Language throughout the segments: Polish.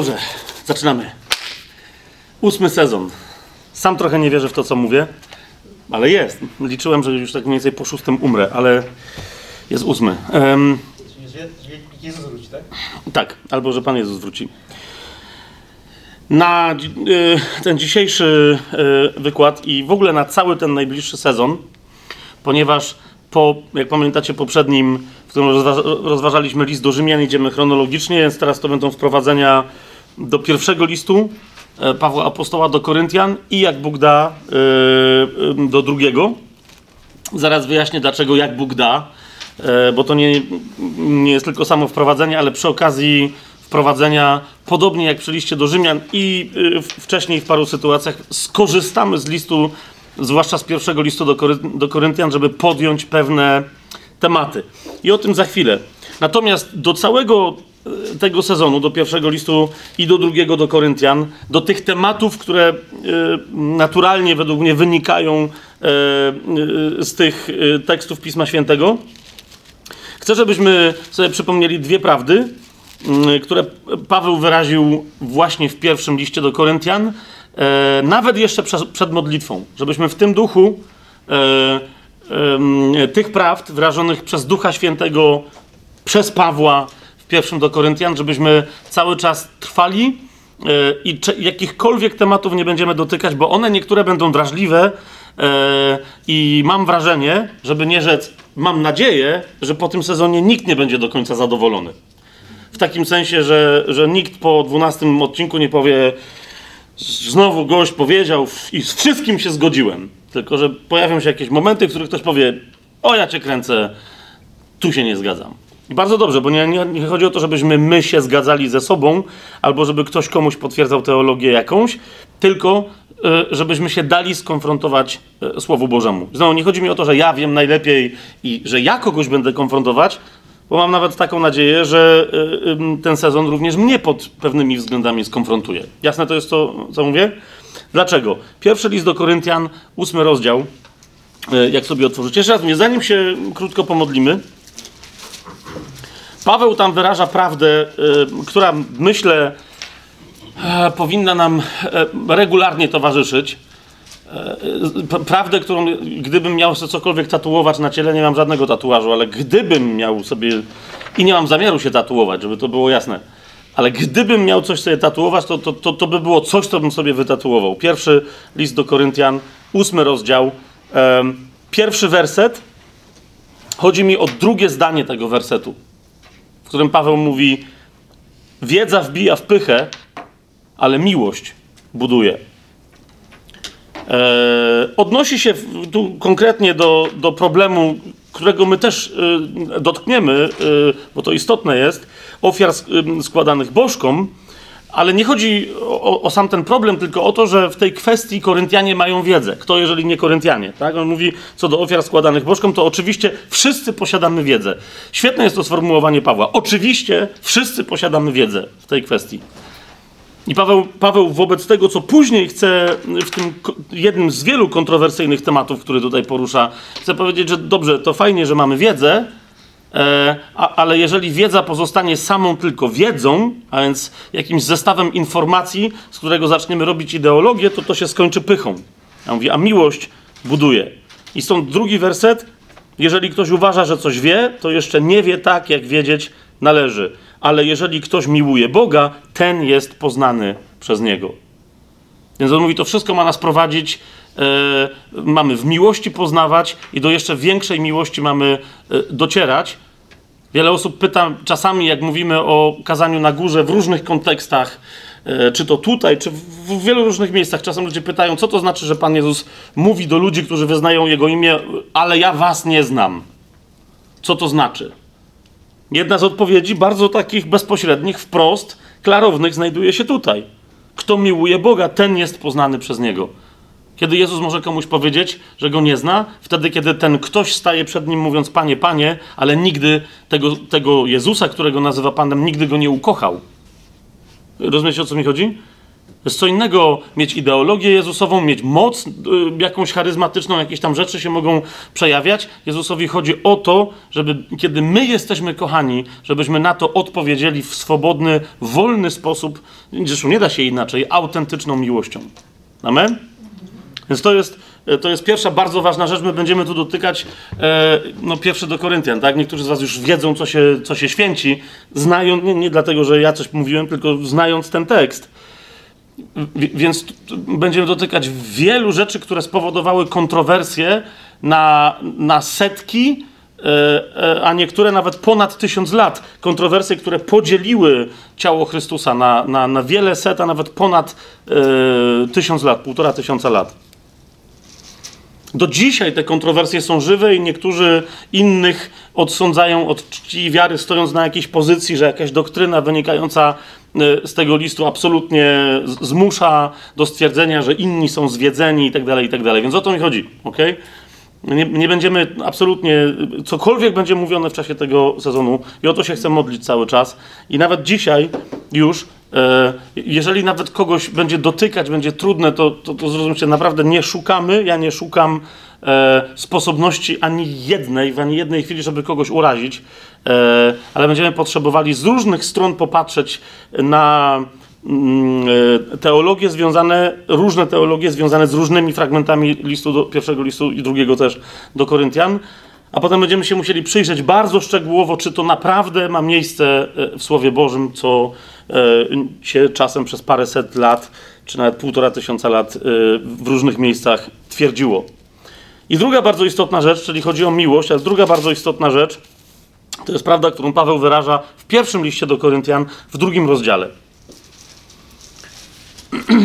Dobrze, zaczynamy. Ósmy sezon. Sam trochę nie wierzę w to, co mówię, ale jest. Liczyłem, że już tak mniej więcej po szóstym umrę, ale jest ósmy. Em, Jezus wróci, tak? tak, albo że Pan Jezus wróci. Na y, ten dzisiejszy y, wykład i w ogóle na cały ten najbliższy sezon, ponieważ po, jak pamiętacie, poprzednim, w którym rozwa- rozważaliśmy list do Rzymian, idziemy chronologicznie, więc teraz to będą wprowadzenia do pierwszego listu e, Pawła Apostoła do Koryntian i jak Bóg da y, y, do drugiego. Zaraz wyjaśnię, dlaczego jak Bóg da, e, bo to nie, nie jest tylko samo wprowadzenie, ale przy okazji wprowadzenia, podobnie jak przy liście do Rzymian i wcześniej w paru sytuacjach, skorzystamy z listu, zwłaszcza z pierwszego listu do, Kory, do Koryntian, żeby podjąć pewne tematy. I o tym za chwilę. Natomiast do całego tego sezonu, do pierwszego listu i do drugiego do Koryntian, do tych tematów, które y, naturalnie według mnie wynikają y, y, z tych tekstów Pisma Świętego, Chcę, żebyśmy sobie przypomnieli dwie prawdy, które Paweł wyraził właśnie w pierwszym liście do Koryntian, e, nawet jeszcze przed, modlitwą, żebyśmy w tym duchu e, tych prawd wyrażonych przez Ducha Świętego przez Pawła pierwszym do Koryntian, żebyśmy cały czas trwali e, i jakichkolwiek tematów nie będziemy dotykać, bo one niektóre będą drażliwe e, i mam wrażenie, żeby nie rzec, mam nadzieję, że po tym sezonie nikt nie będzie do końca zadowolony. W takim sensie, że, że nikt po 12 odcinku nie powie, znowu gość powiedział i z wszystkim się zgodziłem. Tylko, że pojawią się jakieś momenty, w których ktoś powie, o ja cię kręcę, tu się nie zgadzam. I bardzo dobrze, bo nie, nie, nie chodzi o to, żebyśmy my się zgadzali ze sobą, albo żeby ktoś komuś potwierdzał teologię jakąś, tylko y, żebyśmy się dali skonfrontować y, Słowu Bożemu. Znowu, nie chodzi mi o to, że ja wiem najlepiej i że ja kogoś będę konfrontować, bo mam nawet taką nadzieję, że y, ten sezon również mnie pod pewnymi względami skonfrontuje. Jasne to jest to, co mówię? Dlaczego? Pierwszy list do Koryntian, ósmy rozdział, jak sobie otworzycie. Jeszcze raz mówię, zanim się krótko pomodlimy, Paweł tam wyraża prawdę, y, która myślę e, powinna nam e, regularnie towarzyszyć. E, prawdę, którą gdybym miał sobie cokolwiek tatuować na ciele, nie mam żadnego tatuażu, ale gdybym miał sobie i nie mam zamiaru się tatuować, żeby to było jasne. Ale gdybym miał coś sobie tatuować, to, to, to, to by było coś, co bym sobie wytatuował. Pierwszy list do Koryntian, ósmy rozdział, em, pierwszy werset. Chodzi mi o drugie zdanie tego wersetu którym Paweł mówi: Wiedza wbija w pychę, ale miłość buduje. E, odnosi się tu konkretnie do, do problemu, którego my też e, dotkniemy, e, bo to istotne jest, ofiar sk- em, składanych bożkom, ale nie chodzi o, o, sam ten problem, tylko o to, że w tej kwestii Koryntianie mają wiedzę. Kto, jeżeli nie Koryntianie? Tak? On mówi, co do ofiar składanych bożkom, to oczywiście wszyscy posiadamy wiedzę. Świetne jest to sformułowanie Pawła. Oczywiście wszyscy posiadamy wiedzę w tej kwestii. I Paweł, Paweł wobec tego, co później chce w tym jednym z wielu kontrowersyjnych tematów, który tutaj porusza, chce powiedzieć, że dobrze, to fajnie, że mamy wiedzę, ale jeżeli wiedza pozostanie samą tylko wiedzą, a więc jakimś zestawem informacji, z którego zaczniemy robić ideologię, to to się skończy pychą. Mówię, a miłość buduje. I stąd drugi werset. Jeżeli ktoś uważa, że coś wie, to jeszcze nie wie tak, jak wiedzieć należy. Ale jeżeli ktoś miłuje Boga, ten jest poznany przez Niego. Więc on mówi, to wszystko ma nas prowadzić, e, mamy w miłości poznawać i do jeszcze większej miłości mamy e, docierać. Wiele osób pyta czasami, jak mówimy o kazaniu na górze w różnych kontekstach, e, czy to tutaj, czy w, wielu różnych miejscach, czasem ludzie pytają, co to znaczy, że Pan Jezus mówi do ludzi, którzy wyznają Jego imię, ale ja was nie znam. Co to znaczy? Jedna z odpowiedzi, bardzo takich bezpośrednich, wprost, klarownych, znajduje się tutaj. Kto miłuje Boga, ten jest poznany przez Niego. Kiedy Jezus może komuś powiedzieć, że go nie zna, wtedy, kiedy ten ktoś staje przed nim mówiąc Panie, Panie, ale nigdy tego, tego Jezusa, którego nazywa Panem, nigdy go nie ukochał. Rozumiecie, o co mi chodzi? To jest co innego mieć ideologię Jezusową, mieć moc y, jakąś charyzmatyczną, jakieś tam rzeczy się mogą przejawiać. Jezusowi chodzi o to, żeby kiedy my jesteśmy kochani, żebyśmy na to odpowiedzieli w swobodny, wolny sposób. Zresztą nie da się inaczej, autentyczną miłością. Amen? Więc to jest, to jest pierwsza bardzo ważna rzecz. My będziemy tu dotykać, e, no pierwszy do Koryntian, tak? Niektórzy z was już wiedzą, co się, co się święci, znając, nie, nie dlatego, że ja coś mówiłem, tylko znając ten tekst. Więc będziemy dotykać wielu rzeczy, które spowodowały kontrowersje na, na setki, e, e, a niektóre nawet ponad tysiąc lat. Kontrowersje, które podzieliły ciało Chrystusa na, na, na wiele set, a nawet ponad e, tysiąc lat, półtora tysiąca lat. Do dzisiaj te kontrowersje są żywe i niektórzy innych odsądzają od czci i wiary, stojąc na jakiejś pozycji, że jakaś doktryna wynikająca e, z tego listu absolutnie zmusza do stwierdzenia, że inni są zwiedzeni i tak dalej, i tak. Więc o to mi chodzi, ok? Nie, nie będziemy absolutnie, cokolwiek będzie mówione w czasie tego sezonu i o to się chcę modlić cały czas. I nawet dzisiaj już, jeżeli nawet kogoś będzie dotykać, będzie trudne, to, to, to zrozumcie, naprawdę nie szukamy, ja nie szukam e, sposobności ani jednej, w ani jednej chwili, żeby kogoś urazić, e, ale będziemy potrzebowali z różnych stron popatrzeć na mm, e, teologie związane, różne teologie związane z różnymi fragmentami listu do, pierwszego listu i drugiego też do Koryntian, a potem będziemy się musieli przyjrzeć bardzo szczegółowo, czy to naprawdę ma miejsce e, w Słowie Bożym, co e, się czasem przez paręset lat, czy nawet półtora tysiąca lat e, w różnych miejscach twierdziło. I druga bardzo istotna rzecz, czyli chodzi o miłość, ale druga bardzo istotna rzecz, to jest prawda, którą Paweł wyraża w pierwszym liście do Koryntian, w drugim rozdziale.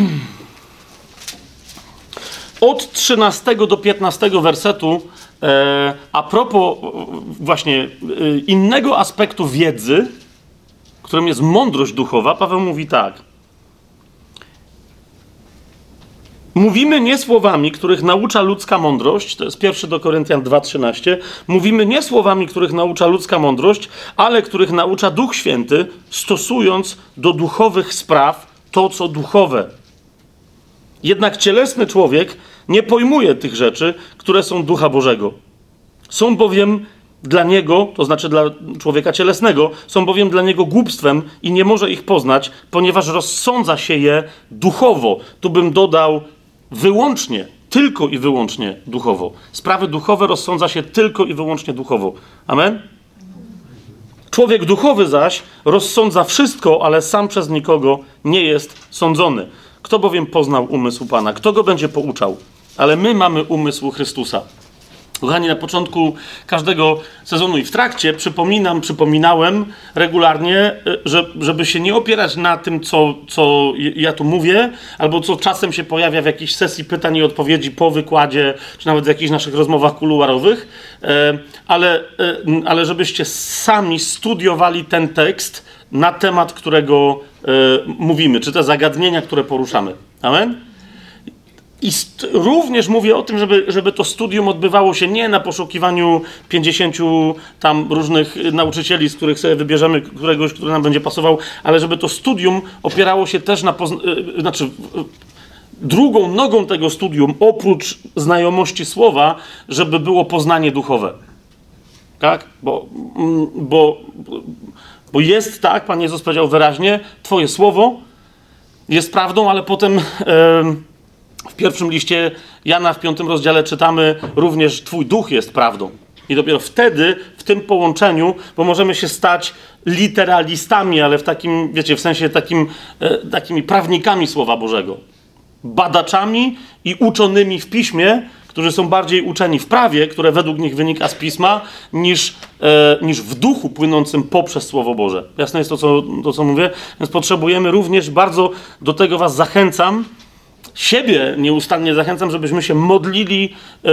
Od 13 do 15 wersetu, a propos e, właśnie e, innego aspektu wiedzy, którym jest mądrość duchowa, Paweł mówi tak. Mówimy nie słowami, których naucza ludzka mądrość, to jest pierwszy do Koryntian 2:13. Mówimy nie słowami, których naucza ludzka mądrość, ale których naucza Duch Święty, stosując do duchowych spraw to, co duchowe. Jednak cielesny człowiek nie pojmuje tych rzeczy, które są ducha Bożego. Są bowiem dla niego, to znaczy dla człowieka cielesnego, są bowiem dla niego głupstwem i nie może ich poznać, ponieważ rozsądza się je duchowo. Tu bym dodał wyłącznie, tylko i wyłącznie duchowo. Sprawy duchowe rozsądza się tylko i wyłącznie duchowo. Amen? Człowiek duchowy zaś rozsądza wszystko, ale sam przez nikogo nie jest sądzony. Kto bowiem poznał umysł Pana? Kto go będzie pouczał? Ale my mamy umysł Chrystusa. Kochani, na początku każdego sezonu i w trakcie przypominam, przypominałem regularnie, y, że, żeby się nie opierać na tym, co, co ja tu mówię, albo co czasem się pojawia w jakiejś sesji pytań i odpowiedzi po wykładzie, czy nawet w jakichś naszych rozmowach kuluarowych, e, ale, e, ale żebyście sami studiowali ten tekst na temat, którego e, mówimy, czy te zagadnienia, które poruszamy. Amen? I również mówię o tym, żeby, żeby to studium odbywało się nie na poszukiwaniu 50 tam różnych nauczycieli, z których sobie wybierzemy któregoś, który nam będzie pasował, ale żeby to studium opierało się też na. Pozn- y, znaczy, drugą nogą tego studium, oprócz znajomości słowa, żeby było poznanie duchowe. Tak? Bo, mm, bo, bo jest tak, Pan Jezus powiedział wyraźnie, Twoje słowo jest prawdą, ale potem. em, w pierwszym liście Jana w piątym rozdziale czytamy również Twój duch jest prawdą. I dopiero wtedy, w tym połączeniu, bo możemy się stać literalistami, ale w takim, wiecie, w sensie takim, e, takimi prawnikami Słowa Bożego. Badaczami i uczonymi w piśmie, którzy są bardziej uczeni w prawie, które według nich wynika z pisma, niż, e, niż w duchu płynącym poprzez Słowo Boże. Jasne jest to co, to, co mówię? Więc potrzebujemy również, bardzo do tego Was zachęcam, siebie nieustannie zachęcam, żebyśmy się modlili e,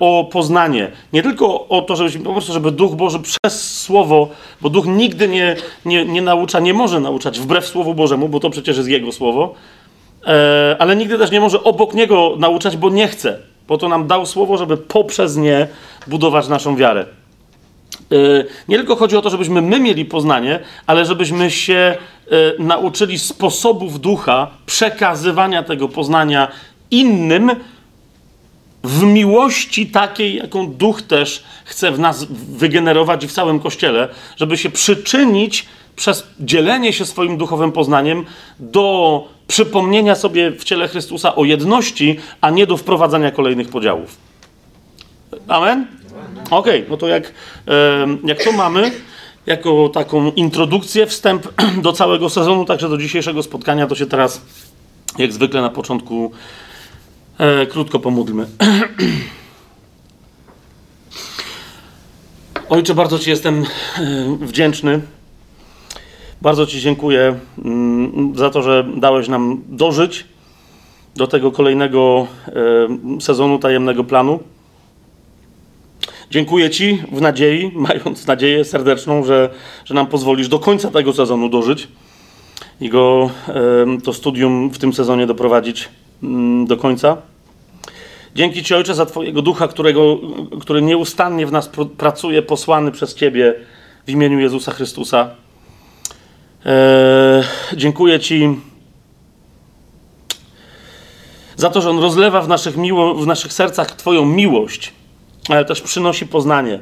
o poznanie. Nie tylko o to, żebyśmy, po prostu, żeby Duch Boży przez Słowo, bo Duch nigdy nie, nie, nie naucza, nie może nauczać wbrew Słowu Bożemu, bo to przecież jest Jego Słowo, e, ale nigdy też nie może obok Niego nauczać, bo nie chce. Po to nam dał Słowo, żeby poprzez nie budować naszą wiarę. Yy, Nie tylko chodzi o to, żebyśmy my mieli poznanie, ale żebyśmy się nauczyli sposobów ducha przekazywania tego poznania innym w miłości takiej, jaką duch też chce w nas wygenerować i w całym kościele, żeby się przyczynić przez dzielenie się swoim duchowym poznaniem do przypomnienia sobie w ciele Chrystusa o jedności, a nie do wprowadzania kolejnych podziałów. Amen? Okej, okay, no to jak, jak to mamy, jako taką introdukcję, wstęp do całego sezonu, także do dzisiejszego spotkania, to się teraz, jak zwykle na początku, e, krótko pomódlmy. Ojcze, bardzo Ci jestem e, wdzięczny. Bardzo Ci dziękuję mm, za to, że dałeś nam dożyć do tego kolejnego e, sezonu tajemnego planu. Dziękuję Ci w nadziei, mając nadzieję serdeczną, że, że nam pozwolisz do końca tego sezonu dożyć i go to studium w tym sezonie doprowadzić mm, do końca. Dzięki Ci, Ojcze, za Twojego ducha, którego, który nieustannie w nas pr pracuje, posłany przez Ciebie w imieniu Jezusa Chrystusa. Eee, dziękuję Ci za to, że On rozlewa w naszych, miło, w naszych sercach Twoją miłość ale też przynosi poznanie.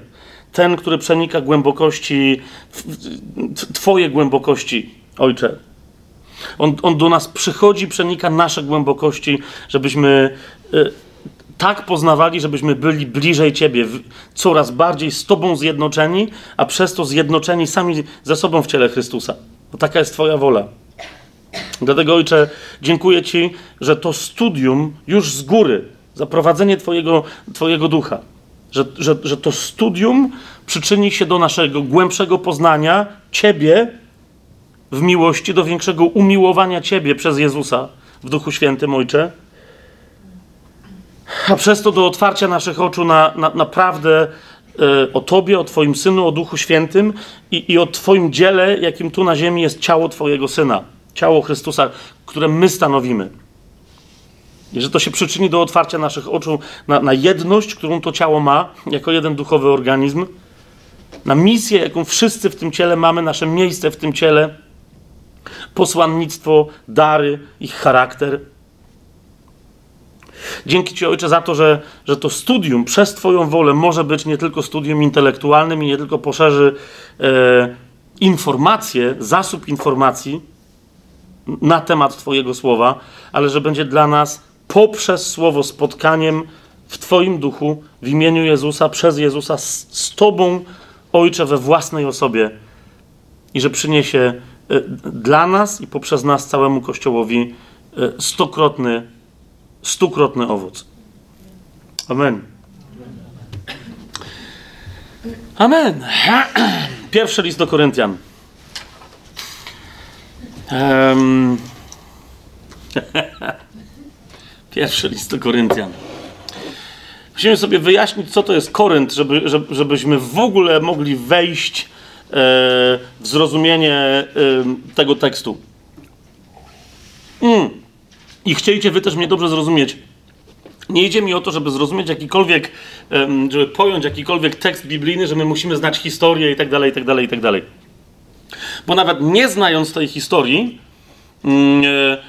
Ten, który przenika głębokości, Twoje głębokości, Ojcze. On, on do nas przychodzi, przenika nasze głębokości, żebyśmy y, tak poznawali, żebyśmy byli bliżej Ciebie, coraz bardziej z Tobą zjednoczeni, a przez to zjednoczeni sami ze sobą w ciele Chrystusa. Bo taka jest Twoja wola. Dlatego, Ojcze, dziękuję Ci, że to studium już z góry, zaprowadzenie Twojego, twojego ducha, że, że, że to studium przyczyni się do naszego głębszego poznania Ciebie w miłości, do większego umiłowania Ciebie przez Jezusa w Duchu Świętym, Ojcze. A przez to do otwarcia naszych oczu na, na, na prawdę e, o Tobie, o Twoim Synu, o Duchu Świętym i, i o Twoim dziele, jakim tu na ziemi jest ciało Twojego Syna, ciało Chrystusa, które my stanowimy. I że to się przyczyni do otwarcia naszych oczu na, na jedność, którą to ciało ma, jako jeden duchowy organizm, na misję, jaką wszyscy w tym ciele mamy, nasze miejsce w tym ciele, posłannictwo, dary, ich charakter. Dzięki Ci, Ojcze, za to, że, że to studium przez Twoją wolę może być nie tylko studium intelektualnym i nie tylko poszerzy e, informacje, zasób informacji na temat Twojego słowa, ale że będzie dla nas poprzez słowo spotkaniem w Twoim duchu, w imieniu Jezusa, przez Jezusa, z, z Tobą, Ojcze, we własnej osobie i że przyniesie y, dla nas i poprzez nas całemu Kościołowi y, stokrotny, stukrotny owoc. Amen. Amen. Pierwszy list do Koryntian. Um. Pierwszy list do Koryntian. Musimy sobie wyjaśnić, co to jest Korynt, żeby, żeby, żebyśmy w ogóle mogli wejść e, w zrozumienie e, tego tekstu. Mm. I chcieliście wy też mnie dobrze zrozumieć. Nie idzie mi o to, żeby zrozumieć jakikolwiek, żeby pojąć jakikolwiek tekst biblijny, że my musimy znać historię i tak dalej, i tak dalej, i tak dalej. Bo nawet nie znając tej historii,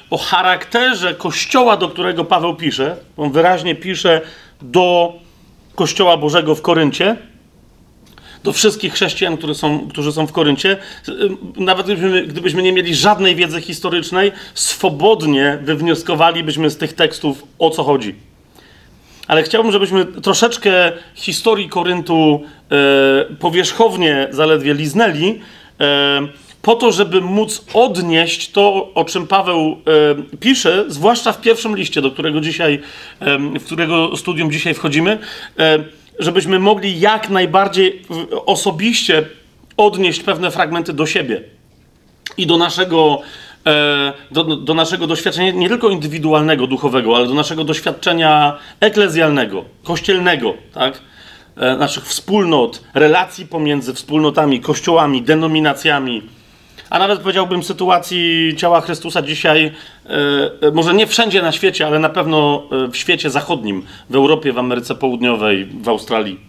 o charakterze kościoła, do którego Paweł pisze. On wyraźnie pisze do kościoła Bożego w Koryncie, do wszystkich chrześcijan, którzy są, którzy są w Koryncie. E, nawet gdybyśmy, gdybyśmy nie mieli żadnej wiedzy historycznej, swobodnie wywnioskowalibyśmy z tych tekstów o co chodzi. Ale chciałbym, żebyśmy troszeczkę historii Koryntu e, powierzchownie zaledwie liznęli. E, po to, żeby móc odnieść to, o czym Paweł e, pisze, zwłaszcza w pierwszym liście, do którego dzisiaj, e, w którego studium dzisiaj wchodzimy, e, żebyśmy mogli jak najbardziej osobiście odnieść pewne fragmenty do siebie i do naszego, e, do, do naszego doświadczenia, nie tylko indywidualnego, duchowego, ale do naszego doświadczenia eklezjalnego, kościelnego, tak? E, naszych wspólnot, relacji pomiędzy wspólnotami, kościołami, denominacjami, a nawet powiedziałbym sytuacji ciała Chrystusa dzisiaj, e, może nie wszędzie na świecie, ale na pewno e, w świecie zachodnim, w Europie, w Ameryce Południowej, w Australii.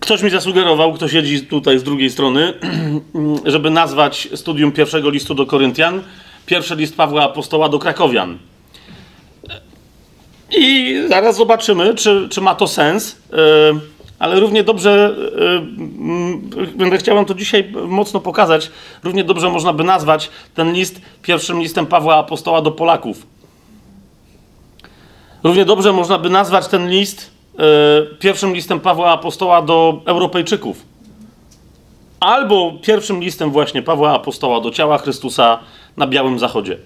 Ktoś mi zasugerował, kto siedzi tutaj z drugiej strony, żeby nazwać studium pierwszego listu do Koryntian pierwszy list Pawła Apostoła do Krakowian. I zaraz zobaczymy, czy, czy ma to sens. Yy, ale równie dobrze, yy, będę chciał wam to dzisiaj mocno pokazać, równie dobrze można by nazwać ten list pierwszym listem Pawła Apostoła do Polaków. Równie dobrze można by nazwać ten list yy, pierwszym listem Pawła Apostoła do Europejczyków. Albo pierwszym listem właśnie Pawła Apostoła do ciała Chrystusa na Białym Zachodzie.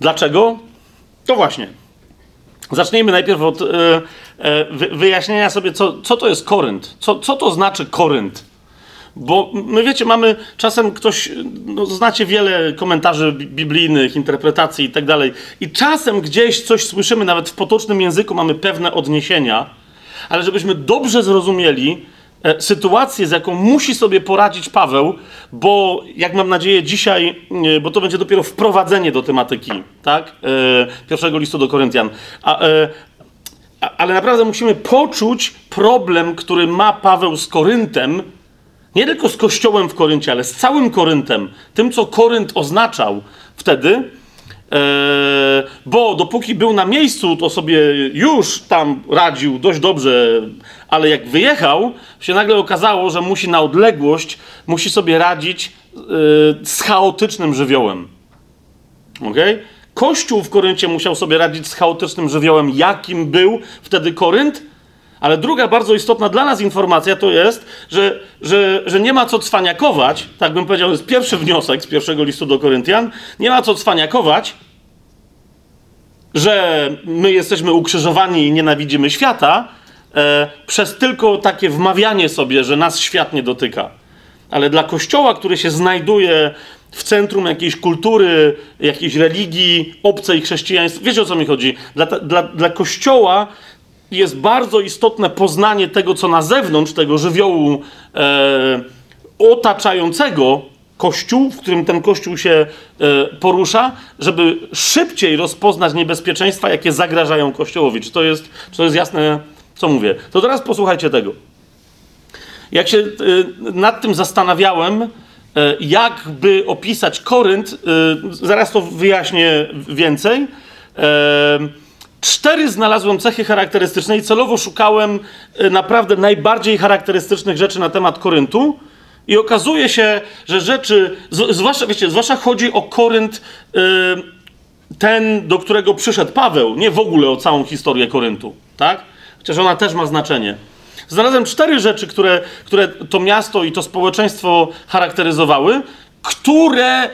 Dlaczego? To właśnie. Zacznijmy najpierw od e, e, wyjaśnienia sobie, co, co to jest Korynt. Co, co to znaczy Korynt? Bo my wiecie, mamy czasem ktoś, no, znacie wiele komentarzy biblijnych, interpretacji i tak dalej, i czasem gdzieś coś słyszymy, nawet w potocznym języku mamy pewne odniesienia, ale żebyśmy dobrze zrozumieli, sytuację, z jaką musi sobie poradzić Paweł, bo jak mam nadzieję dzisiaj, e, bo to będzie dopiero wprowadzenie do tematyki, tak? E, pierwszego listu do Koryntian. A, ale naprawdę musimy poczuć problem, który ma Paweł z Koryntem, nie tylko z kościołem w Koryncie, ale z całym Koryntem, tym, co Korynt oznaczał wtedy, bo dopóki był na miejscu, to sobie już tam radził dość dobrze, ale jak wyjechał, się nagle okazało, że musi na odległość, musi sobie radzić e, z chaotycznym żywiołem. Okay? Kościół w Koryncie musiał sobie radzić z chaotycznym żywiołem, jakim był wtedy Korynt, ale druga bardzo istotna dla nas informacja to jest, że, że, że nie ma co cwaniakować, tak bym powiedział, jest pierwszy wniosek z pierwszego listu do Koryntian, nie ma co cwaniakować, że my jesteśmy ukrzyżowani i nienawidzimy świata, e, przez tylko takie wmawianie sobie, że nas świat nie dotyka. Ale dla kościoła, który się znajduje w centrum jakiejś kultury, jakiejś religii obcej chrześcijaństwa, wiecie o co mi chodzi? Dla, dla, dla kościoła jest bardzo istotne poznanie tego, co na zewnątrz, tego żywiołu e, otaczającego Kościół, w którym ten Kościół się e, porusza, żeby szybciej rozpoznać niebezpieczeństwa, jakie zagrażają Kościołowi. Czy to jest, czy to jest jasne, co mówię? To teraz posłuchajcie tego. Jak się e, nad tym zastanawiałem, e, jakby opisać Korynt, e, zaraz to wyjaśnię więcej. E, Cztery znalazłem cechy charakterystyczne i celowo szukałem e, naprawdę najbardziej charakterystycznych rzeczy na temat Koryntu. I okazuje się, że rzeczy, zwłaszcza, wiecie, zwłaszcza chodzi o Korynt, e, ten, do którego przyszedł Paweł, nie w ogóle o całą historię Koryntu, tak? Chociaż ona też ma znaczenie. Znalazłem cztery rzeczy, które, które to miasto i to społeczeństwo charakteryzowały, które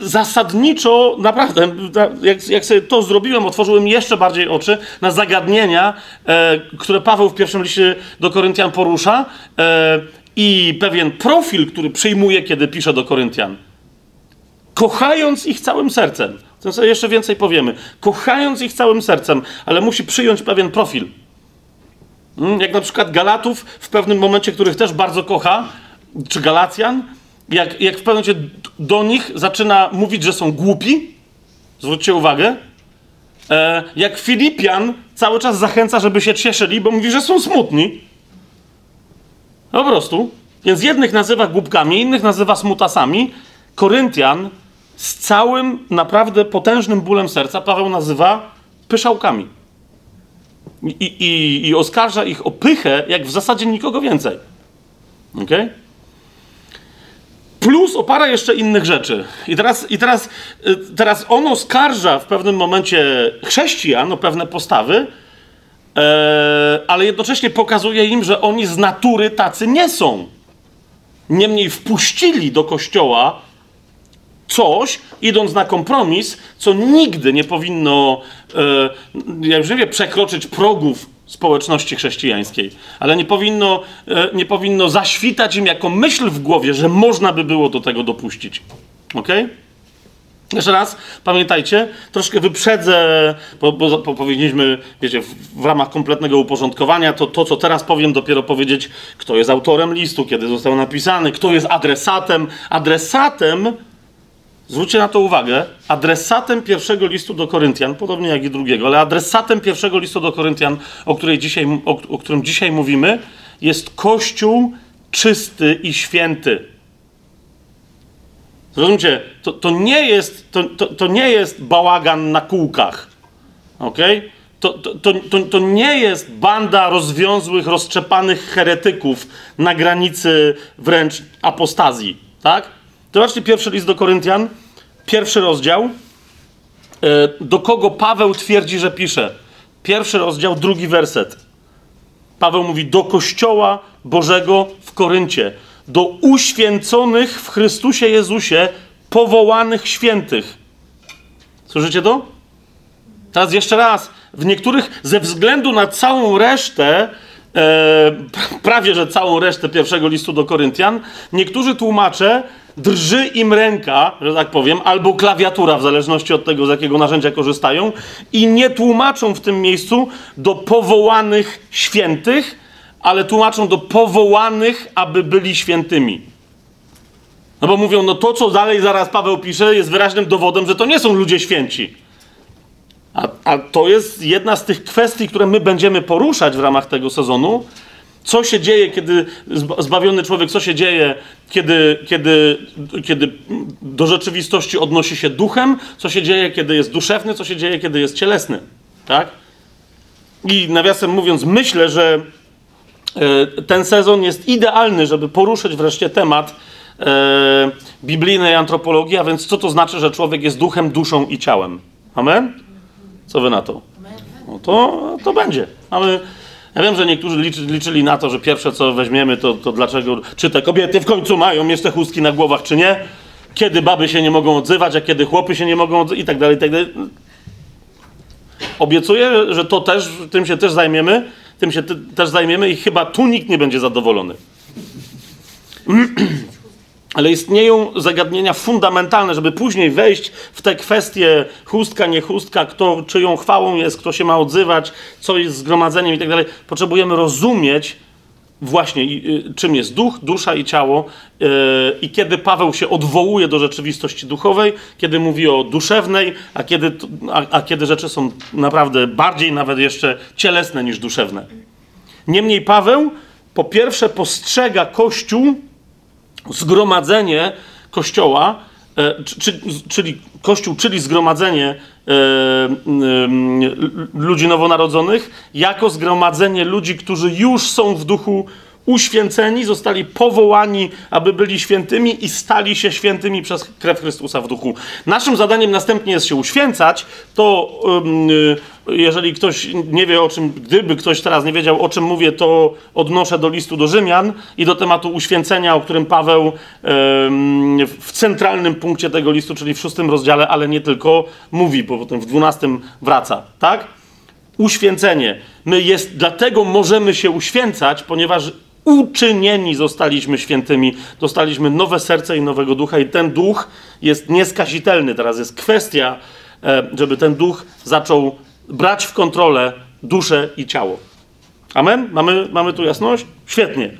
zasadniczo, naprawdę, jak, jak sobie to zrobiłem, otworzyłem jeszcze bardziej oczy na zagadnienia, e, które Paweł w pierwszym liście do Koryntian porusza e, i pewien profil, który przyjmuje, kiedy pisze do Koryntian. Kochając ich całym sercem. To sobie jeszcze więcej powiemy. Kochając ich całym sercem, ale musi przyjąć pewien profil. Hmm, jak na przykład Galatów w pewnym momencie, których też bardzo kocha, czy Galacjan, jak, jak w pewnym momencie do nich zaczyna mówić, że są głupi, zwróćcie uwagę, e, jak Filipian cały czas zachęca, żeby się cieszyli, bo mówi, że są smutni. Po prostu. Więc jednych nazywa głupkami, innych nazywa smutasami. Koryntian z całym naprawdę potężnym bólem serca Paweł nazywa pyszałkami. I, i, i oskarża ich o pychę, jak w zasadzie nikogo więcej. Okej? Okay? Plus opara jeszcze innych rzeczy. I teraz, i teraz, y, teraz on oskarża w pewnym momencie chrześcijan o pewne postawy, e, ale jednocześnie pokazuje im, że oni z natury tacy nie są. Niemniej wpuścili do kościoła coś, idąc na kompromis, co nigdy nie powinno, e, ja już nie wiem, przekroczyć progów społeczności chrześcijańskiej, ale nie powinno, e, nie powinno zaświtać im jako myśl w głowie, że można by było do tego dopuścić. Ok? Jeszcze raz, pamiętajcie, troszkę wyprzedzę, bo, bo, bo powiedzieliśmy, wiecie, w, w, ramach kompletnego uporządkowania, to to, co teraz powiem, dopiero powiedzieć, kto jest autorem listu, kiedy został napisany, kto jest adresatem. Adresatem zwróćcie na to uwagę, adresatem pierwszego listu do Koryntian, podobnie jak i drugiego, ale adresatem pierwszego listu do Koryntian, o, której dzisiaj, o, o którym dzisiaj mówimy, jest Kościół czysty i święty. Zrozumcie, to, to, nie, jest, to, to, to nie jest bałagan na kółkach. Okay? To, to, to, to, to nie jest banda rozwiązłych, rozczepanych heretyków na granicy wręcz apostazji. Tak? Zobaczcie pierwszy list do Koryntian, pierwszy rozdział. E, do kogo Paweł twierdzi, że pisze? Pierwszy rozdział, drugi werset. Paweł mówi do Kościoła Bożego w Koryncie, do uświęconych w Chrystusie Jezusie, powołanych świętych. Słyszycie to? Teraz jeszcze raz. W niektórych, ze względu na całą resztę, prawie że całą resztę pierwszego listu do Koryntian, niektórzy tłumacze drży im ręka, że tak powiem, albo klawiatura, w zależności od tego, z jakiego narzędzia korzystają, i nie tłumaczą w tym miejscu do powołanych świętych, ale tłumaczą do powołanych, aby byli świętymi. No bo mówią, no to, co dalej zaraz Paweł pisze, jest wyraźnym dowodem, że to nie są ludzie święci. A, a to jest jedna z tych kwestii, które my będziemy poruszać w ramach tego sezonu. Co się dzieje, kiedy zbawiony człowiek, co się dzieje, kiedy, kiedy, kiedy do rzeczywistości odnosi się duchem, co się dzieje, kiedy jest duszewny, co się dzieje, kiedy jest cielesny. Tak? I nawiasem mówiąc, myślę, że e, ten sezon jest idealny, żeby poruszyć wreszcie temat e, biblijnej antropologii, a więc co to znaczy, że człowiek jest duchem, duszą i ciałem. Amen? Co wy na to? No to, to będzie. Ale ja wiem, że niektórzy liczy, liczyli na to, że pierwsze co weźmiemy, to, to dlaczego, czy te kobiety w końcu mają jeszcze chustki na głowach, czy nie? Kiedy baby się nie mogą odzywać, a kiedy chłopy się nie mogą odzywać i tak dalej, i tak dalej. Obiecuję, że to też, tym się też zajmiemy, tym się też zajmiemy i chyba tu nikt nie będzie zadowolony. Ale istnieją zagadnienia fundamentalne, żeby później wejść w te kwestie chustka, nie chustka, kto czyją chwałą jest, kto się ma odzywać, co jest zgromadzeniem i tak dalej. Potrzebujemy rozumieć właśnie, y, czym jest duch, dusza i ciało y, i kiedy Paweł się odwołuje do rzeczywistości duchowej, kiedy mówi o duszewnej, a kiedy, a, a kiedy rzeczy są naprawdę bardziej nawet jeszcze cielesne niż duszewne. Niemniej Paweł po pierwsze postrzega Kościół zgromadzenie kościoła, e, czyli kościół, czyli zgromadzenie e, ludzi nowonarodzonych, jako zgromadzenie ludzi, którzy już są w duchu uświęceni, zostali powołani, aby byli świętymi i stali się świętymi przez krew Chrystusa w duchu. Naszym zadaniem następnie jest się uświęcać. To jeżeli ktoś nie wie o czym, gdyby ktoś teraz nie wiedział o czym mówię, to odnoszę do listu do Rzymian i do tematu uświęcenia, o którym Paweł w centralnym punkcie tego listu, czyli w szóstym rozdziale, ale nie tylko, mówi, bo potem w dwunastym wraca, tak? Uświęcenie. My jest, dlatego możemy się uświęcać, ponieważ uczynieni zostaliśmy świętymi, dostaliśmy nowe serce i nowego ducha, i ten duch jest nieskazitelny. Teraz jest kwestia, e, żeby ten duch zaczął brać w kontrolę duszę i ciało. Amen? Mamy, mamy tu jasność? Świetnie.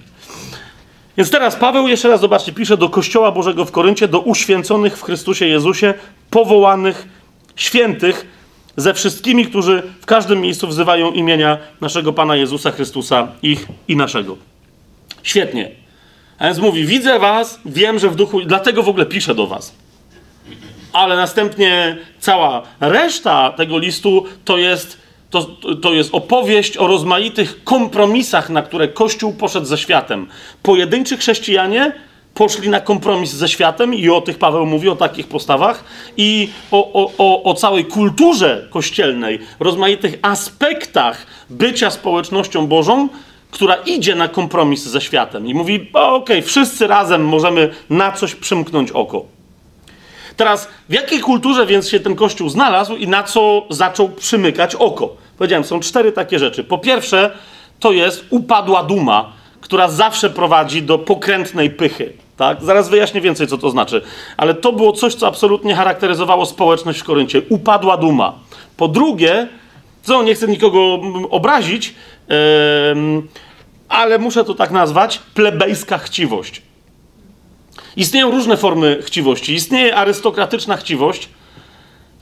Więc teraz Paweł, jeszcze raz zobaczcie, pisze do Kościoła Bożego w Koryncie, do uświęconych w Chrystusie Jezusie, powołanych, świętych, ze wszystkimi, którzy w każdym miejscu wzywają imienia naszego Pana Jezusa Chrystusa, ich i naszego. Świetnie. A więc mówi: Widzę was, wiem, że w duchu, dlatego w ogóle piszę do was. Ale następnie cała reszta tego listu to jest, to, to jest opowieść o rozmaitych kompromisach, na które Kościół poszedł ze światem. Pojedynczy chrześcijanie poszli na kompromis ze światem i o tych Paweł mówi, o takich postawach i o, o, o, o całej kulturze kościelnej, rozmaitych aspektach bycia społecznością Bożą, która idzie na kompromis ze światem i mówi: Okej, okay, wszyscy razem możemy na coś przymknąć oko. Teraz, w jakiej kulturze więc się ten kościół znalazł i na co zaczął przymykać oko? Powiedziałem, są cztery takie rzeczy. Po pierwsze, to jest upadła duma, która zawsze prowadzi do pokrętnej pychy. Tak? Zaraz wyjaśnię więcej, co to znaczy. Ale to było coś, co absolutnie charakteryzowało społeczność w Koryncie. Upadła duma. Po drugie, co nie chcę nikogo obrazić, ale muszę to tak nazwać, plebejska chciwość. Istnieją różne formy chciwości. Istnieje arystokratyczna chciwość,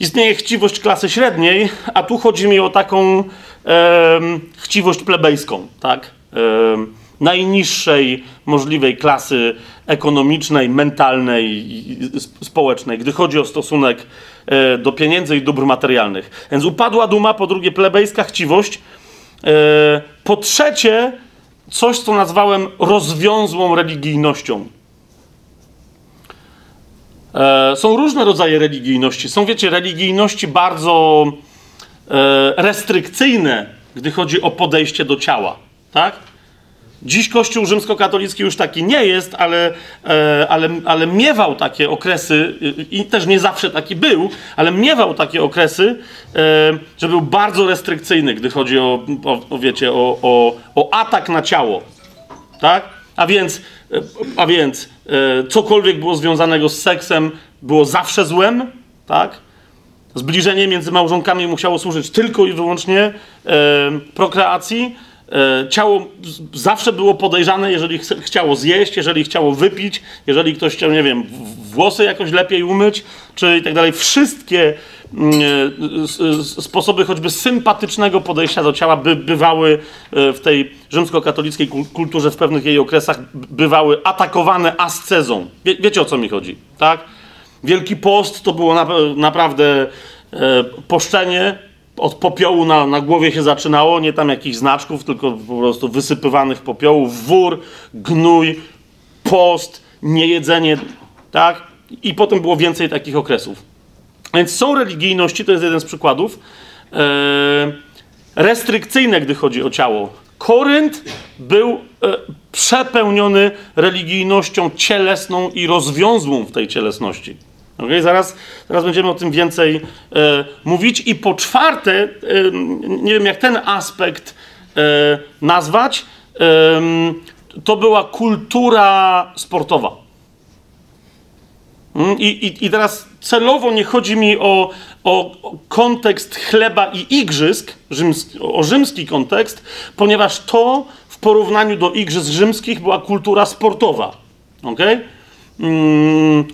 istnieje chciwość klasy średniej, a tu chodzi mi o taką em, chciwość plebejską, tak? Em, najniższej możliwej klasy ekonomicznej, mentalnej społecznej, gdy chodzi o stosunek e, do pieniędzy i dóbr materialnych. Więc upadła duma, po drugie plebejska chciwość, e, po trzecie coś, co nazwałem rozwiązłą religijnością. E, są różne rodzaje religijności. Są, wiecie, religijności bardzo e, restrykcyjne, gdy chodzi o podejście do ciała, tak? Dziś Kościół rzymskokatolicki już taki nie jest, ale, e, ale, ale miewał takie okresy i, też nie zawsze taki był, ale miewał takie okresy, e, że był bardzo restrykcyjny, gdy chodzi o, o, o wiecie, o, o, o atak na ciało. Tak? A więc, e, a więc cokolwiek było związanego z seksem było zawsze złem, tak? Zbliżenie między małżonkami musiało służyć tylko i wyłącznie prokreacji. E, ciało zawsze było podejrzane, jeżeli chce, chciało zjeść, jeżeli chciało wypić, jeżeli ktoś chciał, nie wiem, włosy jakoś lepiej umyć, czy i tak dalej. Wszystkie mm, e, sposoby choćby sympatycznego podejścia do ciała by, bywały e, w tej rzymskokatolickiej kul- kulturze w pewnych jej okresach bywały atakowane ascezą. Wie, wiecie o co mi chodzi, tak? Wielki Post to było na, naprawdę e, poszczenie. Od popiołu na, na głowie się zaczynało, nie tam jakichś znaczków, tylko po prostu wysypywanych popiołów, wór, gnój, post, niejedzenie, tak? I potem było więcej takich okresów. Więc są religijności, to jest jeden z przykładów, e, restrykcyjne, gdy chodzi o ciało. Korynt był e, przepełniony religijnością cielesną i rozwiązłą w tej cielesności. Okay? Zaraz, zaraz będziemy o tym więcej e, mówić. I po czwarte, e, nie wiem jak ten aspekt e, nazwać, em, to była kultura sportowa. Mm, I, i, I teraz celowo nie chodzi mi o, o kontekst chleba i igrzysk, rzymski, o rzymski kontekst, ponieważ to w porównaniu do igrzysk rzymskich była kultura sportowa. Okay? Mm,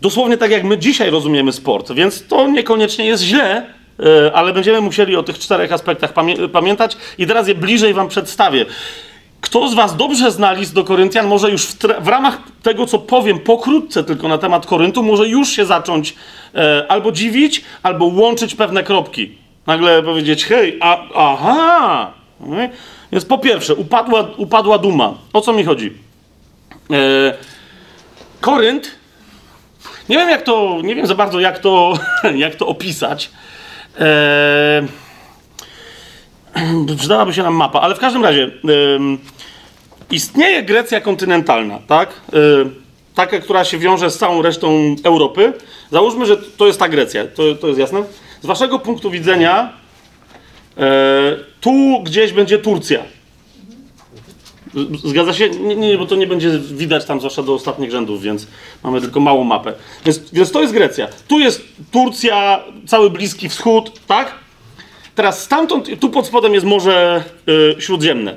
dosłownie tak jak my dzisiaj rozumiemy sport, więc to niekoniecznie jest źle, e, ale będziemy musieli o tych czterech aspektach pamię- pamiętać i teraz je bliżej Wam przedstawię. Kto z Was dobrze zna list do Koryntian, może już w, w ramach tego, co powiem pokrótce tylko na temat Koryntu, może już się zacząć e, albo dziwić, albo łączyć pewne kropki. Nagle powiedzieć, hej, a, aha! Nie? Więc po pierwsze, upadła, upadła duma. O co mi chodzi? E, Korynt, nie wiem jak to, nie wiem za bardzo jak to, jak to opisać. E, przydałaby się nam mapa, ale w każdym razie ym, istnieje Grecja kontynentalna, tak? Y, taka, która się wiąże z całą resztą Europy. Załóżmy, że to jest ta Grecja, to, to jest jasne? Z waszego punktu widzenia y, tu gdzieś będzie Turcja. Zgadza się? Nie, nie, bo to nie będzie widać tam zwłaszcza do ostatnich rzędów, więc mamy tylko małą mapę. Więc, więc to jest Grecja. Tu jest Turcja, cały Bliski Wschód, tak? Teraz stamtąd, tu pod spodem jest Morze y, Śródziemne.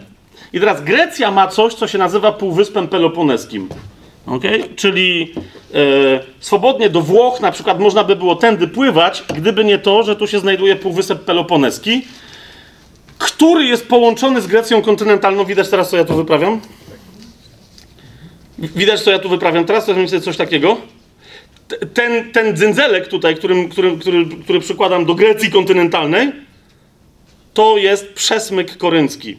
I teraz Grecja ma coś, co się nazywa Półwyspem Peloponeskim. Okay? Czyli y, swobodnie do Włoch na przykład można by było tędy pływać, gdyby nie to, że tu się znajduje Półwysep Peloponeski, który jest połączony z Grecją kontynentalną. Widać teraz, co ja tu wyprawiam? Widać, co ja tu wyprawiam teraz? To jest coś takiego ten, ten dzędzelek tutaj, którym, który, który, który przykładam do Grecji kontynentalnej, to jest przesmyk koryncki.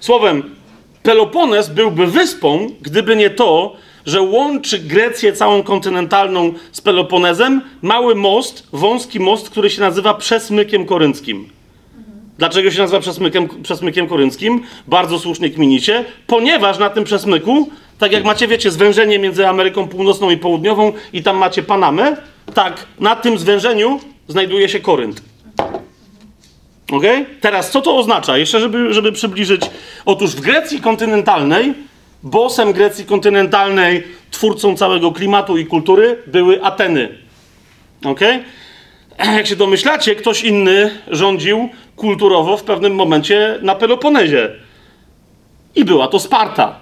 Słowem, Pelopones byłby wyspą, gdyby nie to, że łączy Grecję całą kontynentalną z Peloponezem mały most, wąski most, który się nazywa przesmykiem korynckim. Dlaczego się nazywa przesmykiem, przesmykiem korynckim? Bardzo słusznie kminicie, ponieważ na tym przesmyku, tak jak macie, wiecie, zwężenie między Ameryką Północną i Południową i tam macie Panamę, tak, na tym zwężeniu znajduje się Korynt. Ok? Teraz, co to oznacza? Jeszcze, żeby, żeby przybliżyć. Otóż w Grecji kontynentalnej, bosem Grecji kontynentalnej, twórcą całego klimatu i kultury były Ateny. Ok? Jak się domyślacie, ktoś inny rządził kulturowo w pewnym momencie na Peloponezie. I była to Sparta.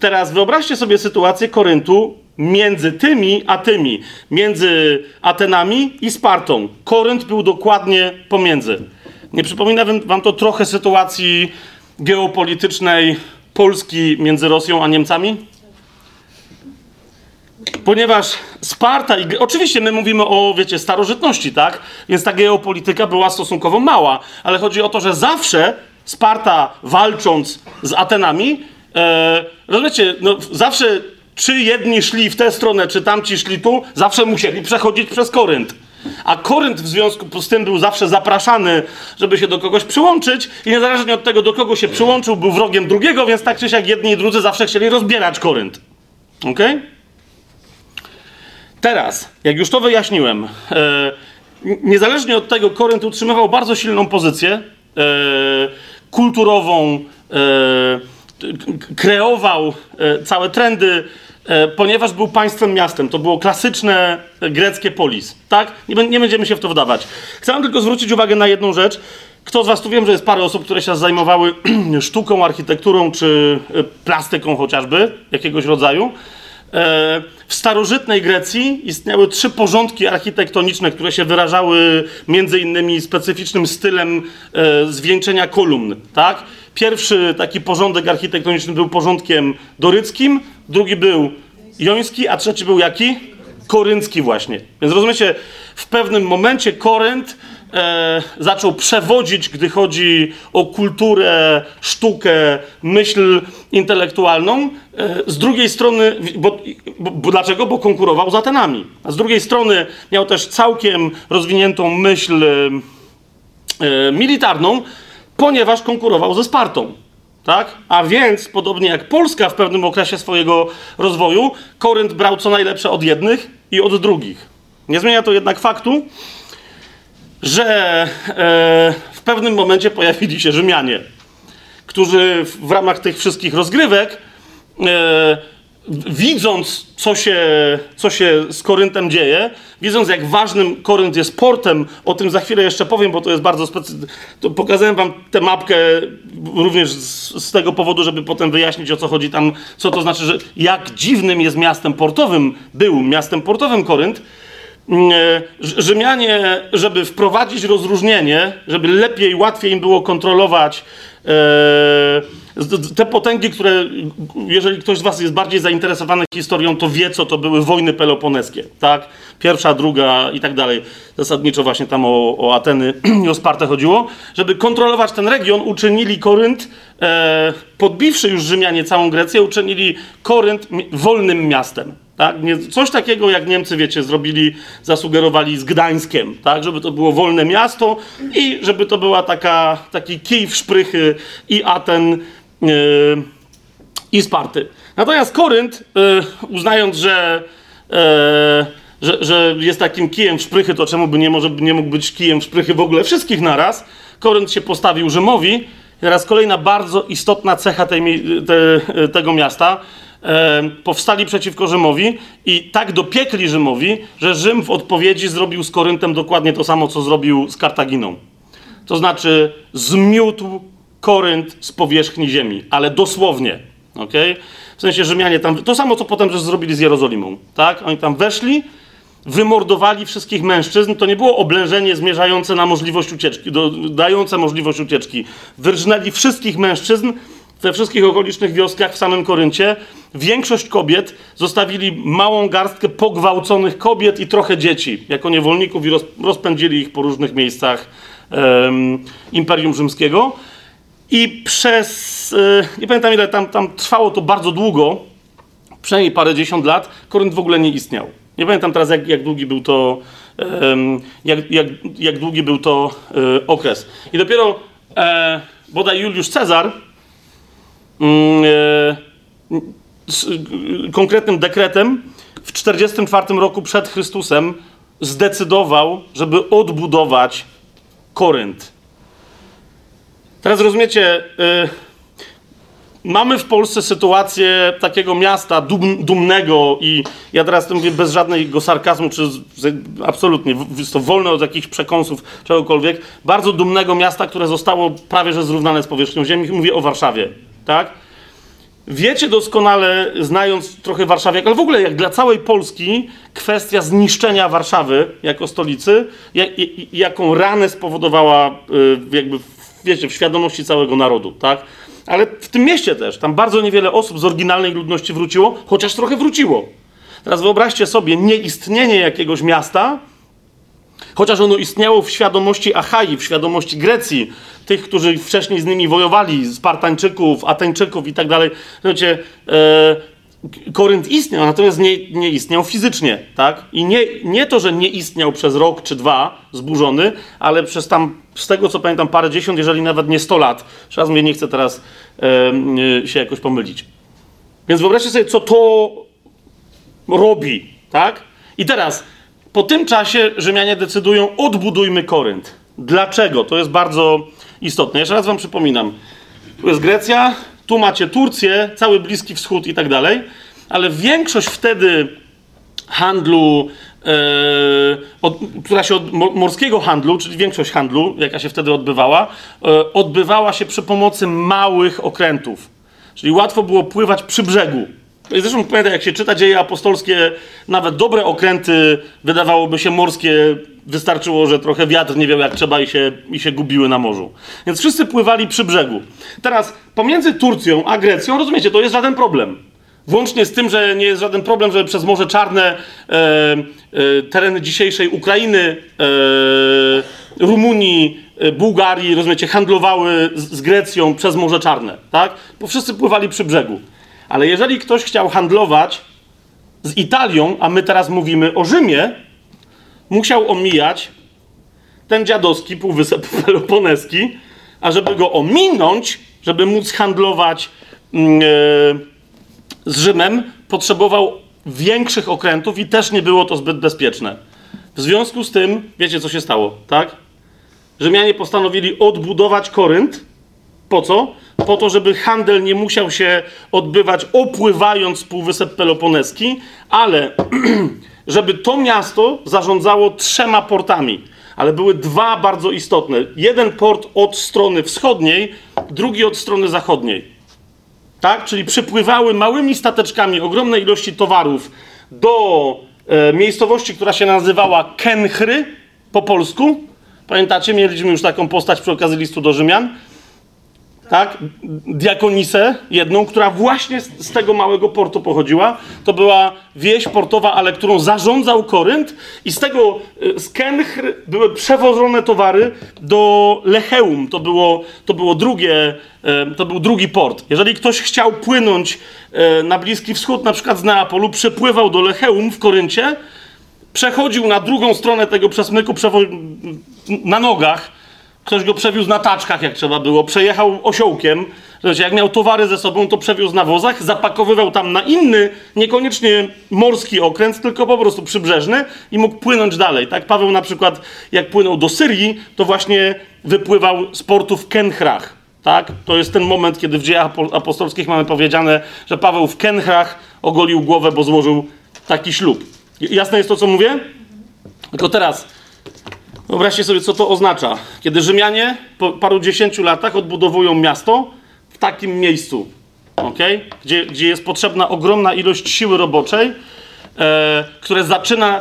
teraz wyobraźcie sobie sytuację Koryntu między tymi a tymi, między Atenami i Spartą. Korynt był dokładnie pomiędzy. Nie przypomina wam- to trochę sytuacji geopolitycznej Polski między Rosją a Niemcami? Ponieważ Sparta i. Oczywiście my mówimy o, wiecie, starożytności, tak? Więc ta geopolityka była stosunkowo mała, ale chodzi o to, że zawsze Sparta walcząc z Atenami, e, rozumiecie, no, zawsze czy jedni szli w tę stronę, czy tamci szli tu, zawsze musieli przechodzić przez Korynt. A Korynt w związku z tym był zawsze zapraszany, żeby się do kogoś przyłączyć, i niezależnie od tego, do kogo się przyłączył, był wrogiem drugiego, więc tak czy siak jedni i drudzy zawsze chcieli rozbierać Korynt. Okej? Teraz, jak już to wyjaśniłem, e, niezależnie od tego, Korynt utrzymywał bardzo silną pozycję e, kulturową, e, kreował e, całe trendy, e, ponieważ był państwem miastem. To było klasyczne greckie polis. Tak? Nie, nie będziemy się w to wdawać. Chcę tylko zwrócić uwagę na jedną rzecz. Kto z Was tu wiem, że jest parę osób, które się zajmowały sztuką, architekturą czy e, plastyką chociażby jakiegoś rodzaju. E, W starożytnej Grecji istniały trzy porządki architektoniczne, które się wyrażały między innymi specyficznym stylem e, zwieńczenia kolumn. Tak? Pierwszy taki porządek architektoniczny był porządkiem doryckim, drugi był joński, a trzeci był jaki? Koryncki właśnie. Więc rozumiecie, w pewnym momencie Korynt e, zaczął przewodzić, gdy chodzi o kulturę, sztukę, myśl intelektualną. E, z drugiej strony, bo, bo, bo dlaczego? Bo konkurował z Atenami. A z drugiej strony miał też całkiem rozwiniętą myśl e, e, militarną, ponieważ konkurował ze Spartą. Tak? A więc, podobnie jak Polska w pewnym okresie swojego rozwoju, Korynt brał co najlepsze od jednych i od drugich. Nie zmienia to jednak faktu, że e, w pewnym momencie pojawili się Rzymianie, którzy w, w ramach tych wszystkich rozgrywek, e, widząc, co się, co się z Koryntem dzieje, widząc, jak ważnym Korynt jest portem, o tym za chwilę jeszcze powiem, bo to jest bardzo specyficzne. Pokazałem wam tę mapkę również z, z tego powodu, żeby potem wyjaśnić, o co chodzi tam, co to znaczy, że jak dziwnym jest miastem portowym, był miastem portowym Korynt, Rzymianie, żeby wprowadzić rozróżnienie, żeby lepiej, łatwiej im było kontrolować e, te potęgi, które, jeżeli ktoś z Was jest bardziej zainteresowany historią, to wie, co to były wojny peloponeskie, tak? Pierwsza, druga i tak dalej. Zasadniczo właśnie tam o, o Ateny i o Spartę chodziło. Żeby kontrolować ten region, uczynili Korynt, e, podbiwszy już Rzymianie całą Grecję, uczynili Korynt wolnym miastem. Tak? Nie, coś takiego, jak Niemcy, wiecie, zrobili, zasugerowali z Gdańskiem, tak? żeby to było wolne miasto i żeby to była taka, taki kij w szprychy i Aten yy, i Sparty. Natomiast Korynt, yy, uznając, że, yy, że, że jest takim kijem w szprychy, to czemu by nie, może, nie mógł być kijem w szprychy w ogóle wszystkich naraz, Korynt się postawił Rzymowi. Teraz kolejna bardzo istotna cecha tej, te, tego miasta. E, powstali przeciwko Rzymowi i tak dopiekli Rzymowi, że Rzym w odpowiedzi zrobił z Koryntem dokładnie to samo, co zrobił z Kartaginą. To znaczy zmiótł Korynt z powierzchni ziemi, ale dosłownie. Okay? W sensie Rzymianie tam. To samo, co potem że zrobili z Jerozolimą. Tak? Oni tam weszli, wymordowali wszystkich mężczyzn. To nie było oblężenie zmierzające na możliwość ucieczki, do, dające możliwość ucieczki. Wyrżnęli wszystkich mężczyzn we wszystkich okolicznych wioskach w samym Koryncie. Większość kobiet zostawili małą garstkę pogwałconych kobiet i trochę dzieci jako niewolników i roz, rozpędzili ich po różnych miejscach em, Imperium Rzymskiego. I przez, e, nie pamiętam ile tam, tam trwało to bardzo długo, przynajmniej parę dziesiąt lat, Korynt w ogóle nie istniał. Nie pamiętam teraz, jak, jak długi był to, jak, jak, jak długi był to e, okres. I dopiero e, bodaj Juliusz Cezar konkretnym dekretem w 44 roku przed Chrystusem zdecydował, żeby odbudować Korynt. Teraz rozumiecie, y, mamy w Polsce sytuację takiego miasta dum, dumnego i ja teraz to mówię bez żadnego sarkazmu, czy z, absolutnie, jest to wolne od jakichś przekąsów, czegokolwiek, bardzo dumnego miasta, które zostało prawie że zrównane z powierzchnią ziemi. Mówię o Warszawie, tak? wiecie doskonale, znając trochę Warszawiak, ale w ogóle jak dla całej Polski, kwestia zniszczenia Warszawy jako stolicy, jak, jaką ranę spowodowała y, jakby, wiecie, w świadomości całego narodu, tak? Ale w tym mieście też, tam bardzo niewiele osób z oryginalnej ludności wróciło, chociaż trochę wróciło. Teraz wyobraźcie sobie nieistnienie jakiegoś miasta, Chociaż ono istniało w świadomości Achai, w świadomości Grecji, tych, którzy wcześniej z nimi wojowali, Spartańczyków, Ateńczyków i tak dalej. Słuchajcie, e, Korynt istniał, natomiast nie, nie istniał fizycznie, tak? I nie, nie to, że nie istniał przez rok czy dwa zburzony, ale przez tam, z tego co pamiętam, parę dziesiąt, jeżeli nawet nie sto lat. Raz mnie nie chcę teraz e, się jakoś pomylić. Więc wyobraźcie sobie, co to robi, tak? I teraz, po tym czasie Rzymianie decydują, odbudujmy Korynt. Dlaczego? To jest bardzo istotne. Jeszcze raz wam przypominam. Tu jest Grecja, tu macie Turcję, cały Bliski Wschód i tak dalej, ale większość wtedy handlu, e, od, która się od mo- morskiego handlu, czyli większość handlu, jaka się wtedy odbywała, e, odbywała się przy pomocy małych okrętów. Czyli łatwo było pływać przy brzegu. Zresztą pamiętam, jak się czyta dzieje apostolskie, nawet dobre okręty, wydawałoby się morskie, wystarczyło, że trochę wiatr nie miał jak trzeba i się, i się gubiły na morzu. Więc wszyscy pływali przy brzegu. Teraz pomiędzy Turcją a Grecją, rozumiecie, to jest żaden problem. Włącznie z tym, że nie jest żaden problem, że przez Morze Czarne e, e, tereny dzisiejszej Ukrainy, e, Rumunii, e, Bułgarii, rozumiecie, handlowały z, z Grecją przez Morze Czarne, tak? Bo wszyscy pływali przy brzegu. Ale jeżeli ktoś chciał handlować z Italią, a my teraz mówimy o Rzymie, musiał omijać ten dziadowski półwysep peloponeski, a żeby go ominąć, żeby móc handlować e, z Rzymem, potrzebował większych okrętów i też nie było to zbyt bezpieczne. W związku z tym, wiecie co się stało, tak? Rzymianie postanowili odbudować Korynt. Po co? Po to, żeby handel nie musiał się odbywać opływając Półwysep Peloponeski, ale żeby to miasto zarządzało trzema portami. Ale były dwa bardzo istotne. Jeden port od strony wschodniej, drugi od strony zachodniej. Tak? Czyli przypływały małymi stateczkami ogromne ilości towarów do e, miejscowości, która się nazywała Kenchry po polsku. Pamiętacie, mieliśmy już taką postać przy okazji listu do Rzymian. Tak? Diakonisę, jedną, która właśnie z, z tego małego portu pochodziła. To była wieś portowa, ale którą zarządzał Korynt. I z tego, e, z Kenchr były przewożone towary do Lecheum. To było, to było drugie, e, to był drugi port. Jeżeli ktoś chciał płynąć e, na Bliski Wschód, na przykład z Neapolu, przepływał do Lecheum w Koryncie, przechodził na drugą stronę tego przesmyku na nogach, ktoś go przewiózł na taczkach, jak trzeba było, przejechał osiołkiem, Słuchajcie, jak miał towary ze sobą, to przewiózł na wozach, zapakowywał tam na inny, niekoniecznie morski okręt, tylko po prostu przybrzeżny i mógł płynąć dalej. Tak Paweł na przykład, jak płynął do Syrii, to właśnie wypływał z portu w Kenchrach. Tak? To jest ten moment, kiedy w dziejach apo- apostolskich mamy powiedziane, że Paweł w Kenchrach ogolił głowę, bo złożył taki ślub. Jasne jest to, co mówię? Tylko teraz wyobraźcie sobie, co to oznacza. Kiedy Rzymianie po paru dziesięciu latach odbudowują miasto w takim miejscu, okay? gdzie, gdzie jest potrzebna ogromna ilość siły roboczej, e, które zaczyna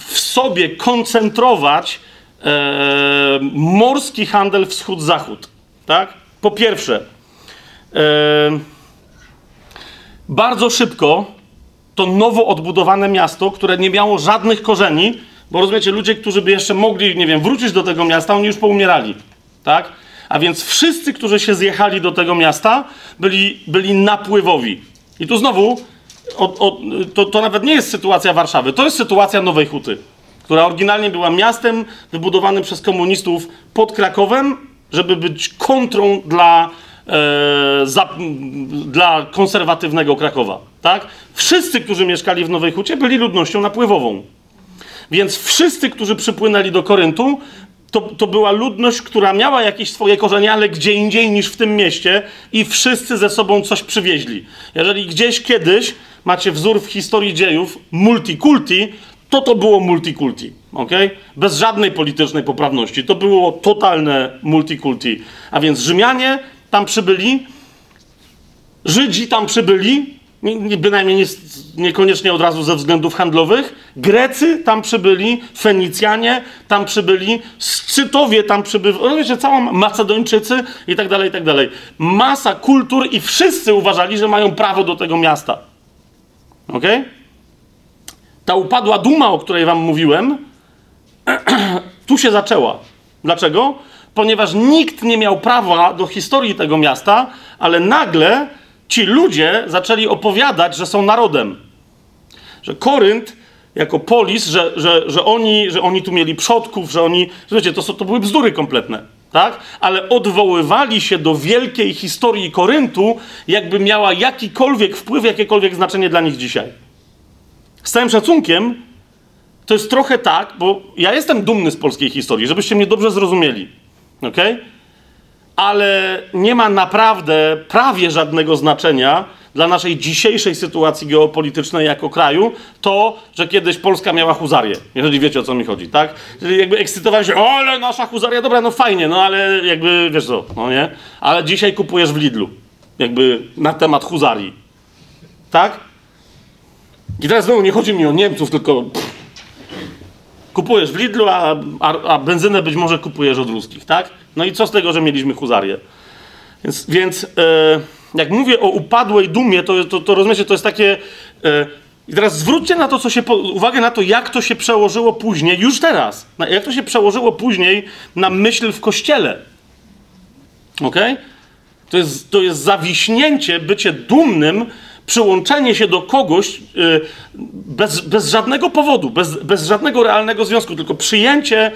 w sobie koncentrować e, morski handel wschód-zachód. Tak? Po pierwsze, e, bardzo szybko to nowo odbudowane miasto, które nie miało żadnych korzeni, bo rozumiecie, ludzie, którzy by jeszcze mogli, nie wiem, wrócić do tego miasta, oni już poumierali, tak? A więc wszyscy, którzy się zjechali do tego miasta, byli, byli napływowi. I tu znowu, o, o, to, to nawet nie jest sytuacja Warszawy, to jest sytuacja Nowej Huty, która oryginalnie była miastem wybudowanym przez komunistów pod Krakowem, żeby być kontrą dla, e, za, dla konserwatywnego Krakowa. Tak? Wszyscy, którzy mieszkali w Nowej Hucie, byli ludnością napływową. Więc wszyscy, którzy przypłynęli do Koryntu, to, to była ludność, która miała jakieś swoje korzenie, ale gdzie indziej niż w tym mieście i wszyscy ze sobą coś przywieźli. Jeżeli gdzieś kiedyś macie wzór w historii dziejów multikulti, to to było multikulti, ok? Bez żadnej politycznej poprawności. To było totalne multikulti. A więc Rzymianie tam przybyli Żydzi tam przybyli, bynajmniej nie, niekoniecznie od razu ze względów handlowych. Grecy tam przybyli, Fenicjanie tam przybyli, Scytowie tam przybyli, rozumiecie, cała Macedończycy i tak dalej, i tak dalej. Masa kultur i wszyscy uważali, że mają prawo do tego miasta. Ok? Ta upadła duma, o której wam mówiłem, tu się zaczęła. Dlaczego? Ponieważ nikt nie miał prawa do historii tego miasta, ale nagle ci ludzie zaczęli opowiadać, że są narodem. Że Korynt jako polis, że, że, że, oni, że oni tu mieli przodków, że oni. Wiecie, to, to były bzdury kompletne. Tak? Ale odwoływali się do wielkiej historii Koryntu, jakby miała jakikolwiek wpływ, jakiekolwiek znaczenie dla nich dzisiaj. Z całym szacunkiem, to jest trochę tak, bo ja jestem dumny z polskiej historii, żebyście mnie dobrze zrozumieli. Okay? Ale nie ma naprawdę prawie żadnego znaczenia dla naszej dzisiejszej sytuacji geopolitycznej jako kraju to, że kiedyś Polska miała huzarię. Jeżeli wiecie o co mi chodzi, tak? Czyli jakby ekscytowałem się, o ale nasza huzaria, dobra, no fajnie, no ale jakby wiesz co, no nie? Ale dzisiaj kupujesz w Lidlu, jakby na temat huzarii. Tak? I teraz znowu nie chodzi mi o Niemców, tylko pff, kupujesz w Lidlu, a, a, a benzynę być może kupujesz od ruskich, tak? No i co z tego, że mieliśmy huzarię? Więc, więc e, jak mówię o upadłej dumie, to, to, to rozumiecie, to jest takie. E, I teraz zwróćcie na to, co się, uwagę na to, jak to się przełożyło później, już teraz, jak to się przełożyło później na myśl w kościele. Ok? To jest, to jest zawiśnięcie, bycie dumnym, przyłączenie się do kogoś e, bez, bez żadnego powodu, bez, bez żadnego realnego związku, tylko przyjęcie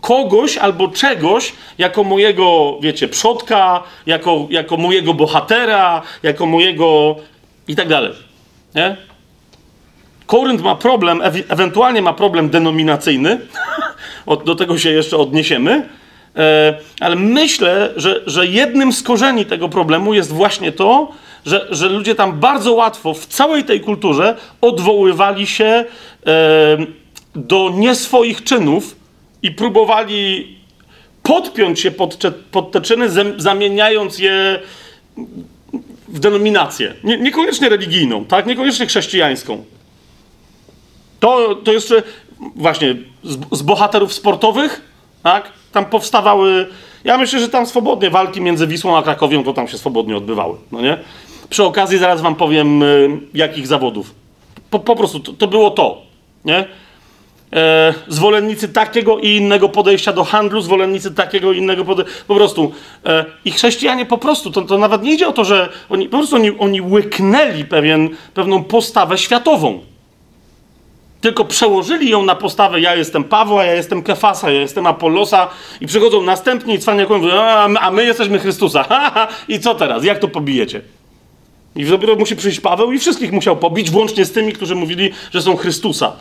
kogoś albo czegoś jako mojego, wiecie, przodka, jako, jako mojego bohatera, jako mojego i tak dalej. Nie? Korynt ma problem, e ewentualnie ma problem denominacyjny, do tego się jeszcze odniesiemy, e, ale myślę, że, że jednym z korzeni tego problemu jest właśnie to, że, że ludzie tam bardzo łatwo w całej tej kulturze odwoływali się e, do nie swoich czynów, i próbowali podpiąć się pod, pod te czyny, zamieniając je w denominację. Nie, niekoniecznie religijną, tak? Niekoniecznie chrześcijańską. To, to jeszcze właśnie z, z bohaterów sportowych, tak? Tam powstawały. Ja myślę, że tam swobodnie walki między Wisłą a Krakowią to tam się swobodnie odbywały, no nie? Przy okazji zaraz wam powiem, y, jakich zawodów. Po, po prostu to, to było to, nie? e, zwolennicy takiego i innego podejścia do handlu, zwolennicy takiego i innego podejścia. Po prostu. E, I chrześcijanie po prostu, to, to nawet nie idzie o to, że oni po prostu oni, oni łyknęli pewien, pewną postawę światową. Tylko przełożyli ją na postawę ja jestem Pawła, ja jestem Kefasa, ja jestem Apollosa i przychodzą następni i cwaniakują, a, a my jesteśmy Chrystusa. I co teraz? Jak to pobijecie? I dopiero musi przyjść Paweł i wszystkich musiał pobić, włącznie z tymi, którzy mówili, że są Chrystusa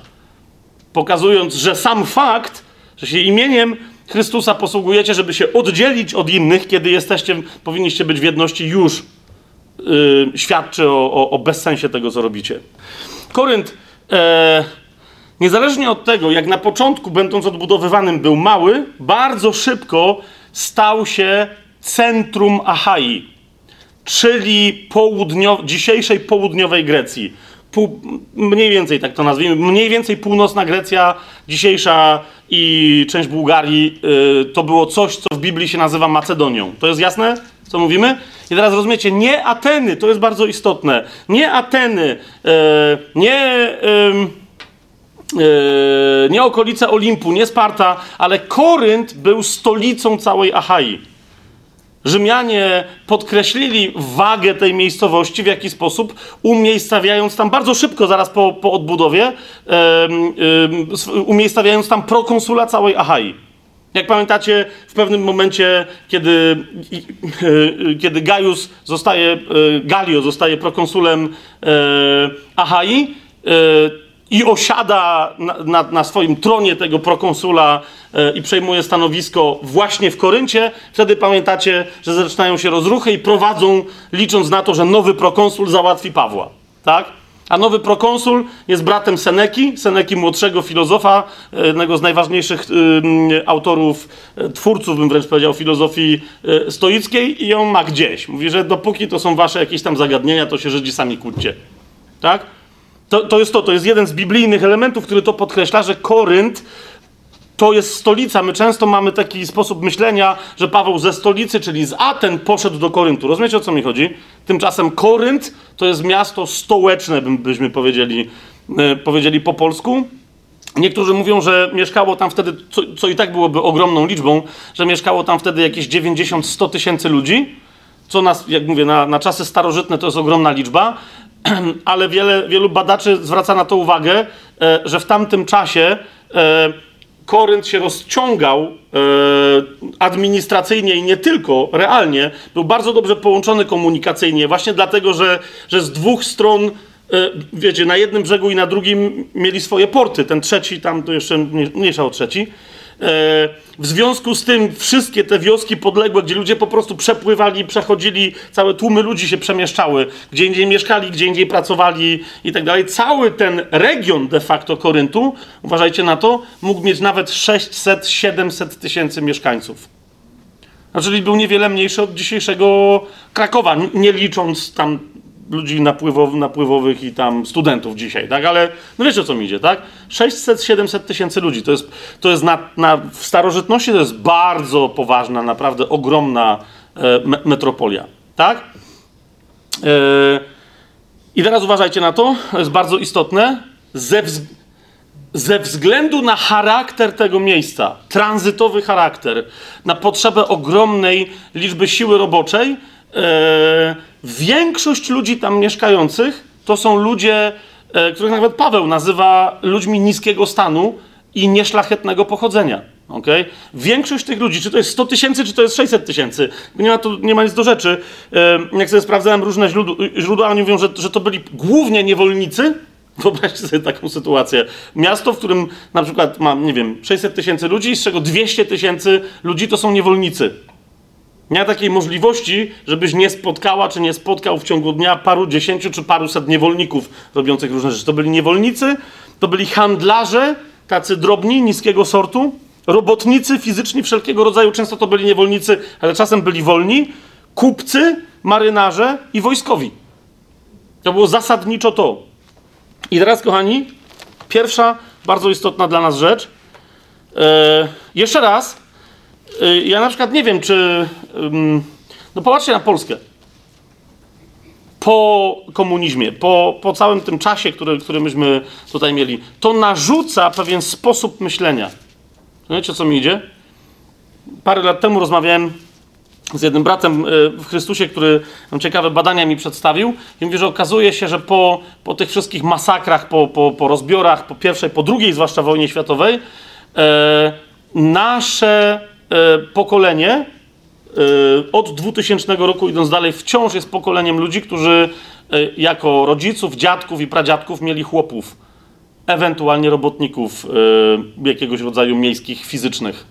pokazując, że sam fakt, że się imieniem Chrystusa posługujecie, żeby się oddzielić od innych, kiedy jesteście, powinniście być w jedności, już yy, świadczy o, o, o, bezsensie tego, co robicie. Korynt, e, niezależnie od tego, jak na początku, będąc odbudowywanym, był mały, bardzo szybko stał się centrum Achai, czyli południo, dzisiejszej południowej Grecji pół, mniej więcej tak to nazwijmy, mniej więcej północna Grecja, dzisiejsza i część Bułgarii, yy, to było coś, co w Biblii się nazywa Macedonią. To jest jasne, co mówimy? I teraz rozumiecie, nie Ateny, to jest bardzo istotne, nie Ateny, yy, nie... Yy, nie okolice Olimpu, nie Sparta, ale Korynt był stolicą całej Achai. Rzymianie podkreślili wagę tej miejscowości, w jaki sposób umiejscawiając tam bardzo szybko, zaraz po, po odbudowie, umiejscawiając tam prokonsula całej Achai. Jak pamiętacie, w pewnym momencie, kiedy, kiedy Gaius zostaje, e, Galio zostaje prokonsulem e, Achai, e, i osiada na, na, na, swoim tronie tego prokonsula e, i przejmuje stanowisko właśnie w Koryncie, wtedy pamiętacie, że zaczynają się rozruchy i prowadzą, licząc na to, że nowy prokonsul załatwi Pawła. Tak? A nowy prokonsul jest bratem Seneki, Seneki młodszego filozofa, jednego z najważniejszych y, autorów, y, twórców, bym wręcz powiedział, filozofii stoickiej i on ma gdzieś. Mówi, że dopóki to są wasze jakieś tam zagadnienia, to się Żydzi sami kłóćcie. Tak? To, to jest to, to jest jeden z biblijnych elementów, który to podkreśla, że Korynt to jest stolica. My często mamy taki sposób myślenia, że Paweł ze stolicy, czyli z Aten, poszedł do Koryntu. Rozumiecie o co mi chodzi? Tymczasem Korynt to jest miasto stołeczne, byśmy powiedzieli, e, powiedzieli po polsku. Niektórzy mówią, że mieszkało tam wtedy, co, co i tak byłoby ogromną liczbą, że mieszkało tam wtedy jakieś 90-100 tysięcy ludzi, co nas, jak mówię, na, na czasy starożytne to jest ogromna liczba, ale wiele, wielu badaczy zwraca na to uwagę, e, że w tamtym czasie e, Korynt się rozciągał e, administracyjnie i nie tylko, realnie, był bardzo dobrze połączony komunikacyjnie, właśnie dlatego, że, że z dwóch stron, wiecie, na jednym brzegu i na drugim mieli swoje porty. Ten trzeci, tam to jeszcze mniejsza o trzeci. E, w związku z tym wszystkie te wioski podległe, gdzie ludzie po prostu przepływali, przechodzili, całe tłumy ludzi się przemieszczały, gdzie indziej mieszkali, gdzie indziej pracowali i tak dalej. Cały ten region de facto Koryntu, uważajcie na to, mógł mieć nawet 600-700 tysięcy mieszkańców. Znaczy był niewiele mniejszy od dzisiejszego Krakowa, nie licząc tam ludzi napływow, napływowych i tam studentów dzisiaj, tak? Ale no wiecie o co mi idzie, tak? 600-700 tysięcy ludzi. To jest, to jest na, na, w starożytności to jest bardzo poważna, naprawdę ogromna e, me, metropolia, tak? E, I teraz uważajcie na to, to jest bardzo istotne. Ze, wz, ze względu na charakter tego miejsca, tranzytowy charakter, na potrzebę ogromnej liczby siły roboczej, większość ludzi tam mieszkających to są ludzie, e, których nawet Paweł nazywa ludźmi niskiego stanu i nieszlachetnego pochodzenia. Okay? Większość tych ludzi, czy to jest 100 tysięcy, czy to jest 600 tysięcy, nie ma, tu, nie ma nic do rzeczy. E, jak sobie sprawdzałem różne źródła, oni mówią, że, że to byli głównie niewolnicy. Wyobraźcie sobie taką sytuację. Miasto, w którym na przykład ma, nie wiem, 600 tysięcy ludzi, z czego 200 tysięcy ludzi to są niewolnicy. Nie ma takiej możliwości, żebyś nie spotkała, czy nie spotkał w ciągu dnia paru dziesięciu, czy paruset niewolników robiących różne rzeczy. To byli niewolnicy, to byli handlarze, tacy drobni, niskiego sortu, robotnicy fizyczni wszelkiego rodzaju, często to byli niewolnicy, ale czasem byli wolni, kupcy, marynarze i wojskowi. To było zasadniczo to. I teraz, kochani, pierwsza bardzo istotna dla nas rzecz. Yy, jeszcze raz, ja na przykład nie wiem, czy. No popatrzcie na Polskę. Po komunizmie, po, po całym tym czasie, który, który myśmy tutaj mieli, to narzuca pewien sposób myślenia. Wiecie, co mi idzie? Parę lat temu rozmawiałem z jednym bratem y, w Chrystusie, który ciekawe badania mi przedstawił i mówi, że okazuje się, że po, po tych wszystkich masakrach, po, po, po rozbiorach, po pierwszej, po drugiej zwłaszcza wojnie światowej, e, nasze pokolenie e, od 2000 roku idąc dalej wciąż jest pokoleniem ludzi, którzy e, jako rodziców, dziadków i pradziadków mieli chłopów, ewentualnie robotników jakiegoś rodzaju miejskich, fizycznych.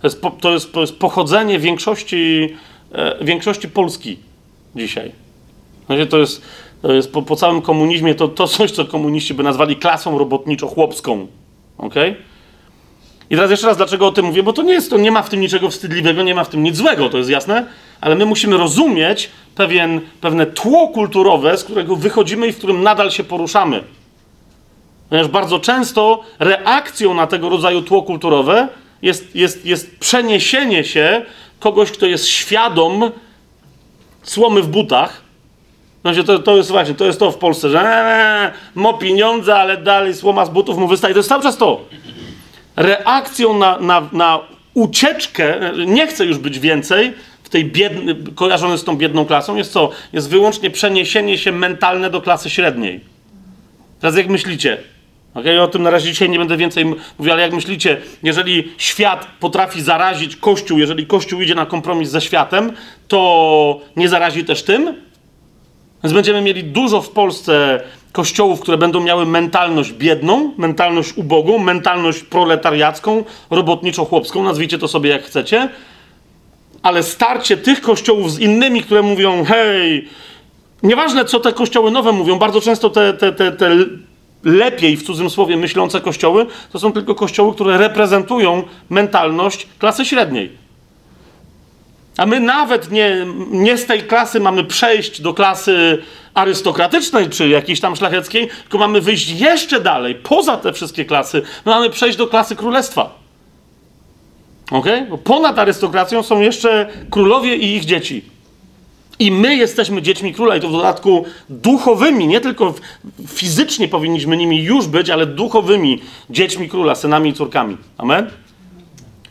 To jest, to jest, to jest pochodzenie większości, większości Polski dzisiaj. To jest, to jest po, po całym komunizmie to, to coś, co komuniści by nazwali klasą robotniczo-chłopską. Okay? I teraz jeszcze raz, dlaczego o tym mówię? Bo to nie jest, to nie ma w tym niczego wstydliwego, nie ma w tym nic złego, to jest jasne, ale my musimy rozumieć pewien, pewne tło kulturowe, z którego wychodzimy i w którym nadal się poruszamy. Ponieważ bardzo często reakcją na tego rodzaju tło kulturowe jest, jest, jest przeniesienie się kogoś, kto jest świadom słomy w butach. Znaczy, to, to jest właśnie, to jest to w Polsce, że ee, mo pieniądze, ale dalej słoma z butów mu wystaje. To jest cały czas to reakcją na, na, na ucieczkę, nie chcę już być więcej, w tej biedny, kojarzone z tą biedną klasą, jest co? Jest wyłącznie przeniesienie się mentalne do klasy średniej. Teraz jak myślicie? Okay? O tym na razie dzisiaj nie będę więcej mówił, ale jak myślicie, jeżeli świat potrafi zarazić Kościół, jeżeli Kościół idzie na kompromis ze światem, to nie zarazi też tym? Więc będziemy mieli dużo w Polsce kościołów, które będą miały mentalność biedną, mentalność ubogą, mentalność proletariacką, robotniczo-chłopską, nazwijcie to sobie jak chcecie, ale starcie tych kościołów z innymi, które mówią, hej, Nieważne, co te kościoły nowe mówią, bardzo często te, te, te, te lepiej w cudzym słowie myślące kościoły to są tylko kościoły, które reprezentują mentalność klasy średniej. A my nawet nie, nie z tej klasy mamy przejść do klasy arystokratycznej czy jakiejś tam szlacheckiej, tylko mamy wyjść jeszcze dalej, poza te wszystkie klasy. My mamy przejść do klasy królestwa. Ok? Bo ponad arystokracją są jeszcze królowie i ich dzieci. I my jesteśmy dziećmi króla, i to w dodatku duchowymi, nie tylko fizycznie powinniśmy nimi już być, ale duchowymi dziećmi króla, synami i córkami. Amen?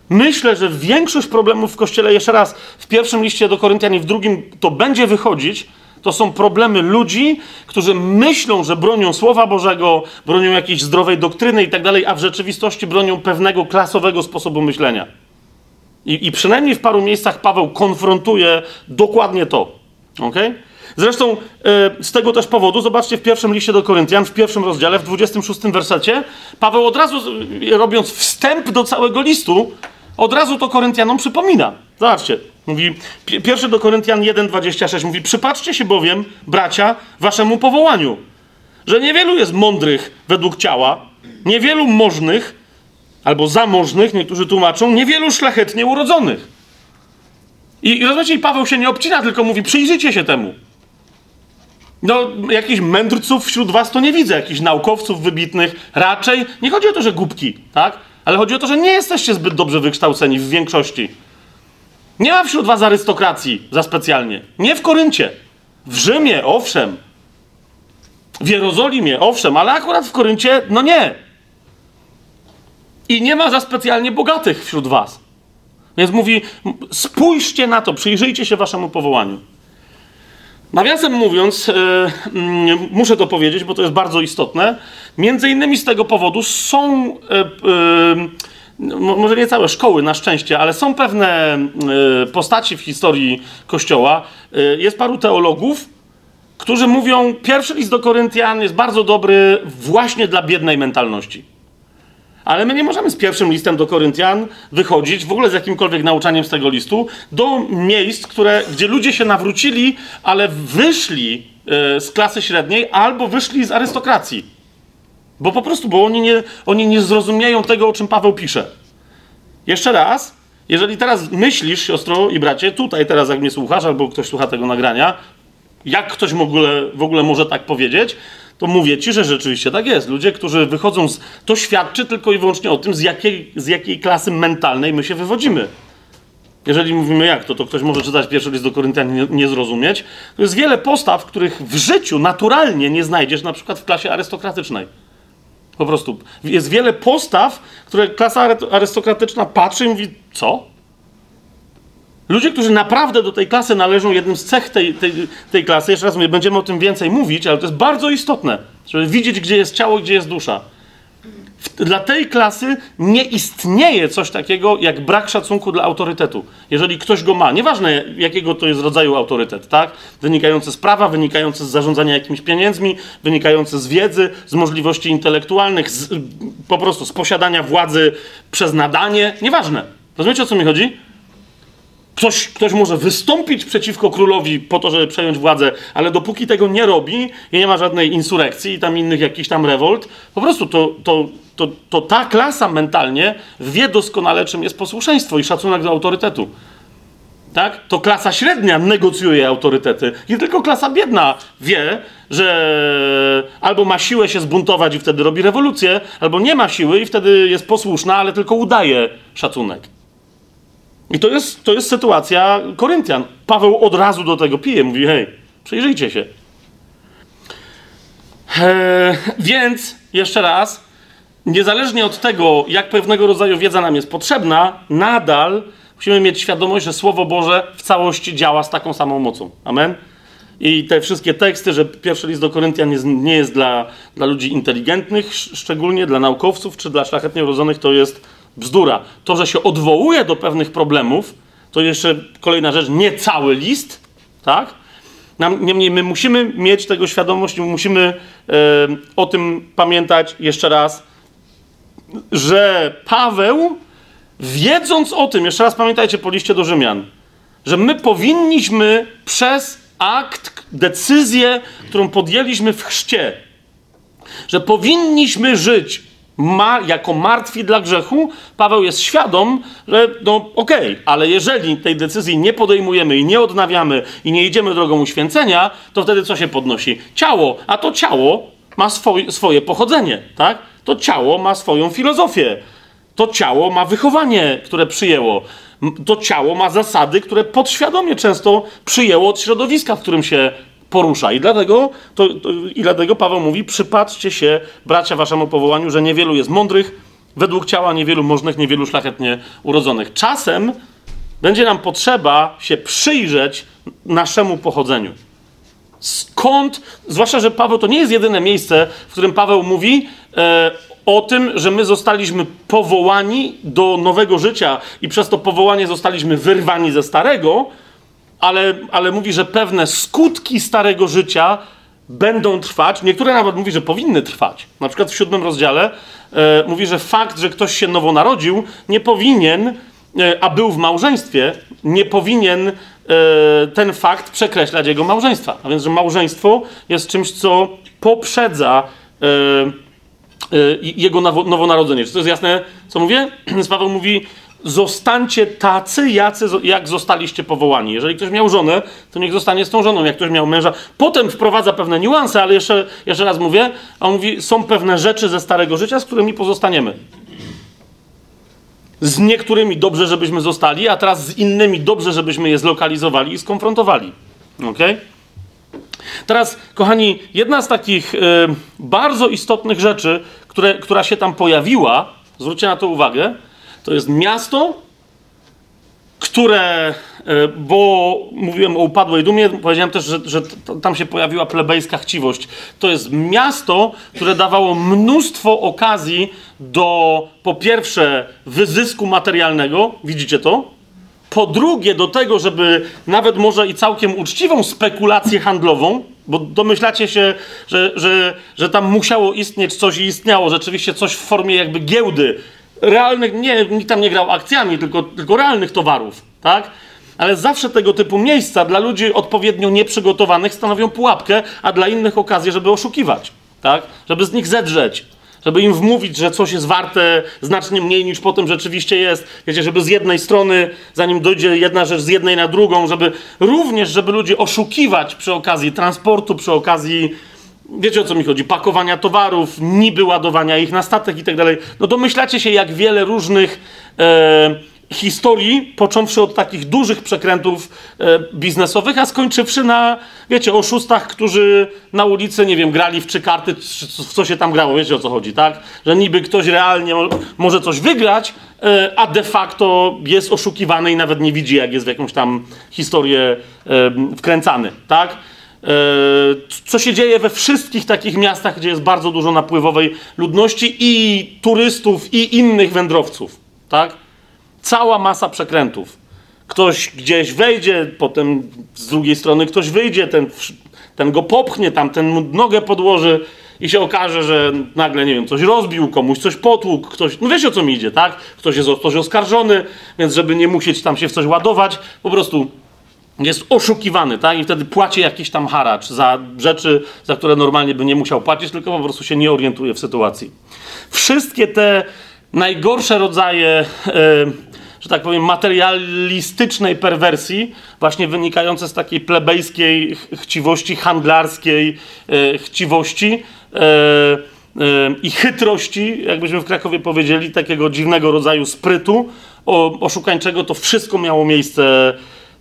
Myślę, że większość problemów w kościele, jeszcze raz, w pierwszym liście do Koryntian i w drugim to będzie wychodzić, to są problemy ludzi, którzy myślą, że bronią Słowa Bożego, bronią jakiejś zdrowej doktryny i tak dalej, a w rzeczywistości bronią pewnego klasowego sposobu myślenia. I, I, przynajmniej w paru miejscach Paweł konfrontuje dokładnie to. Okay? Zresztą e, z tego też powodu, zobaczcie w pierwszym liście do Koryntian, w pierwszym rozdziale, w 26 wersecie, Paweł od razu, robiąc wstęp do całego listu, od razu to Koryntianom przypomina. Zobaczcie, mówi, pierwszy do Koryntian 1,26 mówi, przypatrzcie się bowiem, bracia, waszemu powołaniu, że niewielu jest mądrych według ciała, niewielu możnych, albo zamożnych, niektórzy tłumaczą, niewielu szlachetnie urodzonych. I, i rozumiecie, Paweł się nie obcina, tylko mówi, przyjrzyjcie się temu. No, jakichś mędrców wśród was to nie widzę, jakichś naukowców wybitnych. Raczej nie chodzi o to, że głupki, tak? Ale chodzi o to, że nie jesteście zbyt dobrze wykształceni w większości. Nie ma wśród was arystokracji za specjalnie. Nie w Koryncie. W Rzymie, owszem. W Jerozolimie, owszem, ale akurat w Koryncie, no nie. I nie ma za specjalnie bogatych wśród was. Więc mówi, spójrzcie na to, przyjrzyjcie się waszemu powołaniu. Nawiasem mówiąc, yy, muszę to powiedzieć, bo to jest bardzo istotne. Między innymi z tego powodu są, yy, yy, może nie całe szkoły na szczęście, ale są pewne postaci w historii Kościoła. jest paru teologów, którzy mówią, pierwszy list do Koryntian jest bardzo dobry właśnie dla biednej mentalności. Ale my nie możemy z pierwszym listem do Koryntian wychodzić, w ogóle z jakimkolwiek nauczaniem z tego listu, do miejsc, które, gdzie ludzie się nawrócili, ale wyszli e, z klasy średniej albo wyszli z arystokracji. Bo po prostu, bo oni nie, oni nie zrozumieją tego, o czym Paweł pisze. Jeszcze raz, jeżeli teraz myślisz, siostro i bracie, tutaj teraz jak mnie słuchasz, albo ktoś słucha tego nagrania, jak ktoś w ogóle, w ogóle może tak powiedzieć, to mówię ci, że rzeczywiście tak jest. Ludzie, którzy wychodzą z. To świadczy tylko i wyłącznie o tym, z jakiej, z jakiej klasy mentalnej my się wywodzimy. Jeżeli mówimy jak to, to ktoś może czytać pierwszy list do Koryntian nie, nie zrozumieć. To jest wiele postaw, których w życiu naturalnie nie znajdziesz, na przykład w klasie arystokratycznej. Po prostu. Jest wiele postaw, które klasa arystokratyczna patrzy i mówi, co? Ludzie, którzy naprawdę do tej klasy należą, jednym z cech tej, tej, tej klasy, jeszcze raz mówię, będziemy o tym więcej mówić, ale to jest bardzo istotne, żeby widzieć, gdzie jest ciało, gdzie jest dusza. Dla tej klasy nie istnieje coś takiego jak brak szacunku dla autorytetu. Jeżeli ktoś go ma, nieważne jakiego to jest rodzaju autorytet, tak? Wynikający z prawa, wynikający z zarządzania jakimiś pieniędzmi, wynikający z wiedzy, z możliwości intelektualnych, z, po prostu z posiadania władzy przez nadanie, nieważne. Rozumiecie o co mi chodzi? Ktoś, ktoś może wystąpić przeciwko królowi po to, żeby przejąć władzę, ale dopóki tego nie robi i nie ma żadnej insurekcji i tam innych jakichś tam rewolt, po prostu to, to, to, to ta klasa mentalnie wie doskonale, czym jest posłuszeństwo i szacunek do autorytetu. Tak? To klasa średnia negocjuje autorytety i tylko klasa biedna wie, że albo ma siłę się zbuntować i wtedy robi rewolucję, albo nie ma siły i wtedy jest posłuszna, ale tylko udaje szacunek. I to jest, to jest sytuacja Koryntian. Paweł od razu do tego pije, mówi: hej, przyjrzyjcie się. Eee, więc, jeszcze raz, niezależnie od tego, jak pewnego rodzaju wiedza nam jest potrzebna, nadal musimy mieć świadomość, że Słowo Boże w całości działa z taką samą mocą. Amen? I te wszystkie teksty, że pierwszy list do Koryntian jest, nie jest dla, dla ludzi inteligentnych, szczególnie dla naukowców czy dla szlachetnie urodzonych, to jest bzdura. To, że się odwołuje do pewnych problemów, to jeszcze kolejna rzecz, nie cały list, tak? Niemniej my musimy mieć tego świadomość, musimy e, o tym pamiętać jeszcze raz, że Paweł, wiedząc o tym, jeszcze raz pamiętajcie po liście do Rzymian, że my powinniśmy przez akt, decyzję, którą podjęliśmy w chrzcie, że powinniśmy żyć ma, jako martwi dla grzechu, Paweł jest świadom, że no okej, okay, ale jeżeli tej decyzji nie podejmujemy i nie odnawiamy i nie idziemy drogą uświęcenia, to wtedy co się podnosi? Ciało, a to ciało ma swoj, swoje pochodzenie, tak? To ciało ma swoją filozofię. To ciało ma wychowanie, które przyjęło. To ciało ma zasady, które podświadomie często przyjęło od środowiska, w którym się porusza. I dlatego, to, to, I dlatego Paweł mówi: przypatrzcie się, bracia, waszemu powołaniu, że niewielu jest mądrych, według ciała niewielu możnych, niewielu szlachetnie urodzonych. Czasem będzie nam potrzeba się przyjrzeć naszemu pochodzeniu. Skąd, zwłaszcza, że Paweł to nie jest jedyne miejsce, w którym Paweł mówi e, o tym, że my zostaliśmy powołani do nowego życia i przez to powołanie zostaliśmy wyrwani ze starego, ale, ale mówi, że pewne skutki starego życia będą trwać. Niektóre nawet mówi, że powinny trwać. Na przykład w siódmym rozdziale e, mówi, że fakt, że ktoś się nowo narodził, nie powinien, e, a był w małżeństwie, nie powinien e, ten fakt przekreślać jego małżeństwa. A więc, że małżeństwo jest czymś, co poprzedza e, e, jego nowonarodzenie. Czy to jest jasne, co mówię? Paweł mówi, zostańcie tacy, jacy, jak zostaliście powołani. Jeżeli ktoś miał żonę, to niech zostanie z tą żoną. Jak ktoś miał męża, potem wprowadza pewne niuanse, ale jeszcze, jeszcze raz mówię, on mówi, są pewne rzeczy ze starego życia, z którymi pozostaniemy. Z niektórymi dobrze, żebyśmy zostali, a teraz z innymi dobrze, żebyśmy je zlokalizowali i skonfrontowali. Ok? Teraz, kochani, jedna z takich y, bardzo istotnych rzeczy, które, która się tam pojawiła, zwróćcie na to uwagę, to jest miasto, które, e, bo mówiłem o upadłej dumie, powiedziałem też, że, że tam się pojawiła plebejska chciwość. To jest miasto, które dawało mnóstwo okazji do, po pierwsze, wyzysku materialnego, widzicie to? Po drugie, do tego, żeby nawet może i całkiem uczciwą spekulację handlową, bo domyślacie się, że, że, że tam musiało istnieć coś i istniało rzeczywiście coś w formie jakby giełdy, realnych, nie, nikt tam nie grał akcjami, tylko, tylko realnych towarów, tak? Ale zawsze tego typu miejsca dla ludzi odpowiednio nieprzygotowanych stanowią pułapkę, a dla innych okazję, żeby oszukiwać, tak? Żeby z nich zedrzeć, żeby im wmówić, że coś jest warte znacznie mniej niż potem rzeczywiście jest. Wiecie, żeby z jednej strony, zanim dojdzie jedna rzecz z jednej na drugą, żeby również, żeby ludzi oszukiwać przy okazji transportu, przy okazji Wiecie o co mi chodzi? Pakowania towarów, niby ładowania ich na statek i tak dalej. No domyślacie się, jak wiele różnych e, historii, począwszy od takich dużych przekrętów e, biznesowych, a skończywszy na, wiecie, oszustach, którzy na ulicy, nie wiem, grali w trzy karty, w co się tam grało, wiecie o co chodzi, tak? Że niby ktoś realnie może coś wygrać, e, a de facto jest oszukiwany i nawet nie widzi, jak jest w jakąś tam historię e, wkręcany, tak? E, co się dzieje we wszystkich takich miastach, gdzie jest bardzo dużo napływowej ludności i turystów, i innych wędrowców, tak? Cała masa przekrętów. Ktoś gdzieś wejdzie, potem z drugiej strony ktoś wyjdzie, ten, ten go popchnie, tam ten nogę podłoży i się okaże, że nagle, nie wiem, coś rozbił, komuś coś potłukł, ktoś, no wiecie o co mi idzie, tak? Ktoś jest o coś oskarżony, więc żeby nie musieć tam się w coś ładować, po prostu jest oszukiwany, tak? I wtedy płaci jakiś tam haracz za rzeczy, za które normalnie by nie musiał płacić, tylko po prostu się nie orientuje w sytuacji. Wszystkie te najgorsze rodzaje, e, że tak powiem, materialistycznej perwersji, właśnie wynikające z takiej plebejskiej chciwości, handlarskiej e, chciwości e, i chytrości, jakbyśmy w Krakowie powiedzieli, takiego dziwnego rodzaju sprytu oszukańczego, to wszystko miało miejsce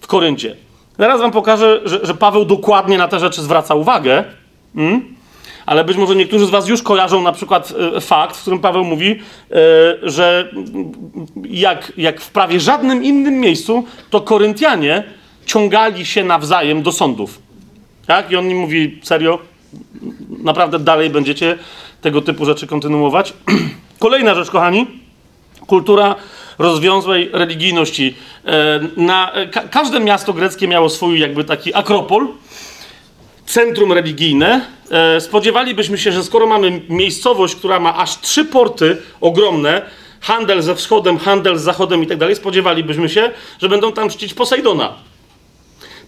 w Koryncie. Zaraz wam pokażę, że, że Paweł dokładnie na te rzeczy zwraca uwagę. Hmm? Ale być może niektórzy z Was już kojarzą na przykład e, fakt, w którym Paweł mówi, e, że jak, jak w prawie żadnym innym miejscu, to Koryntianie ciągali się nawzajem do sądów. Tak? I on im mówi, serio, naprawdę dalej będziecie tego typu rzeczy kontynuować. Kolejna rzecz, kochani, kultura rozwiązłej religijności. E, na, ka każde miasto greckie miało swój jakby taki akropol, centrum religijne. E, spodziewalibyśmy się, że skoro mamy miejscowość, która ma aż trzy porty ogromne, handel ze wschodem, handel z zachodem i tak dalej, spodziewalibyśmy się, że będą tam czcić Posejdona.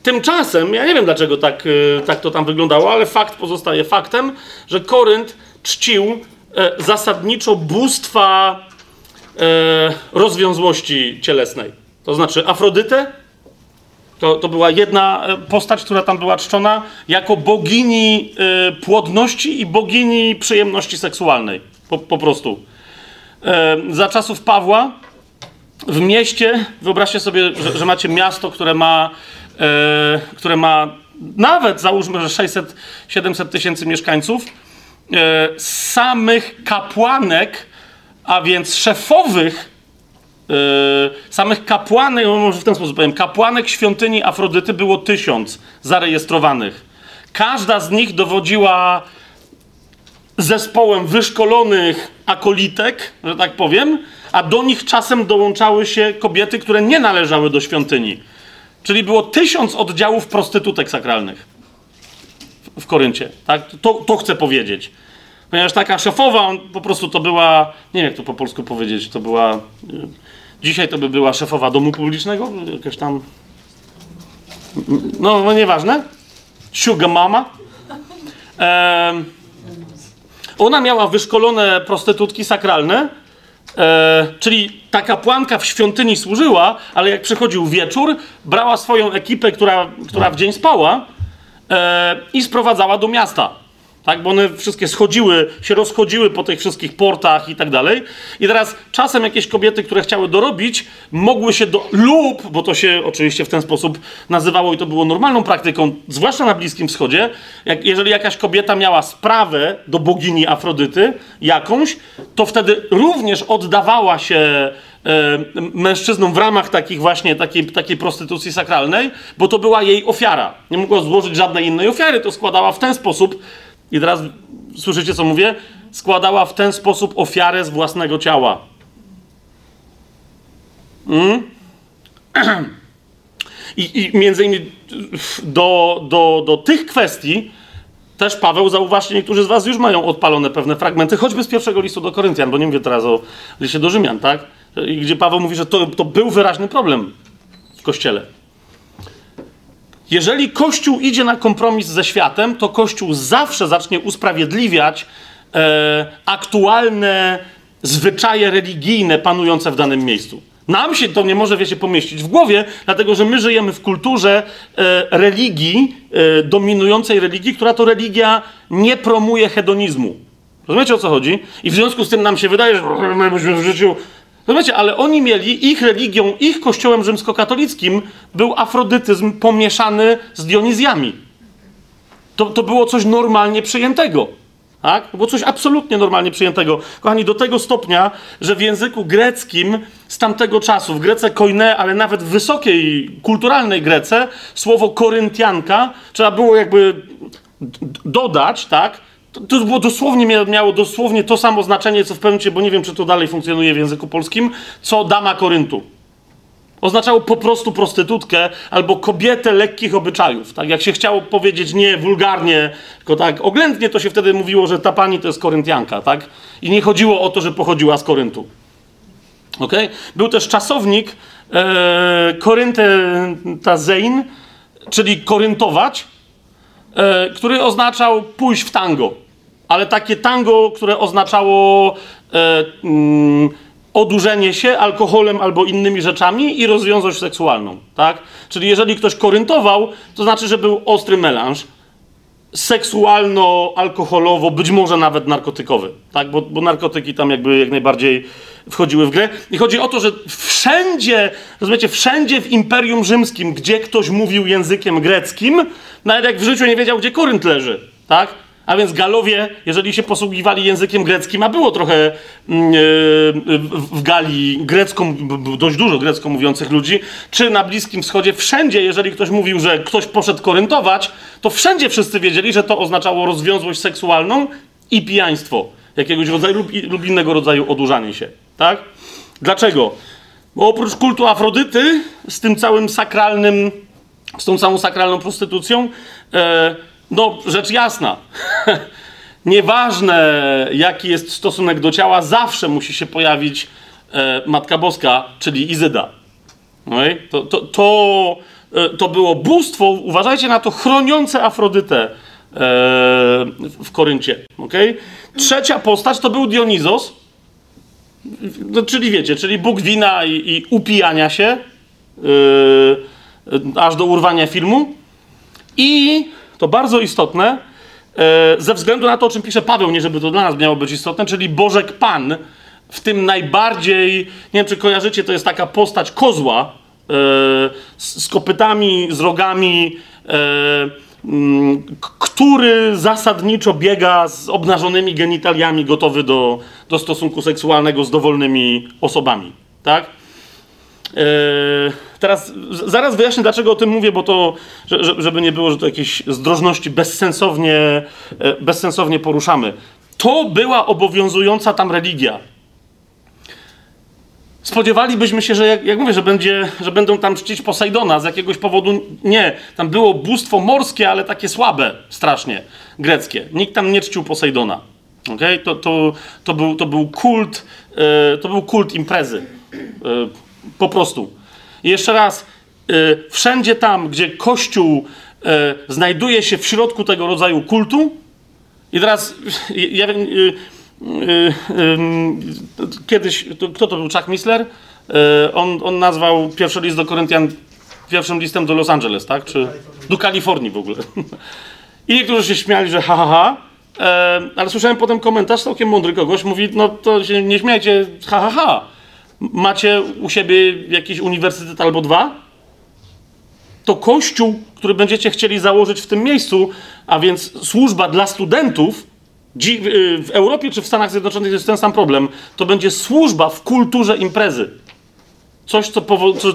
Tymczasem, ja nie wiem dlaczego tak, tak to tam wyglądało, ale fakt pozostaje faktem, że Korynt czcił e, zasadniczo bóstwa e, rozwiązłości cielesnej. To znaczy Afrodytę, to, to była jedna e, postać, która tam była czczona jako bogini e, płodności i bogini przyjemności seksualnej. Po, po prostu. E, za czasów Pawła w mieście, wyobraźcie sobie, że, że macie miasto, które ma, e, które ma nawet załóżmy, że 600-700 tysięcy mieszkańców, e, samych kapłanek, a więc szefowych e, samych kapłanek, no może w ten sposób powiem, kapłanek świątyni Afrodyty było tysiąc zarejestrowanych. Każda z nich dowodziła zespołem wyszkolonych akolitek, że tak powiem, a do nich czasem dołączały się kobiety, które nie należały do świątyni. Czyli było tysiąc oddziałów prostytutek sakralnych w Koryncie. Tak? To, to chcę powiedzieć. Ponieważ taka szefowa, on po prostu to była, nie wiem jak to po polsku powiedzieć, to była, y, dzisiaj to by była szefowa domu publicznego, jakaś tam, no, no nieważne, sugar mama. Ona miała wyszkolone prostytutki sakralne, e, czyli ta kapłanka w świątyni służyła, ale jak przychodził wieczór, brała swoją ekipę, która, która w dzień spała e, i sprowadzała do miasta. Tak, bo one wszystkie schodziły, się rozchodziły po tych wszystkich portach i tak dalej. I teraz czasem jakieś kobiety, które chciały dorobić, mogły się do. lub, bo to się oczywiście w ten sposób nazywało i to było normalną praktyką, zwłaszcza na Bliskim Wschodzie, jak, jeżeli jakaś kobieta miała sprawę do bogini Afrodyty jakąś, to wtedy również oddawała się e, mężczyznom w ramach takich właśnie takiej, takiej prostytucji sakralnej, bo to była jej ofiara. Nie mogła złożyć żadnej innej ofiary, to składała w ten sposób. I teraz słyszycie, co mówię? Składała w ten sposób ofiarę z własnego ciała. Mm? I, I między innymi do, do, do tych kwestii też Paweł, zauważcie, niektórzy z was już mają odpalone pewne fragmenty, choćby z pierwszego listu do Koryntian, bo nie mówię teraz o liście do Rzymian, tak? Gdzie Paweł mówi, że to, to był wyraźny problem w Kościele. Jeżeli Kościół idzie na kompromis ze światem, to Kościół zawsze zacznie usprawiedliwiać e, aktualne zwyczaje religijne panujące w danym miejscu. Nam się to nie może, wiecie, pomieścić w głowie, dlatego że my żyjemy w kulturze e, religii, e, dominującej religii, która to religia nie promuje hedonizmu. Rozumiecie o co chodzi? I w związku z tym nam się wydaje, że my byśmy w życiu. Rozumiecie, ale oni mieli, ich religią, ich kościołem rzymskokatolickim był afrodytyzm pomieszany z Dionizjami. To, to było coś normalnie przyjętego. Tak? To było coś absolutnie normalnie przyjętego. Kochani, do tego stopnia, że w języku greckim z tamtego czasu, w Grece koine, ale nawet w wysokiej, kulturalnej Grece, słowo koryntianka trzeba było jakby dodać, tak? To, to było dosłownie, mia- miało dosłownie to samo znaczenie, co w pewnym momencie, bo nie wiem, czy to dalej funkcjonuje w języku polskim, co dama Koryntu. Oznaczało po prostu prostytutkę albo kobietę lekkich obyczajów. Tak jak się chciało powiedzieć nie wulgarnie, tylko tak oględnie, to się wtedy mówiło, że ta pani to jest Koryntianka, tak? I nie chodziło o to, że pochodziła z Koryntu. Okay? Był też czasownik e, koryntazein, czyli koryntować, e, który oznaczał pójść w tango. Ale takie tango, które oznaczało e, mm, odurzenie się alkoholem albo innymi rzeczami i rozwiązłość seksualną. Tak? Czyli jeżeli ktoś koryntował, to znaczy, że był ostry melanż seksualno-alkoholowo, być może nawet narkotykowy, tak? Bo, bo narkotyki tam jakby jak najbardziej wchodziły w grę. I chodzi o to, że wszędzie, rozumiecie, wszędzie w Imperium Rzymskim, gdzie ktoś mówił językiem greckim, nawet jak w życiu nie wiedział, gdzie Korynt leży, tak? A więc Galowie, jeżeli się posługiwali językiem greckim, a było trochę mm, yy, w Galii grecką, dość dużo grecko mówiących ludzi, czy na Bliskim Wschodzie, wszędzie, jeżeli ktoś mówił, że ktoś poszedł koryntować, to wszędzie wszyscy wiedzieli, że to oznaczało rozwiązłość seksualną i pijaństwo jakiegoś rodzaju lub innego rodzaju odurzanie się. Tak? Dlaczego? Bo oprócz kultu Afrodyty, z tym całym sakralnym, z tą całą sakralną prostytucją, e, no rzecz jasna. Nieważne, jaki jest stosunek do ciała, zawsze musi się pojawić e, Matka Boska, czyli Izyda. Okej? To, to, to e, to było bóstwo, uważajcie na to, chroniące Afrodytę e, w Koryncie. Okay? Trzecia postać to był Dionizos, no, czyli wiecie, czyli Bóg wina i, i upijania się, yy, aż do urwania filmu. I to bardzo istotne, yy, ze względu na to, o czym pisze Paweł, nie żeby to dla nas miało być istotne, czyli Bożek Pan, w tym najbardziej, nie wiem czy kojarzycie, to jest taka postać kozła yy, z, kopytami, z rogami, mm, który zasadniczo biega z obnażonymi genitaliami, gotowy do, do stosunku seksualnego z dowolnymi osobami. Tak? Yy, teraz zaraz wyjaśnię, dlaczego o tym mówię, bo to, żeby nie było, że to jakieś zdrożności bezsensownie, e, bezsensownie poruszamy. To była obowiązująca tam religia. Spodziewalibyśmy się, że jak, jak, mówię, że, będzie, że będą tam czcić Posejdona z jakiegoś powodu. Nie, tam było bóstwo morskie, ale takie słabe, strasznie, greckie. Nikt tam nie czcił Posejdona. Okay? To, to, to, był, to był kult, yy, to był kult imprezy. Yy, po prostu. I jeszcze raz, yy, wszędzie tam, gdzie Kościół znajduje się w środku tego rodzaju kultu, i teraz ja, Yy, kiedyś, kto to był Chuck Missler? On, on nazwał pierwszy list do Koryntian pierwszym listem do Los Angeles, tak? Czy do Kalifornii w ogóle. I niektórzy się śmiali, że ha, ha, ha. Yy, ale słyszałem potem komentarz całkiem mądry kogoś, mówi, no to się nie śmiajcie, ha, ha, ha. Macie u siebie jakiś uniwersytet albo dwa? To kościół, który będziecie chcieli założyć w tym miejscu, a więc służba dla studentów, Y, w Europie czy w Stanach Zjednoczonych jest ten sam problem. To będzie służba w kulturze imprezy. Coś, co,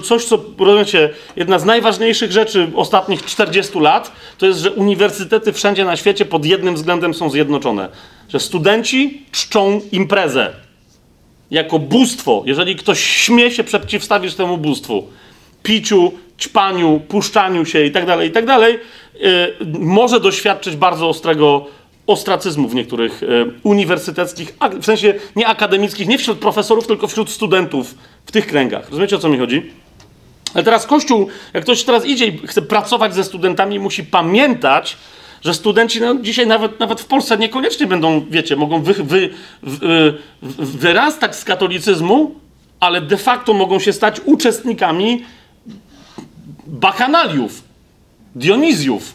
coś, co rozumiecie, jedna z najważniejszych rzeczy ostatnich 40 lat, to jest, że uniwersytety wszędzie na świecie pod jednym względem są zjednoczone. Że studenci czczą imprezę jako bóstwo. Jeżeli ktoś śmie się przeciwstawić temu bóstwu, piciu, ćpaniu, puszczaniu się itd., tak itd., yy, może doświadczyć bardzo ostrego ostracyzmu w niektórych e, uniwersyteckich, w sensie nie akademickich, nie wśród profesorów, tylko wśród studentów w tych kręgach. Rozumiecie o co mi chodzi? Ale teraz Kościół, jak ktoś teraz idzie i chce pracować ze studentami, musi pamiętać, że studenci no, dzisiaj nawet, nawet w Polsce niekoniecznie będą, wiecie, mogą wy, wy, wy, wyrastać z katolicyzmu, ale de facto mogą się stać uczestnikami bakanaliów, Dionizjów,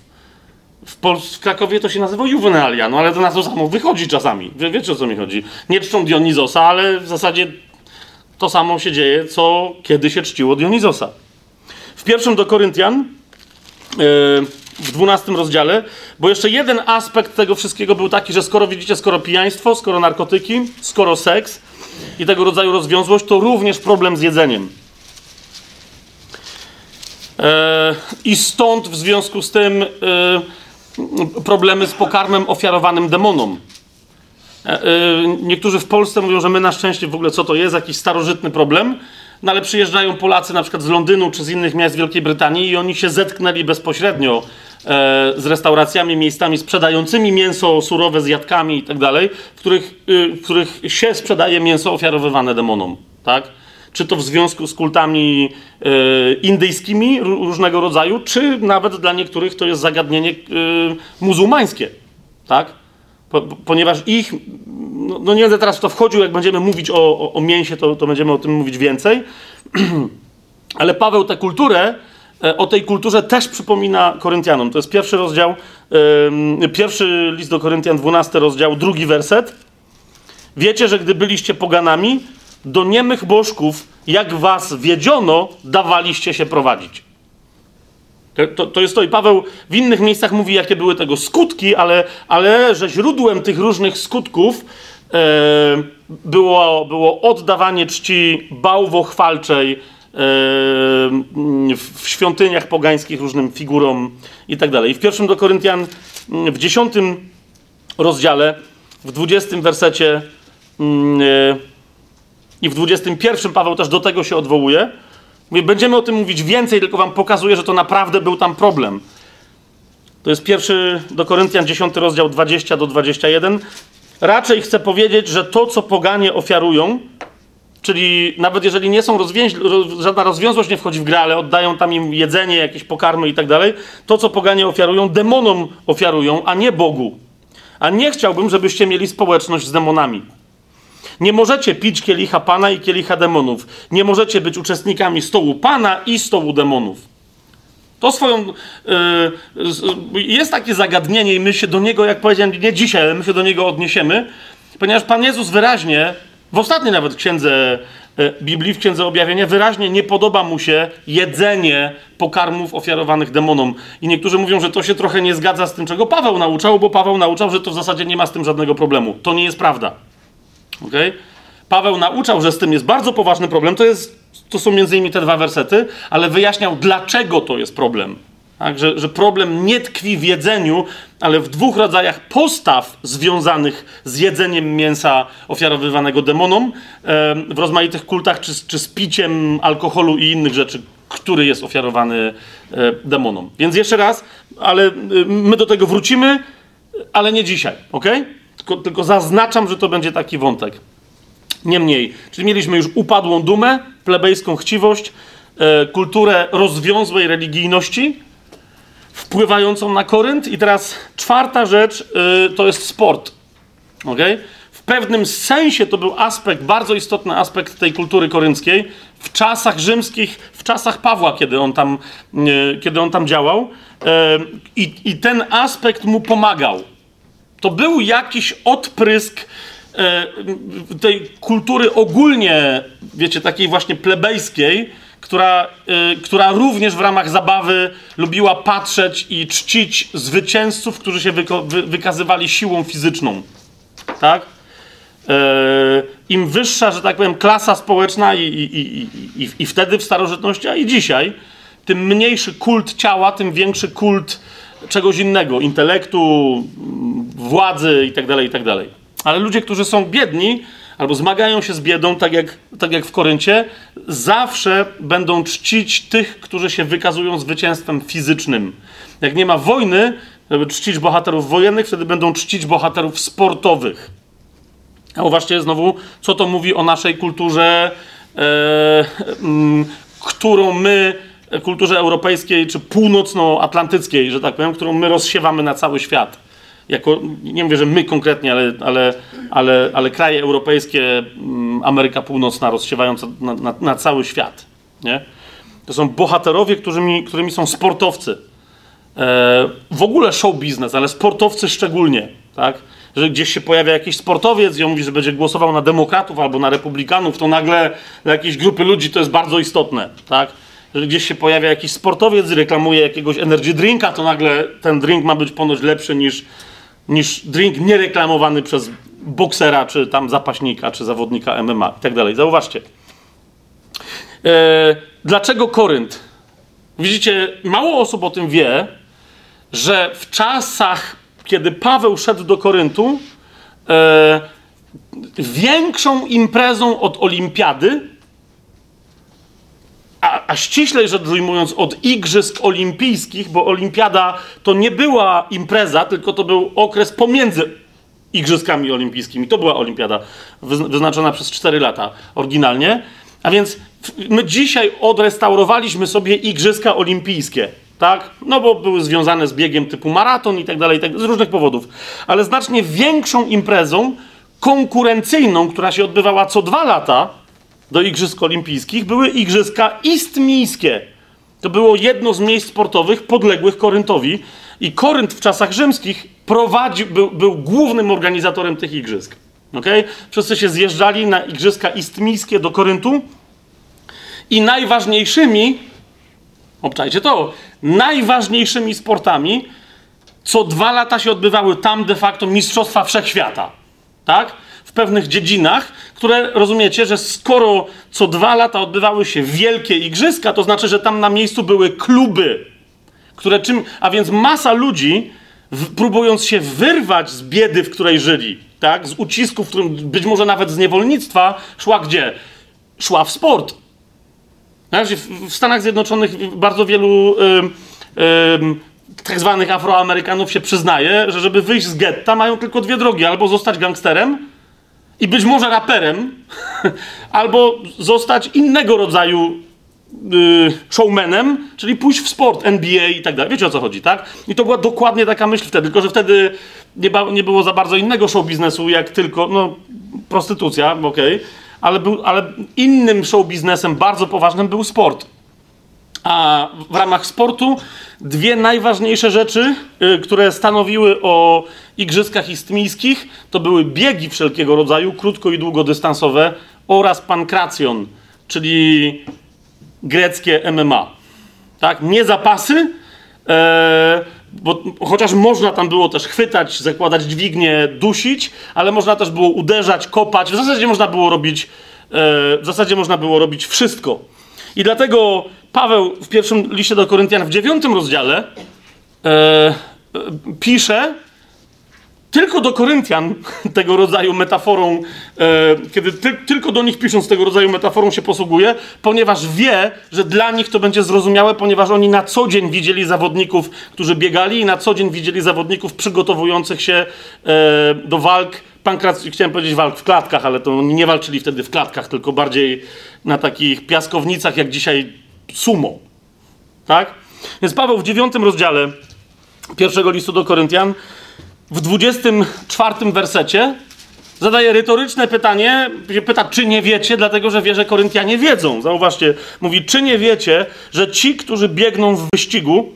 w, w Krakowie to się nazywa juvenalia, no ale to na to samo wychodzi czasami. Wie, wiecie o co mi chodzi? Nie czczą Dionizosa, ale w zasadzie to samo się dzieje, co kiedy się czciło Dionizosa. W pierwszym do Koryntian, yy, w dwunastym rozdziale, bo jeszcze jeden aspekt tego wszystkiego był taki, że skoro widzicie, skoro pijaństwo, skoro narkotyki, skoro seks i tego rodzaju rozwiązłość, to również problem z jedzeniem. Yy, I stąd w związku z tym yy, problemy z pokarmem ofiarowanym demonom. E, e, niektórzy w Polsce mówią, że my na szczęście w ogóle co to jest, jakiś starożytny problem, no ale przyjeżdżają Polacy na przykład z Londynu czy z innych miast Wielkiej Brytanii i oni się zetknęli bezpośrednio e, z restauracjami, miejscami sprzedającymi mięso surowe z jadkami i tak dalej, w których, w których się sprzedaje mięso ofiarowywane demonom, tak? czy to w związku z kultami e, indyjskimi różnego rodzaju, czy nawet dla niektórych to jest zagadnienie e, muzułmańskie, tak? Po, ponieważ ich, no, no, nie będę teraz w to wchodził, jak będziemy mówić o, o, o mięsie, to, to będziemy o tym mówić więcej, ale Paweł tę kulturę, e, o tej kulturze też przypomina Koryntianom. To jest pierwszy rozdział, pierwszy list do Koryntian, 12 rozdział, drugi werset. Wiecie, że gdy byliście poganami, do niemych bożków, jak was wiedziono, dawaliście się prowadzić. To, to jest to i Paweł w innych miejscach mówi, jakie były tego skutki, ale, ale że źródłem tych różnych skutków e, było, było oddawanie czci bałwochwalczej e, w świątyniach pogańskich różnym figurom i tak dalej. W pierwszym do Koryntian w dziesiątym rozdziale, w dwudziestym wersecie e, i w 21 Paweł też do tego się odwołuje. Będziemy o tym mówić więcej, tylko wam pokazuję, że to naprawdę był tam problem. To jest pierwszy do Koryntian 10 rozdział 20 do 21. Raczej chcę powiedzieć, że to, co poganie ofiarują, Czyli nawet jeżeli nie są rozwięź, roz, żadna rozwiązłość nie wchodzi w grę, ale oddają tam im jedzenie, jakieś pokarmy i tak dalej, to co poganie ofiarują, demonom ofiarują, a nie Bogu. A nie chciałbym, żebyście mieli społeczność z demonami. Nie możecie pić kielicha Pana i kielicha demonów. Nie możecie być uczestnikami stołu Pana i stołu demonów. To swoją. Yy, jest takie zagadnienie, i my się do niego, jak powiedziałem, nie dzisiaj, ale my się do niego odniesiemy, ponieważ Pan Jezus wyraźnie, w ostatniej nawet księdze yy, Biblii, w księdze objawienia, wyraźnie nie podoba mu się jedzenie pokarmów ofiarowanych demonom. I niektórzy mówią, że to się trochę nie zgadza z tym, czego Paweł nauczał, bo Paweł nauczał, że to w zasadzie nie ma z tym żadnego problemu. To nie jest prawda. Okay? Paweł nauczał, że z tym jest bardzo poważny problem. To, jest, to są między innymi te dwa wersety, ale wyjaśniał, dlaczego to jest problem. Tak? Że, że problem nie tkwi w jedzeniu, ale w dwóch rodzajach postaw związanych z jedzeniem mięsa ofiarowywanego demonom w rozmaitych kultach, czy, czy z piciem alkoholu i innych rzeczy, który jest ofiarowany e, demonom. Więc jeszcze raz, ale e, my do tego wrócimy, ale nie dzisiaj, ok? Tylko, tylko zaznaczam, że to będzie taki wątek. Niemniej, czyli mieliśmy już upadłą dumę, plebejską chciwość, e, kulturę rozwiązłej religijności, wpływającą na Korynt. I teraz czwarta rzecz e, to jest sport. Okay? W pewnym sensie to był aspekt, bardzo istotny aspekt tej kultury korynckiej w czasach rzymskich, w czasach Pawła, kiedy on tam, e, kiedy on tam działał. I, I ten aspekt mu pomagał. To był jakiś odprysk e, tej kultury ogólnie, wiecie, takiej właśnie plebejskiej, która, e, która również w ramach zabawy lubiła patrzeć i czcić zwycięzców, którzy się wy- wykazywali siłą fizyczną. Tak? E, Im wyższa, że tak powiem, klasa społeczna i, i, i, i, i wtedy w starożytności, a i dzisiaj, tym mniejszy kult ciała, tym większy kult czegoś innego, intelektu, władzy itd., itd. Ale ludzie, którzy są biedni albo zmagają się z biedą, tak jak, tak jak w Koryncie, zawsze będą czcić tych, którzy się wykazują zwycięstwem fizycznym. Jak nie ma wojny, żeby czcić bohaterów wojennych, wtedy będą czcić bohaterów sportowych. A uważcie znowu, co to mówi o naszej kulturze, e, którą my kulturze europejskiej czy północnoatlantyckiej, że tak powiem, którą my rozsiewamy na cały świat. Jako, nie mówię, że my konkretnie, ale, ale, ale, ale kraje europejskie, Ameryka Północna rozsiewająca na, na, na cały świat. Nie? To są bohaterowie, którymi, którymi są sportowcy. E, w ogóle show biznes, ale sportowcy szczególnie. Tak? Że gdzieś się pojawia jakiś sportowiec i on mówi, że będzie głosował na demokratów albo na republikanów, to nagle dla jakiejś grupy ludzi to jest bardzo istotne. Tak? Gdzieś się pojawia jakiś sportowiec, reklamuje jakiegoś energy drinka, to nagle ten drink ma być ponoć lepszy niż, niż drink niereklamowany przez boksera, czy tam zapaśnika, czy zawodnika MMA i tak dalej. Zauważcie. E, dlaczego Korynt? Widzicie, mało osób o tym wie, że w czasach, kiedy Paweł szedł do Koryntu, e, większą imprezą od olimpiady a, a ściślej rzecz ujmując, od Igrzysk Olimpijskich, bo Olimpiada to nie była impreza, tylko to był okres pomiędzy Igrzyskami Olimpijskimi. To była Olimpiada wyznaczona przez 4 lata oryginalnie. A więc my dzisiaj odrestaurowaliśmy sobie Igrzyska Olimpijskie. Tak? No bo były związane z biegiem typu maraton i tak dalej, z różnych powodów. Ale znacznie większą imprezą konkurencyjną, która się odbywała co dwa lata, do Igrzysk Olimpijskich były Igrzyska Istmijskie. To było jedno z miejsc sportowych podległych Koryntowi i Korynt w czasach rzymskich prowadzi, był, był głównym organizatorem tych igrzysk. Okay? Wszyscy się zjeżdżali na Igrzyska Istmijskie do Koryntu i najważniejszymi, obczajcie to, najważniejszymi sportami co dwa lata się odbywały tam de facto Mistrzostwa Wszechświata. Tak? W pewnych dziedzinach, które rozumiecie, że skoro co dwa lata odbywały się wielkie igrzyska, to znaczy, że tam na miejscu były kluby, które czym, a więc masa ludzi, w, próbując się wyrwać z biedy, w której żyli, tak, z ucisku, w którym być może nawet z niewolnictwa, szła gdzie? Szła w sport. W Stanach Zjednoczonych bardzo wielu yy, tak zwanych Afroamerykanów się przyznaje, że żeby wyjść z getta, mają tylko dwie drogi: albo zostać gangsterem, i być może raperem, albo zostać innego rodzaju y, showmanem, czyli pójść w sport, NBA i tak dalej. Wiecie o co chodzi, tak? I to była dokładnie taka myśl wtedy, tylko że wtedy nie, nie było za bardzo innego show biznesu, jak tylko, no, prostytucja, okej, ale, był, ale innym show biznesem bardzo poważnym był sport. A w ramach sportu dwie najważniejsze rzeczy, y, które stanowiły o igrzyskach istmińskich, to były biegi wszelkiego rodzaju, krótko i długodystansowe oraz pankracjon, czyli greckie MMA. Tak? Nie zapasy, e, bo chociaż można tam było też chwytać, zakładać dźwignię, dusić, ale można też było uderzać, kopać. W zasadzie można było robić, e, w zasadzie można było robić wszystko. I dlatego Paweł w pierwszym liście do Koryntian w dziewiątym rozdziale e, e, pisze tylko do Koryntian tego rodzaju metaforą, e, kiedy ty, tylko do nich pisząc tego rodzaju metaforą się posługuje, ponieważ wie, że dla nich to będzie zrozumiałe, ponieważ oni na co dzień widzieli zawodników, którzy biegali i na co dzień widzieli zawodników przygotowujących się e, do walk, pankracji, chciałem powiedzieć walk w klatkach, ale to oni nie walczyli wtedy w klatkach, tylko bardziej na takich piaskownicach, jak dzisiaj sumo. Tak? Więc Paweł w dziewiątym rozdziale pierwszego listu do Koryntian w 24 wersecie zadaje retoryczne pytanie, pyta, czy nie wiecie, dlatego że wie, że Koryntianie wiedzą. Zauważcie, mówi, czy nie wiecie, że ci, którzy biegną w wyścigu,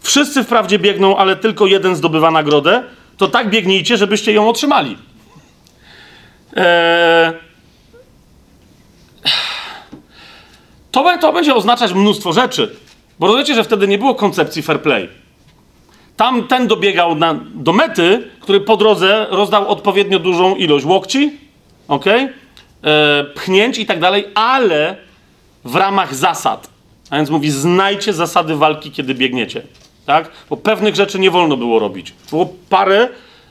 wszyscy wprawdzie biegną, ale tylko jeden zdobywa nagrodę, to tak biegnijcie, żebyście ją otrzymali. Eee... To, to będzie oznaczać mnóstwo rzeczy, bo rozumiecie, że wtedy nie było koncepcji fair play. Tam ten dobiegał na, do mety, który po drodze rozdał odpowiednio dużą ilość łokci, ok? E, pchnięć i tak dalej, ale w ramach zasad. A więc mówi, znajcie zasady walki, kiedy biegniecie. Tak? Bo pewnych rzeczy nie wolno było robić. Było parę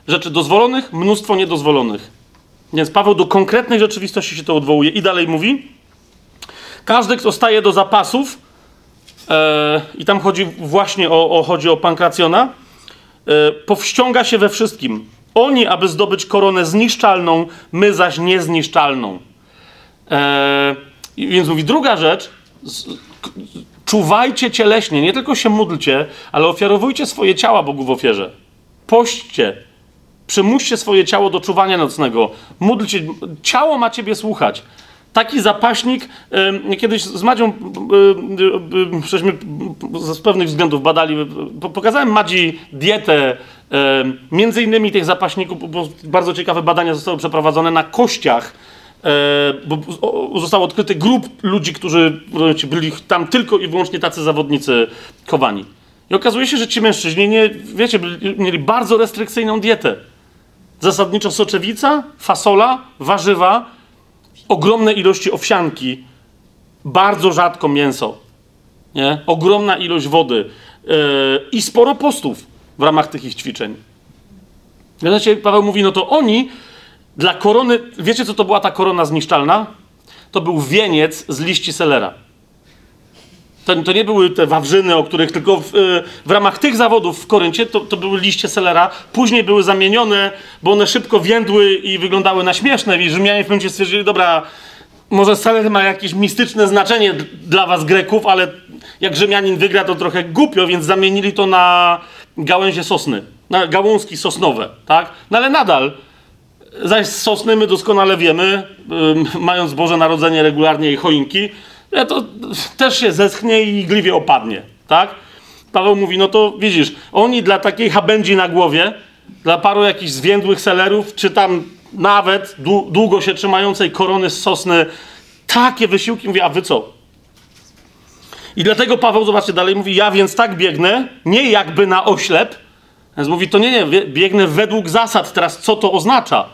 rzeczy dozwolonych, mnóstwo niedozwolonych. Więc Paweł do konkretnej rzeczywistości się to odwołuje i dalej mówi, każdy, kto staje do zapasów, e, i tam chodzi właśnie o, o, chodzi o pankracjona, e, powściąga się we wszystkim. Oni, aby zdobyć koronę zniszczalną, my zaś niezniszczalną. E, więc mówi druga rzecz, z, k, czuwajcie cieleśnie, nie tylko się módlcie, ale ofiarowujcie swoje ciała Bogu w ofierze. Pośćcie, przymuście swoje ciało do czuwania nocnego. Módlcie, ciało ma ciebie słuchać. Taki zapaśnik, y, kiedyś z Madzią, y, żeśmy z pewnych względów badali, pokazałem Madzi dietę, między innymi tych zapaśników, bo bardzo ciekawe badania zostały przeprowadzone na kościach, bo został odkryty grup ludzi, którzy byli tam tylko i wyłącznie tacy zawodnicy chowani. I okazuje się, że ci mężczyźni, nie, wiecie, mieli bardzo restrykcyjną dietę. Zasadniczo soczewica, fasola, warzywa, ogromne ilości owsianki, bardzo rzadko mięso, nie? ogromna ilość wody yy, i sporo postów w ramach tych ich ćwiczeń. Wiecie, Paweł mówi, no to oni dla korony, wiecie co to była ta korona zniszczalna? To był wieniec z liści selera. To, to, nie były te wawrzyny, o których tylko w, w ramach tych zawodów w Koryncie to, to, były liście selera. Później były zamienione, bo one szybko więdły i wyglądały na śmieszne. I Rzymianie w pewnym momencie stwierdzili, dobra, może seler ma jakieś mistyczne znaczenie dla was Greków, ale jak Rzymianin wygra, to trochę głupio, więc zamienili to na gałęzie sosny, na gałązki sosnowe, tak? No ale nadal, zaś z sosny my doskonale wiemy, mając Boże Narodzenie regularnie i choinki, to też się zeschnie i gliwie opadnie, tak? Paweł mówi, no to widzisz, oni dla takiej habędzi na głowie, dla paru jakichś zwiędłych selerów, czy tam nawet długo się trzymającej korony z sosny, takie wysiłki, mówi, a wy co? I dlatego Paweł, zobaczcie, dalej mówi, ja więc tak biegnę, nie jakby na oślep, więc mówi, to nie, nie, biegnę według zasad. Teraz co to oznacza?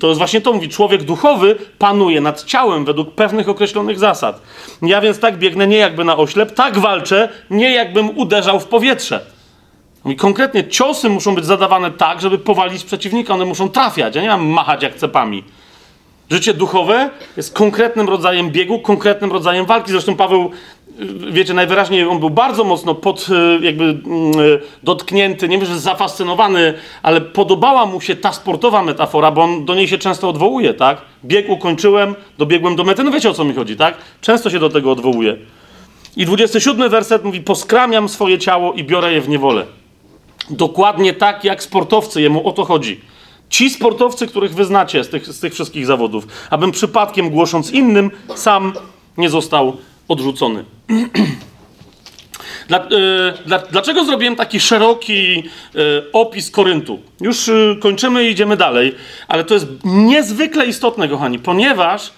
To jest właśnie to, mówi, człowiek duchowy panuje nad ciałem według pewnych określonych zasad. Ja więc tak biegnę nie jakby na oślep, tak walczę, nie jakbym uderzał w powietrze. Mówi, konkretnie ciosy muszą być zadawane tak, żeby powalić przeciwnika, one muszą trafiać, ja nie mam machać jak cepami. Życie duchowe jest konkretnym rodzajem biegu, konkretnym rodzajem walki. Zresztą Paweł wiecie, najwyraźniej on był bardzo mocno pod, e, jakby mm, e, dotknięty, nie wiem, że zafascynowany, ale podobała mu się ta sportowa metafora, bo on do niej się często odwołuje, tak? Bieg ukończyłem, dobiegłem do mety, no wiecie o co mi chodzi, tak? Często się do tego odwołuje. I 27 werset mówi, poskramiam swoje ciało i biorę je w niewolę. Dokładnie tak, jak sportowcy, jemu o to chodzi. Ci sportowcy, których wyznacie z tych, z tych wszystkich zawodów, abym przypadkiem głosząc innym, sam nie został odrzucony. Dla, e, dla, dlaczego zrobiłem taki szeroki e, opis Koryntu? Już e, kończymy i idziemy dalej, ale to jest niezwykle istotne, kochani, ponieważ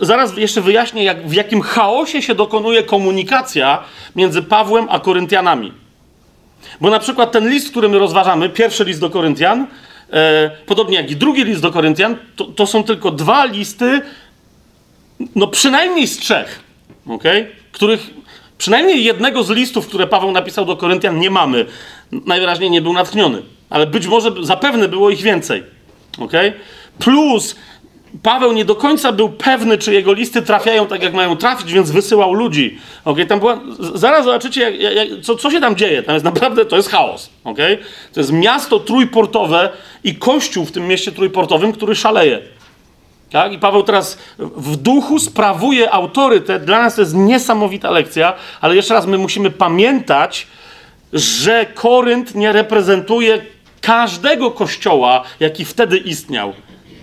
zaraz jeszcze wyjaśnię, jak, w jakim chaosie się dokonuje komunikacja między Pawłem a Koryntianami. Bo na przykład ten list, który my rozważamy, pierwszy list do Koryntian, podobnie jak i drugi list do Koryntian, to, to są tylko dwa listy, no przynajmniej z trzech, okej? których przynajmniej jednego z listów, które Paweł napisał do Koryntian, nie mamy. Najwyraźniej nie był natchniony, ale być może zapewne było ich więcej. okej? Plus Paweł nie do końca był pewny, czy jego listy trafiają tak, jak mają trafić, więc wysyłał ludzi. Okay? Tam była, zaraz zobaczycie, jak, jak, co, co się tam dzieje. Tam jest naprawdę, to jest chaos. Okay? To jest miasto trójportowe i kościół w tym mieście trójportowym, który szaleje. Tak? I Paweł teraz w duchu sprawuje autorytet. Dla nas to jest niesamowita lekcja, ale jeszcze raz my musimy pamiętać, że Korynt nie reprezentuje każdego kościoła, jaki wtedy istniał,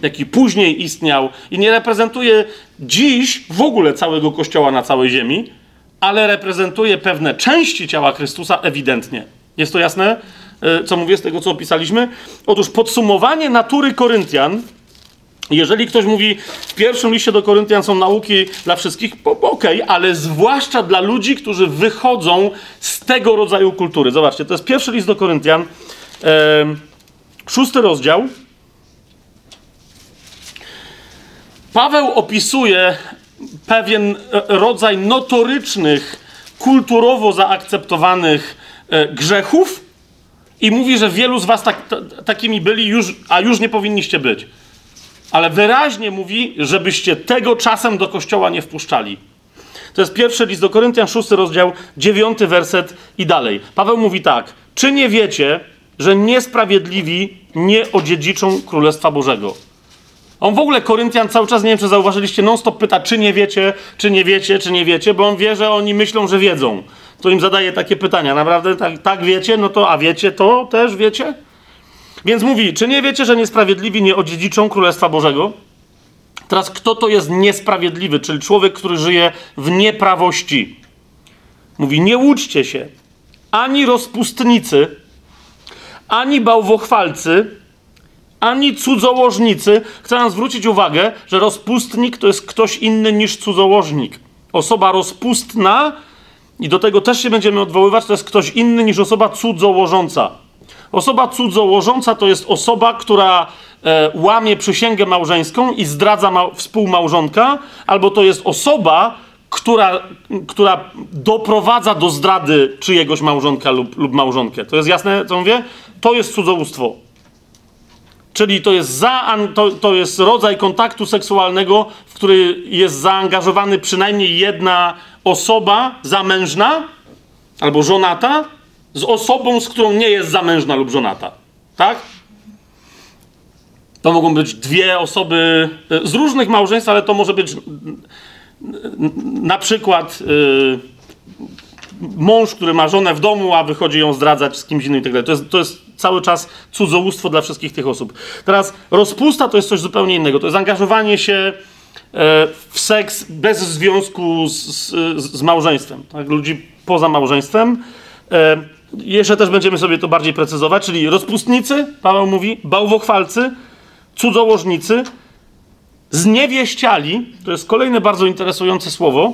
jaki później istniał, i nie reprezentuje dziś w ogóle całego kościoła na całej ziemi, ale reprezentuje pewne części ciała Chrystusa ewidentnie. Jest to jasne, e, co mówię z tego, co opisaliśmy? Otóż podsumowanie natury Koryntian jeżeli ktoś mówi, w pierwszym liście do Koryntian są nauki dla wszystkich, okej, ale zwłaszcza dla ludzi, którzy wychodzą z tego rodzaju kultury. Zobaczcie, to jest pierwszy list do Koryntian, em, szósty rozdział. Paweł opisuje pewien e, rodzaj notorycznych, kulturowo zaakceptowanych e, grzechów i mówi, że wielu z was tak, ta- takimi byli, już, a już nie powinniście być ale wyraźnie mówi, żebyście tego czasem do kościoła nie wpuszczali. To jest pierwszy list do Koryntian, szósty rozdział, dziewiąty werset i dalej. Paweł mówi tak: Czy nie wiecie, że niesprawiedliwi nie odziedziczą Królestwa Bożego? On w ogóle Koryntian cały czas, nie wiem czy zauważyliście, non-stop pyta, czy nie wiecie, czy nie wiecie, czy nie wiecie, bo on wie, że oni myślą, że wiedzą. To im zadaje takie pytania. Naprawdę tak, tak wiecie? No to, a wiecie to też wiecie? Więc mówi, czy nie wiecie, że niesprawiedliwi nie odziedziczą Królestwa Bożego? Teraz kto to jest niesprawiedliwy, czyli człowiek, który żyje w nieprawości? Mówi, nie łudźcie się, ani rozpustnicy, ani bałwochwalcy, ani cudzołożnicy. Chcę zwrócić uwagę, że rozpustnik to jest ktoś inny niż cudzołożnik. Osoba rozpustna, i do tego też się będziemy odwoływać, to jest ktoś inny niż osoba cudzołożąca. Osoba cudzołożąca to jest osoba, która e, łamie przysięgę małżeńską i zdradza ma- współmałżonka, albo to jest osoba, która, która doprowadza do zdrady czyjegoś małżonka lub, lub małżonkę. To jest jasne, co mówię? To jest cudzołóstwo. Czyli to jest, za, to, to jest rodzaj kontaktu seksualnego, w który jest zaangażowany przynajmniej jedna osoba zamężna albo żonata z osobą, z którą nie jest zamężna lub żonata. Tak? To mogą być dwie osoby e, z różnych małżeństw, ale to może być na przykład y, mąż, który ma żonę w domu, a wychodzi ją zdradzać z kimś innym i tak dalej. To jest, cały czaz cudzołóstwo dla wszystkich tych osób. Teraz rozpusta to jest coś zupełnie innego. To jest angażowanie się e, w seks bez związku z, z, z małżeństwem. Tak? Ludzi poza małżeństwem. Jeszcze też będziemy sobie to bardziej precyzować, czyli rozpustnicy, Paweł mówi, bałwochwalcy, cudzołożnicy, zniewieściali, to jest kolejne bardzo interesujące słowo,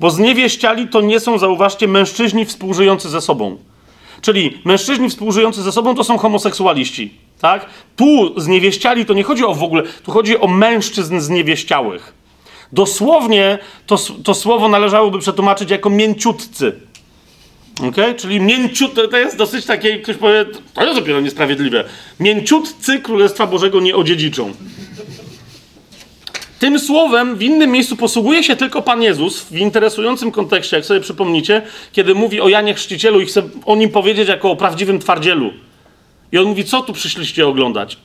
bo zniewieściali to nie są, zauważcie, mężczyźni współżyjący ze sobą. Czyli mężczyźni współżyjący ze sobą to są homoseksualiści, tak? Tu zniewieściali to nie chodzi o w ogóle, tu chodzi o mężczyzn zniewieściałych. Dosłownie to, to słowo należałoby przetłumaczyć jako mięciutcy. Okay? Czyli mięciut, to jest dosyć takie, ktoś powie, to jest dopiero niesprawiedliwe. Mięciutcy Królestwa Bożego nie odziedziczą. Tym słowem w innym miejscu posługuje się tylko Pan Jezus w interesującym kontekście, jak sobie przypomnicie, kiedy mówi o Janie Chrzcicielu i chce o nim powiedzieć jako o prawdziwym twardzielu. I on mówi, co tu przyszliście oglądać?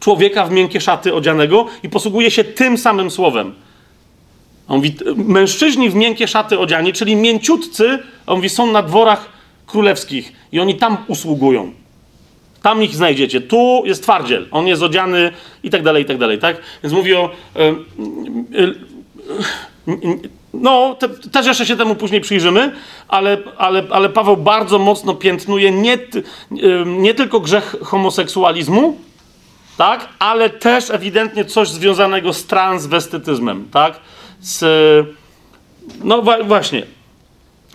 Człowieka w miękkie szaty odzianego i posługuje się tym samym słowem. On mówi, mężczyźni w miękkie szaty odziani, czyli mięciutcy, on mówi, są na dworach królewskich i oni tam usługują. Tam ich znajdziecie. Tu jest twardziel. On jest odziany i tak dalej, i tak dalej, tak? Więc mówi o... No, te, też jeszcze się temu później przyjrzymy, ale, ale, ale Paweł bardzo mocno piętnuje nie, nie tylko grzech homoseksualizmu, tak? Ale też ewidentnie coś związanego z transwestytyzmem, tak? Z, no właśnie.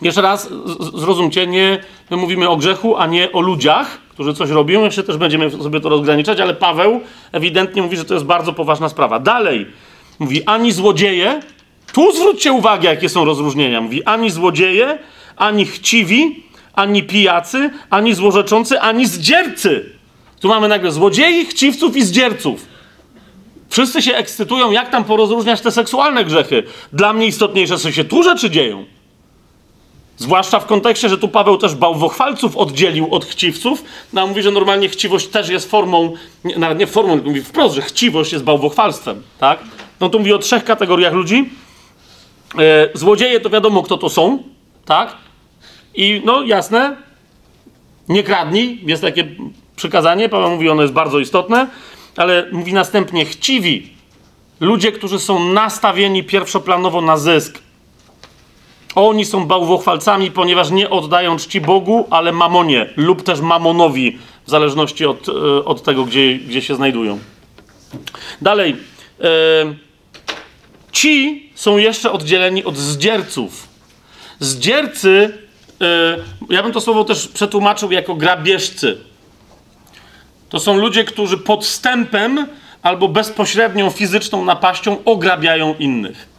Jeszcze raz zrozumcie, nie, my mówimy o grzechu, a nie o ludziach, którzy coś robią. Jeszcze też będziemy sobie to rozgraniczać, ale Paweł ewidentnie mówi, że to jest bardzo poważna sprawa. Dalej mówi, ani złodzieje, tu zwróćcie uwagę, jakie są rozróżnienia. Mówi, ani złodzieje, ani chciwi, ani pijacy, ani złorzeczący, ani zdziercy. Tu mamy nagle złodziei, chciwców i zdzierców. Wszyscy się ekscytują, jak tam porozróżniać te seksualne grzechy. Dla mnie istotniejsze, co się tu rzeczy dzieją. Zwłaszcza w kontekście, że tu Paweł też bałwochwalców oddzielił od chciwców. No, mówi, że normalnie chciwość też jest formą, nie, nawet nie formą, tylko mówi wprost, że chciwość jest bałwochwalstwem, tak? No tu mówi o trzech kategoriach ludzi. E, złodzieje to wiadomo, kto to są, tak? I no jasne, nie kradnij, jest takie przykazanie, Paweł mówi, ono jest bardzo istotne, ale mówi następnie chciwi, ludzie, którzy są nastawieni pierwszoplanowo na zysk, oni są bałwochwalcami, ponieważ nie oddają czci Bogu, ale mamonie lub też mamonowi, w zależności od, e, od tego, gdzie, gdzie się znajdują. Dalej. E, ci są jeszcze oddzieleni od zdzierców. Zdziercy, e, ja bym to słowo też przetłumaczył jako grabieżcy. To są ludzie, którzy podstępem albo bezpośrednią fizyczną napaścią ograbiają innych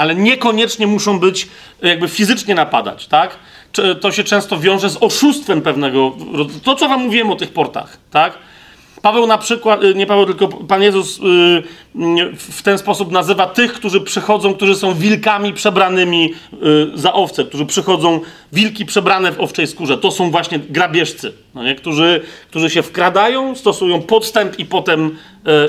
ale niekoniecznie muszą być jakby fizycznie napadać, tak? To się często wiąże z oszustwem pewnego. To, co wam mówiłem o tych portach, tak? Paweł na przykład, y, nie Paweł, tylko Pan Jezus y, y, w ten sposób nazywa tych, którzy przychodzą, którzy są wilkami przebranymi za owce, którzy przychodzą, wilki przebrane w owczej skórze. To są właśnie grabieżcy, no nie? Którzy, którzy się wkradają, stosują podstęp i potem,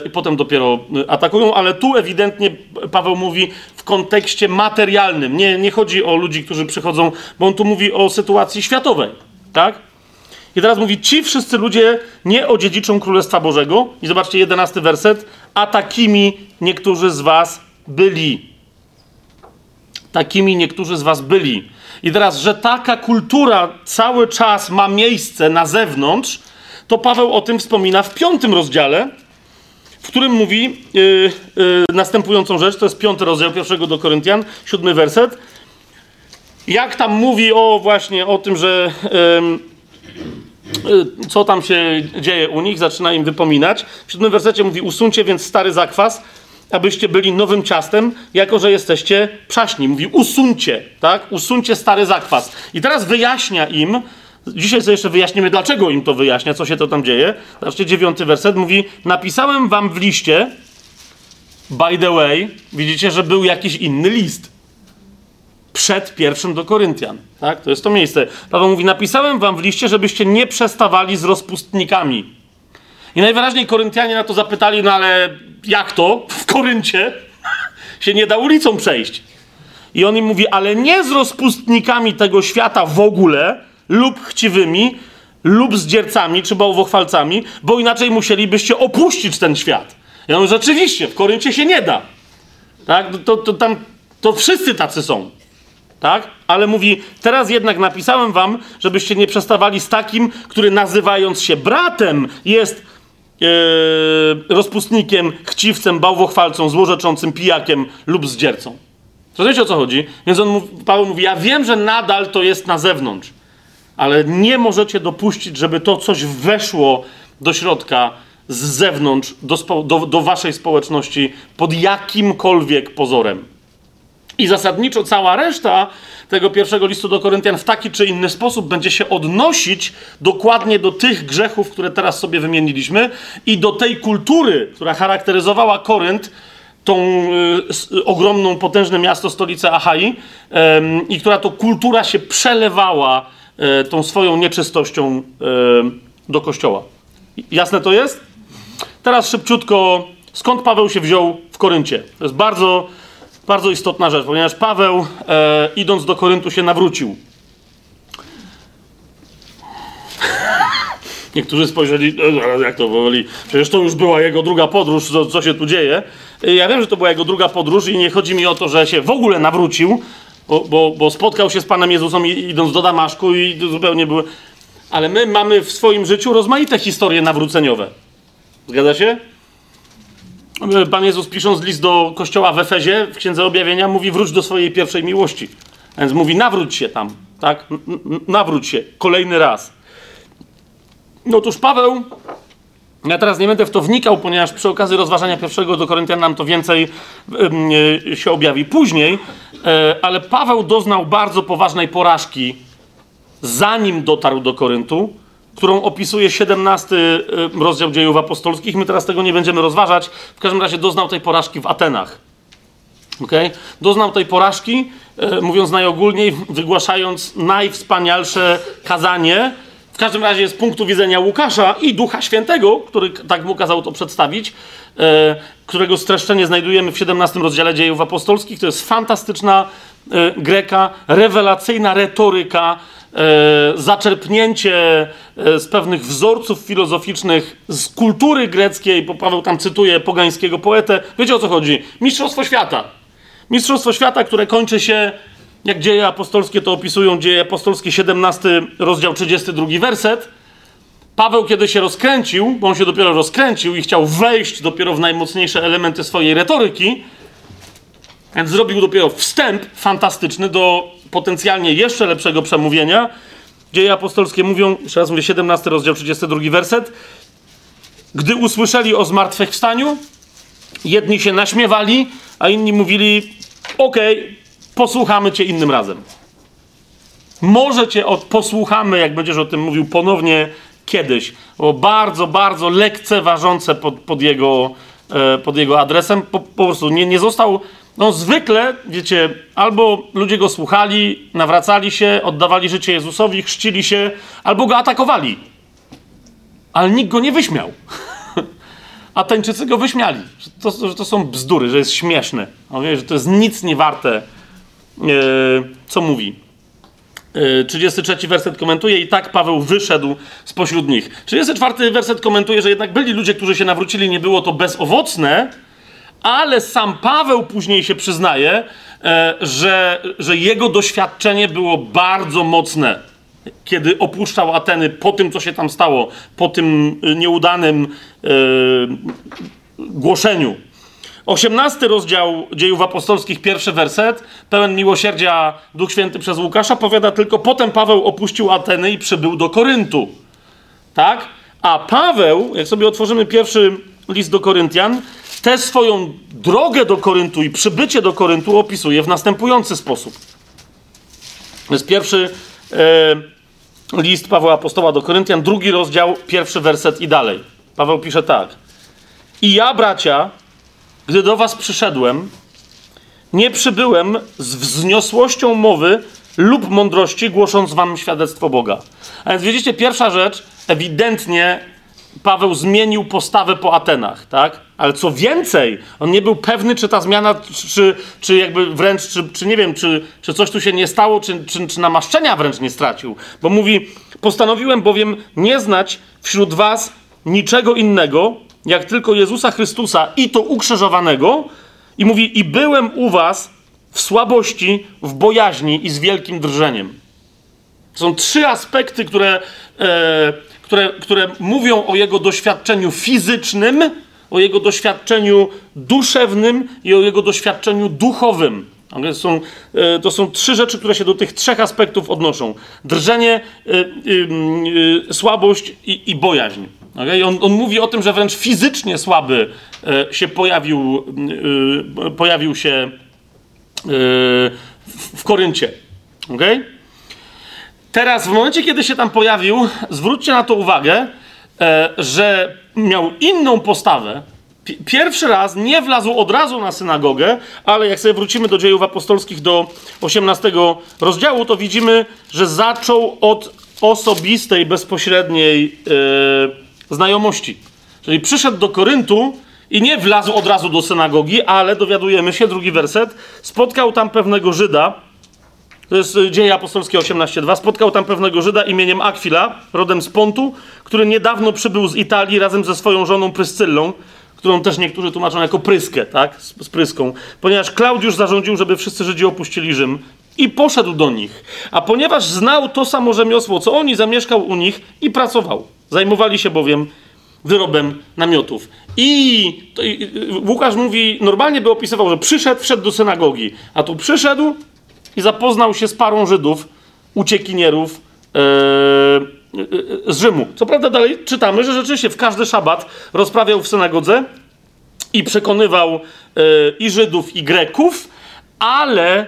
i potem dopiero atakują, ale tu ewidentnie Paweł mówi w kontekście materialnym. Nie, nie chodzi o ludzi, którzy przychodzą, bo on tu mówi o sytuacji światowej, tak? I teraz mówi, ci wszyscy ludzie nie odziedziczą Królestwa Bożego. I zobaczcie, jedenasty werset. A takimi niektórzy z was byli. Takimi niektórzy z was byli. I teraz, że taka kultura cały czas ma miejsce na zewnątrz, to Paweł o tym wspomina w piątym rozdziale, w którym mówi yy, yy, następującą rzecz. To jest piąty rozdział pierwszego do Koryntian, siódmy werset. Jak tam mówi o właśnie o tym, że... Yy, co tam się dzieje u nich, zaczyna im wypominać. W siódmym wersecie mówi, usuńcie więc stary zakwas, abyście byli nowym ciastem, jako że jesteście przaśni. Mówi, usuńcie, tak? Usuńcie stary zakwas. I teraz wyjaśnia im, dzisiaj sobie jeszcze wyjaśnimy, dlaczego im to wyjaśnia, co się to tam dzieje. Zobaczcie, dziewiąty werset mówi, napisałem wam w liście, by the way, widzicie, że był jakiś inny list przed pierwszym do Koryntian. Tak? To jest to miejsce. Paweł mówi: Napisałem wam w liście, żebyście nie przestawali z rozpustnikami. I najwyraźniej Koryntianie na to zapytali: No ale jak to? W Koryncie się nie da ulicą przejść. I on im mówi: Ale nie z rozpustnikami tego świata w ogóle, lub chciwymi, lub z dziercami czy bałwochwalcami, bo inaczej musielibyście opuścić ten świat. Ja mówię, rzeczywiście, w Koryncie się nie da. Tak? To, to, tam, to wszyscy tacy są tak? Ale mówi, teraz jednak napisałem wam, żebyście nie przestawali z takim, który nazywając się bratem jest yy, rozpustnikiem, chciwcem, bałwochwalcą, złorzeczącym, pijakiem lub zdziercą. Rozumiecie o co chodzi? Więc on mówi, Paweł mówi, ja wiem, że nadal to jest na zewnątrz, ale nie możecie dopuścić, żeby to coś weszło do środka z zewnątrz, do, do, do waszej społeczności pod jakimkolwiek pozorem. I zasadniczo cała reszta tego pierwszego listu do Koryntian w taki czy inny sposób będzie się odnosić dokładnie do tych grzechów, które teraz sobie wymieniliśmy i do tej kultury, która charakteryzowała Korynt tą y, ogromną, potężne miasto, stolicę Achai em, i która to kultura się przelewała e, tą swoją nieczystością e, do kościoła. Jasne to jest? Teraz szybciutko, skąd Paweł się wziął w Koryncie? To jest bardzo, bardzo istotna rzecz, ponieważ Paweł, e, idąc do Koryntu, się nawrócił. Niektórzy spojrzeli, "E, jak to woli, przecież to już była jego druga podróż, co, co się tu dzieje. Ja wiem, że to była jego druga podróż i nie chodzi mi o to, że się w ogóle nawrócił, bo, bo, bo spotkał się z Panem Jezusem idąc do Damaszku i zupełnie były... Ale my mamy w swoim życiu rozmaite historie nawróceniowe. Zgadza się? Pan Jezus pisząc list do kościoła w Efezie w Księdze Objawienia mówi wróć do swojej pierwszej miłości. Więc mówi nawróć się tam, tak? Nawróć się kolejny raz. No otóż Paweł, ja teraz nie będę w to wnikał, ponieważ przy okazji rozważania pierwszego do Koryntian nam to więcej ym, y, się objawi później, e, ale Paweł doznał bardzo poważnej porażki zanim dotarł do Koryntu, którą opisuje 17 y, rozdział dziejów apostolskich. My teraz tego nie będziemy rozważać. W każdym razie doznał tej porażki w Atenach. Okay? Doznał tej porażki, e, mówiąc najogólniej, wygłaszając najwspanialsze kazanie, w każdym razie z punktu widzenia Łukasza i Ducha Świętego, który tak mu kazał to przedstawić, e, którego streszczenie znajdujemy w 17 rozdziale dziejów apostolskich. To jest fantastyczna greka, rewelacyjna retoryka, e, zaczerpnięcie e, z pewnych wzorców filozoficznych z kultury greckiej, bo Paweł tam cytuje pogańskiego poetę. Wiecie o co chodzi? Mistrzostwo świata. Mistrzostwo świata, które kończy się, jak dzieje apostolskie to opisują, dzieje apostolskie 17 rozdział 32 werset. Paweł, kiedy się rozkręcił, bo on się dopiero rozkręcił i chciał wejść dopiero w najmocniejsze elementy swojej retoryki, więc zrobił dopiero wstęp fantastyczny do potencjalnie jeszcze lepszego przemówienia. Dzieje apostolskie mówią, jeszcze raz mówię, 17 rozdział 32 werset. Gdy usłyszeli o zmartwychwstaniu, jedni się naśmiewali, a inni mówili: Okej, posłuchamy cię innym razem. Może cię od, posłuchamy, jak będziesz o tym mówił ponownie kiedyś. Było bardzo, bardzo lekceważące pod, pod, jego, e, pod jego adresem. Po, po prostu nie, nie został. No, zwykle, wiecie, albo ludzie go słuchali, nawracali się, oddawali życie Jezusowi, chrzcili się, albo go atakowali. Ale nikt go nie wyśmiał. Ateńczycy go wyśmiali, że to, że to są bzdury, że jest śmieszne, no, wie, że to jest nic nie warte, e, co mówi. E, 33 werset komentuje i tak Paweł wyszedł spośród nich. 34 werset komentuje, że jednak byli ludzie, którzy się nawrócili, nie było to bezowocne, ale sam Paweł później się przyznaje, e, że, że jego doświadczenie było bardzo mocne kiedy opuszczał Ateny po tym, co się tam stało, po tym y, nieudanym y, głoszeniu. 18 rozdział dziejów apostolskich, pierwszy werset, pełen miłosierdzia Duch Święty przez Łukasza, powiada tylko, potem Paweł opuścił Ateny i przybył do Koryntu. Tak? A Paweł, jak sobie otworzymy pierwszy list do Koryntian, tę swoją drogę do Koryntu i przybycie do Koryntu opisuje w następujący sposób. To jest pierwszy e, list Pawła Apostoła do Koryntian, drugi rozdział, pierwszy werset i dalej. Paweł pisze tak. I ja, bracia, gdy do was przyszedłem, nie przybyłem z wzniosłością mowy lub mądrości, głosząc wam świadectwo Boga. A więc widzicie, pierwsza rzecz, ewidentnie Paweł zmienił postawę po Atenach, tak? Ale co więcej, on nie był pewny, czy ta zmiana, czy, czy jakby wręcz, czy, czy nie wiem, czy, czy coś tu się nie stało, czy, czy, czy namaszczenia wręcz nie stracił. Bo mówi, postanowiłem bowiem nie znać wśród was niczego innego, jak tylko Jezusa Chrystusa i to ukrzyżowanego. I mówi, i byłem u was w słabości, w bojaźni i z wielkim drżeniem. Są trzy aspekty, które, e, które, które mówią o jego doświadczeniu fizycznym, o jego doświadczeniu duszewnym i o jego doświadczeniu duchowym. To są, e, to są trzy rzeczy, które się do tych trzech aspektów odnoszą: drżenie, e, e, słabość i, i bojaźń. Okay? On, on mówi o tym, że wręcz fizycznie słaby się pojawił, pojawił się w, w Koryncie. Okay? Teraz, w momencie, kiedy się tam pojawił, zwróćcie na to uwagę, e, że miał inną postawę pi- pierwszy raz nie wlazł od razu na synagogę, ale jak sobie wrócimy do dziejów apostolskich do 18 rozdziału, to widzimy, że zaczął od osobistej, bezpośredniej e, znajomości. Czyli przyszedł do Koryntu i nie wlazł od razu do synagogi, ale dowiadujemy się, drugi werset, spotkał tam pewnego Żyda, to jest y, Dzieje Apostolskie 18.2. Spotkał tam pewnego Żyda imieniem Akwila, rodem z Pontu, który niedawno przybył z Italii razem ze swoją żoną Pryscyllą, którą też niektórzy tłumaczą jako Pryskę, tak? Z, z Pryską. Ponieważ Klaudiusz zarządził, żeby wszyscy Żydzi opuścili Rzym i poszedł do nich. A ponieważ znał to samo rzemiosło, co oni, zamieszkał u nich i pracował. Zajmowali się bowiem wyrobem namiotów. I, to, i y, Łukasz mówi, normalnie by opisywał, że przyszedł, wszedł do synagogi, a tu przyszedł i zapoznał się z parą Żydów, uciekinierów e, e, e, z Rzymu. Co prawda dalej czytamy, że rzeczywiście w każdy szabat rozprawiał w synagodze i przekonywał i Żydów, i Greków, ale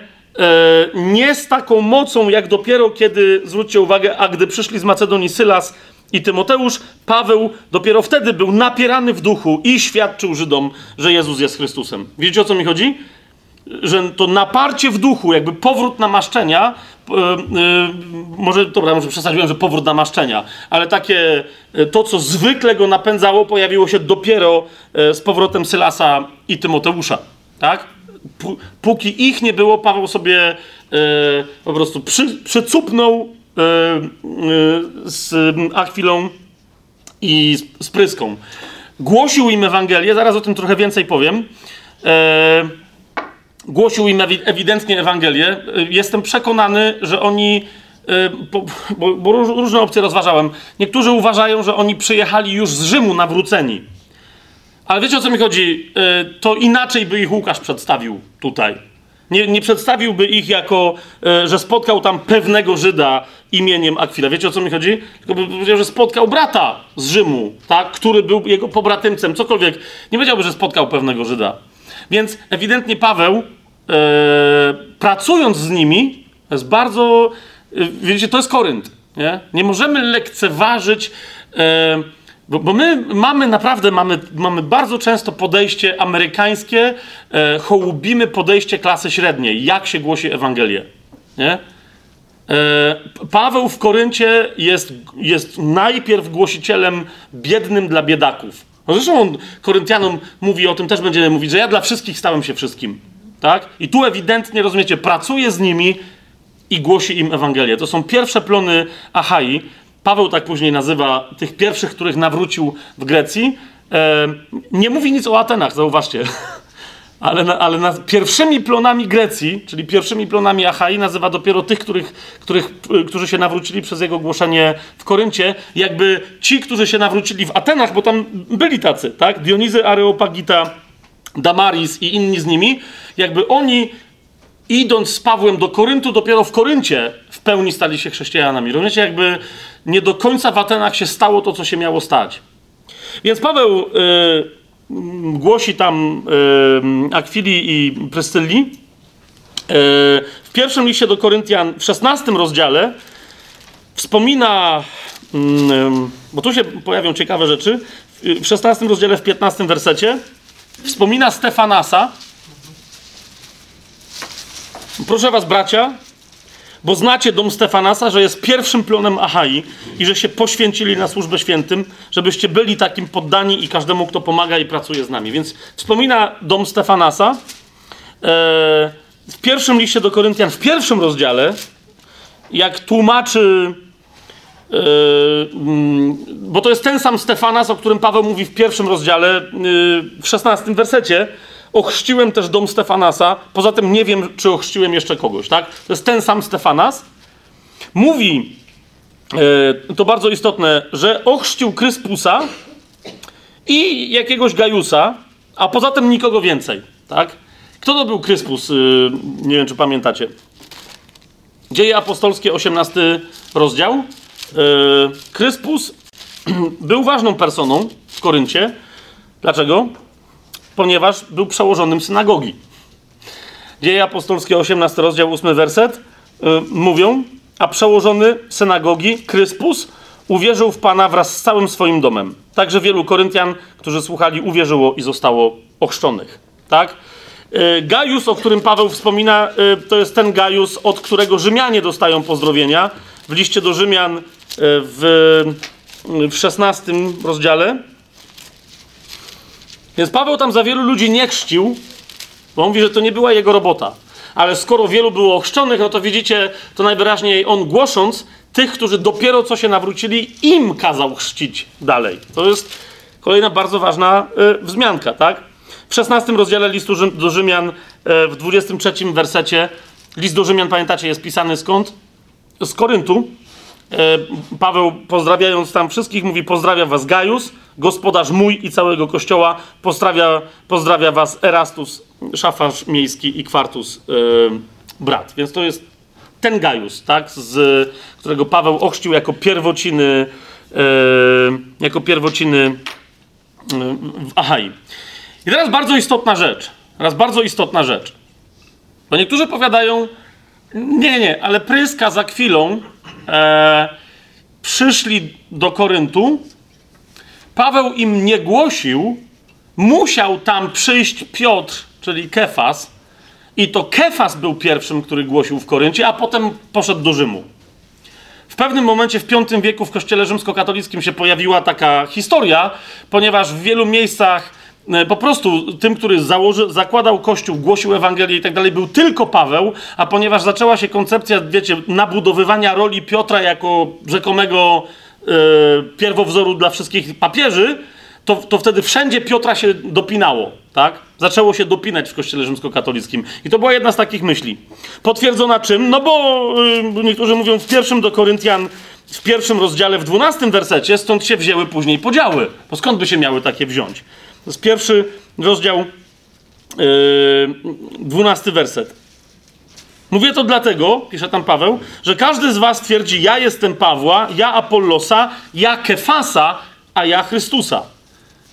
nie z taką mocą, jak dopiero kiedy, zwróćcie uwagę, a gdy przyszli z Macedonii Sylas i Tymoteusz, Paweł dopiero wtedy był napierany w duchu i świadczył Żydom, że Jezus jest Chrystusem. Wiecie o co mi chodzi? Że to naparcie w duchu, jakby powrót namaszczenia, e, może, dobra, może przesadziłem, że powrót namaszczenia, ale takie, e, to co zwykle go napędzało, pojawiło się dopiero z powrotem Sylasa i Tymoteusza, tak? Póki ich nie było, Paweł sobie e, po prostu przy, przycupnął e, z Akwilą i z, z Pryską. Głosił im Ewangelię, zaraz o tym trochę więcej powiem. E, głosił im ewi- ewidentnie Ewangelię. Y, Jestem przekonany, że oni, y, bo, bo, bo róż- różne opcje rozważałem, niektórzy uważają, że oni przyjechali już z Rzymu nawróceni. Ale wiecie o co mi chodzi? Y, To inaczej by ich Łukasz przedstawił tutaj. Nie, nie przedstawiłby ich jako, że spotkał tam pewnego Żyda imieniem Akwila. Wiecie o co mi chodzi? Tylko by powiedział, że spotkał brata z Rzymu, tak? który był jego pobratymcem, cokolwiek. Nie powiedziałby, że spotkał pewnego Żyda. Więc ewidentnie Paweł, e, pracując z nimi, jest bardzo. E, wiecie, to jest Korynt. Nie, nie możemy lekceważyć. E, bo, bo my mamy naprawdę, mamy, mamy bardzo często podejście amerykańskie, e, hołubimy podejście klasy średniej, jak się głosi Ewangelię. Nie? E, Paweł w Koryncie jest, jest najpierw głosicielem biednym dla biedaków. No zresztą on Koryntianom mówi o tym, też będziemy mówić, że ja dla wszystkich stałem się wszystkim. Tak? I tu ewidentnie, rozumiecie, pracuje z nimi i głosi im Ewangelię. To są pierwsze plony Achai. Paweł tak później nazywa tych pierwszych, których nawrócił w Grecji. E, nie mówi nic o Atenach, zauważcie. Ale, na, ale na pierwszymi plonami Grecji, czyli pierwszymi plonami Achai, nazywa dopiero tych, których, których, y, którzy się nawrócili przez jego głoszenie w Koryncie. Jakby ci, którzy się nawrócili w Atenach, bo tam byli tacy, tak? Dionizy, Areopagita, Damaris i inni z nimi, jakby oni idąc z Pawłem do Koryntu, dopiero w Koryncie w pełni stali się chrześcijanami. Rozumiecie, jakby nie do końca w Atenach się stało to, co się miało stać. Więc Paweł y, mm, głosi tam Akwili i Prystylli. Y, w pierwszym liście do Koryntian, w 16 rozdziale, wspomina, mm, bo tu się pojawią ciekawe rzeczy, w 16 rozdziale, w 15 wersecie, wspomina Stefanasa. Proszę was, bracia, bo znacie dom Stefanasa, że jest pierwszym plonem Achai i że się poświęcili na służbę świętym, żebyście byli takim poddani i każdemu, kto pomaga i pracuje z nami. Więc wspomina dom Stefanasa e, w pierwszym liście do Koryntian, w pierwszym rozdziale, jak tłumaczy, e, mm, bo to jest ten sam Stefanas, o którym Paweł mówi w pierwszym rozdziale, e, w szesnastym wersecie, ochrzciłem też dom Stefanasa. Poza tym nie wiem, czy ochrzciłem jeszcze kogoś, tak? To jest ten sam Stefanas. Mówi, e, to bardzo istotne, że ochrzcił Kryspusa i jakiegoś Gajusa, a poza tym nikogo więcej, tak? Kto to był Kryspus? E, nie wiem, czy pamiętacie. Dzieje apostolskie, 18 rozdział. E, Kryspus był ważną personą w Koryncie. Dlaczego? Ponieważ był przełożonym synagogi. Dzieje apostolskie, 18 rozdział, 8 werset, yy, mówią, a przełożony synagogi, Kryspus, uwierzył w Pana wraz z całym swoim domem. Także wielu Koryntian, którzy słuchali, uwierzyło i zostało ochrzczonych. Tak? Y, Gajus, o którym Paweł wspomina, y, to jest ten Gajus, od którego Rzymianie dostają pozdrowienia. W liście do Rzymian y, w, w 16 rozdziale. Więc Paweł tam za wielu ludzi nie chrzcił, bo mówi, że to nie była jego robota. Ale skoro wielu było ochrzczonych, no to widzicie, to najwyraźniej on głosząc, tych, którzy dopiero co się nawrócili, im kazał chrzcić dalej. To jest kolejna bardzo ważna y, wzmianka, tak? W 16 rozdziale listu Rzym, do Rzymian, y, w 23 wersecie, list do Rzymian, pamiętacie, jest pisany skąd? Z Koryntu. Y, Paweł, pozdrawiając tam wszystkich, mówi: Pozdrawia was Gajus, gospodarz mój i całego kościoła. Pozdrawia, pozdrawia was Erastus, szafarz miejski i Kwartus, y, brat. Więc to jest ten Gajus, tak, z którego Paweł ochrzcił jako pierwociny, e, jako pierwociny e, w Achai. I teraz bardzo istotna rzecz. Teraz bardzo istotna rzecz. Bo niektórzy powiadają, nie, nie, ale Pryska za chwilą e, przyszli do Koryntu. Paweł im nie głosił, musiał tam przyjść Piotr, czyli Kefas, i to Kefas był pierwszym, który głosił w Koryncie, a potem poszedł do Rzymu. W pewnym momencie w V wieku w kościele rzymskokatolickim się pojawiła taka historia, ponieważ w wielu miejscach po prostu tym, który założy, zakładał kościół, głosił Ewangelię i tak dalej, był tylko Paweł, a ponieważ zaczęła się koncepcja, wiecie, nabudowywania roli Piotra jako rzekomego e, pierwowzoru dla wszystkich papieży, to, to wtedy wszędzie Piotra się dopinało, tak? Zaczęło się dopinać w kościele rzymskokatolickim. I to była jedna z takich myśli. Potwierdzona czym? No bo yy, niektórzy mówią w pierwszym do Koryntian, w pierwszym rozdziale, w dwunastym wersecie, stąd się wzięły później podziały. Bo skąd by się miały takie wziąć? To jest pierwszy rozdział, dwunasty yy, werset. Mówię to dlatego, pisze tam Paweł, że każdy z was twierdzi, ja jestem Pawła, ja Apollosa, ja Kefasa, a ja Chrystusa.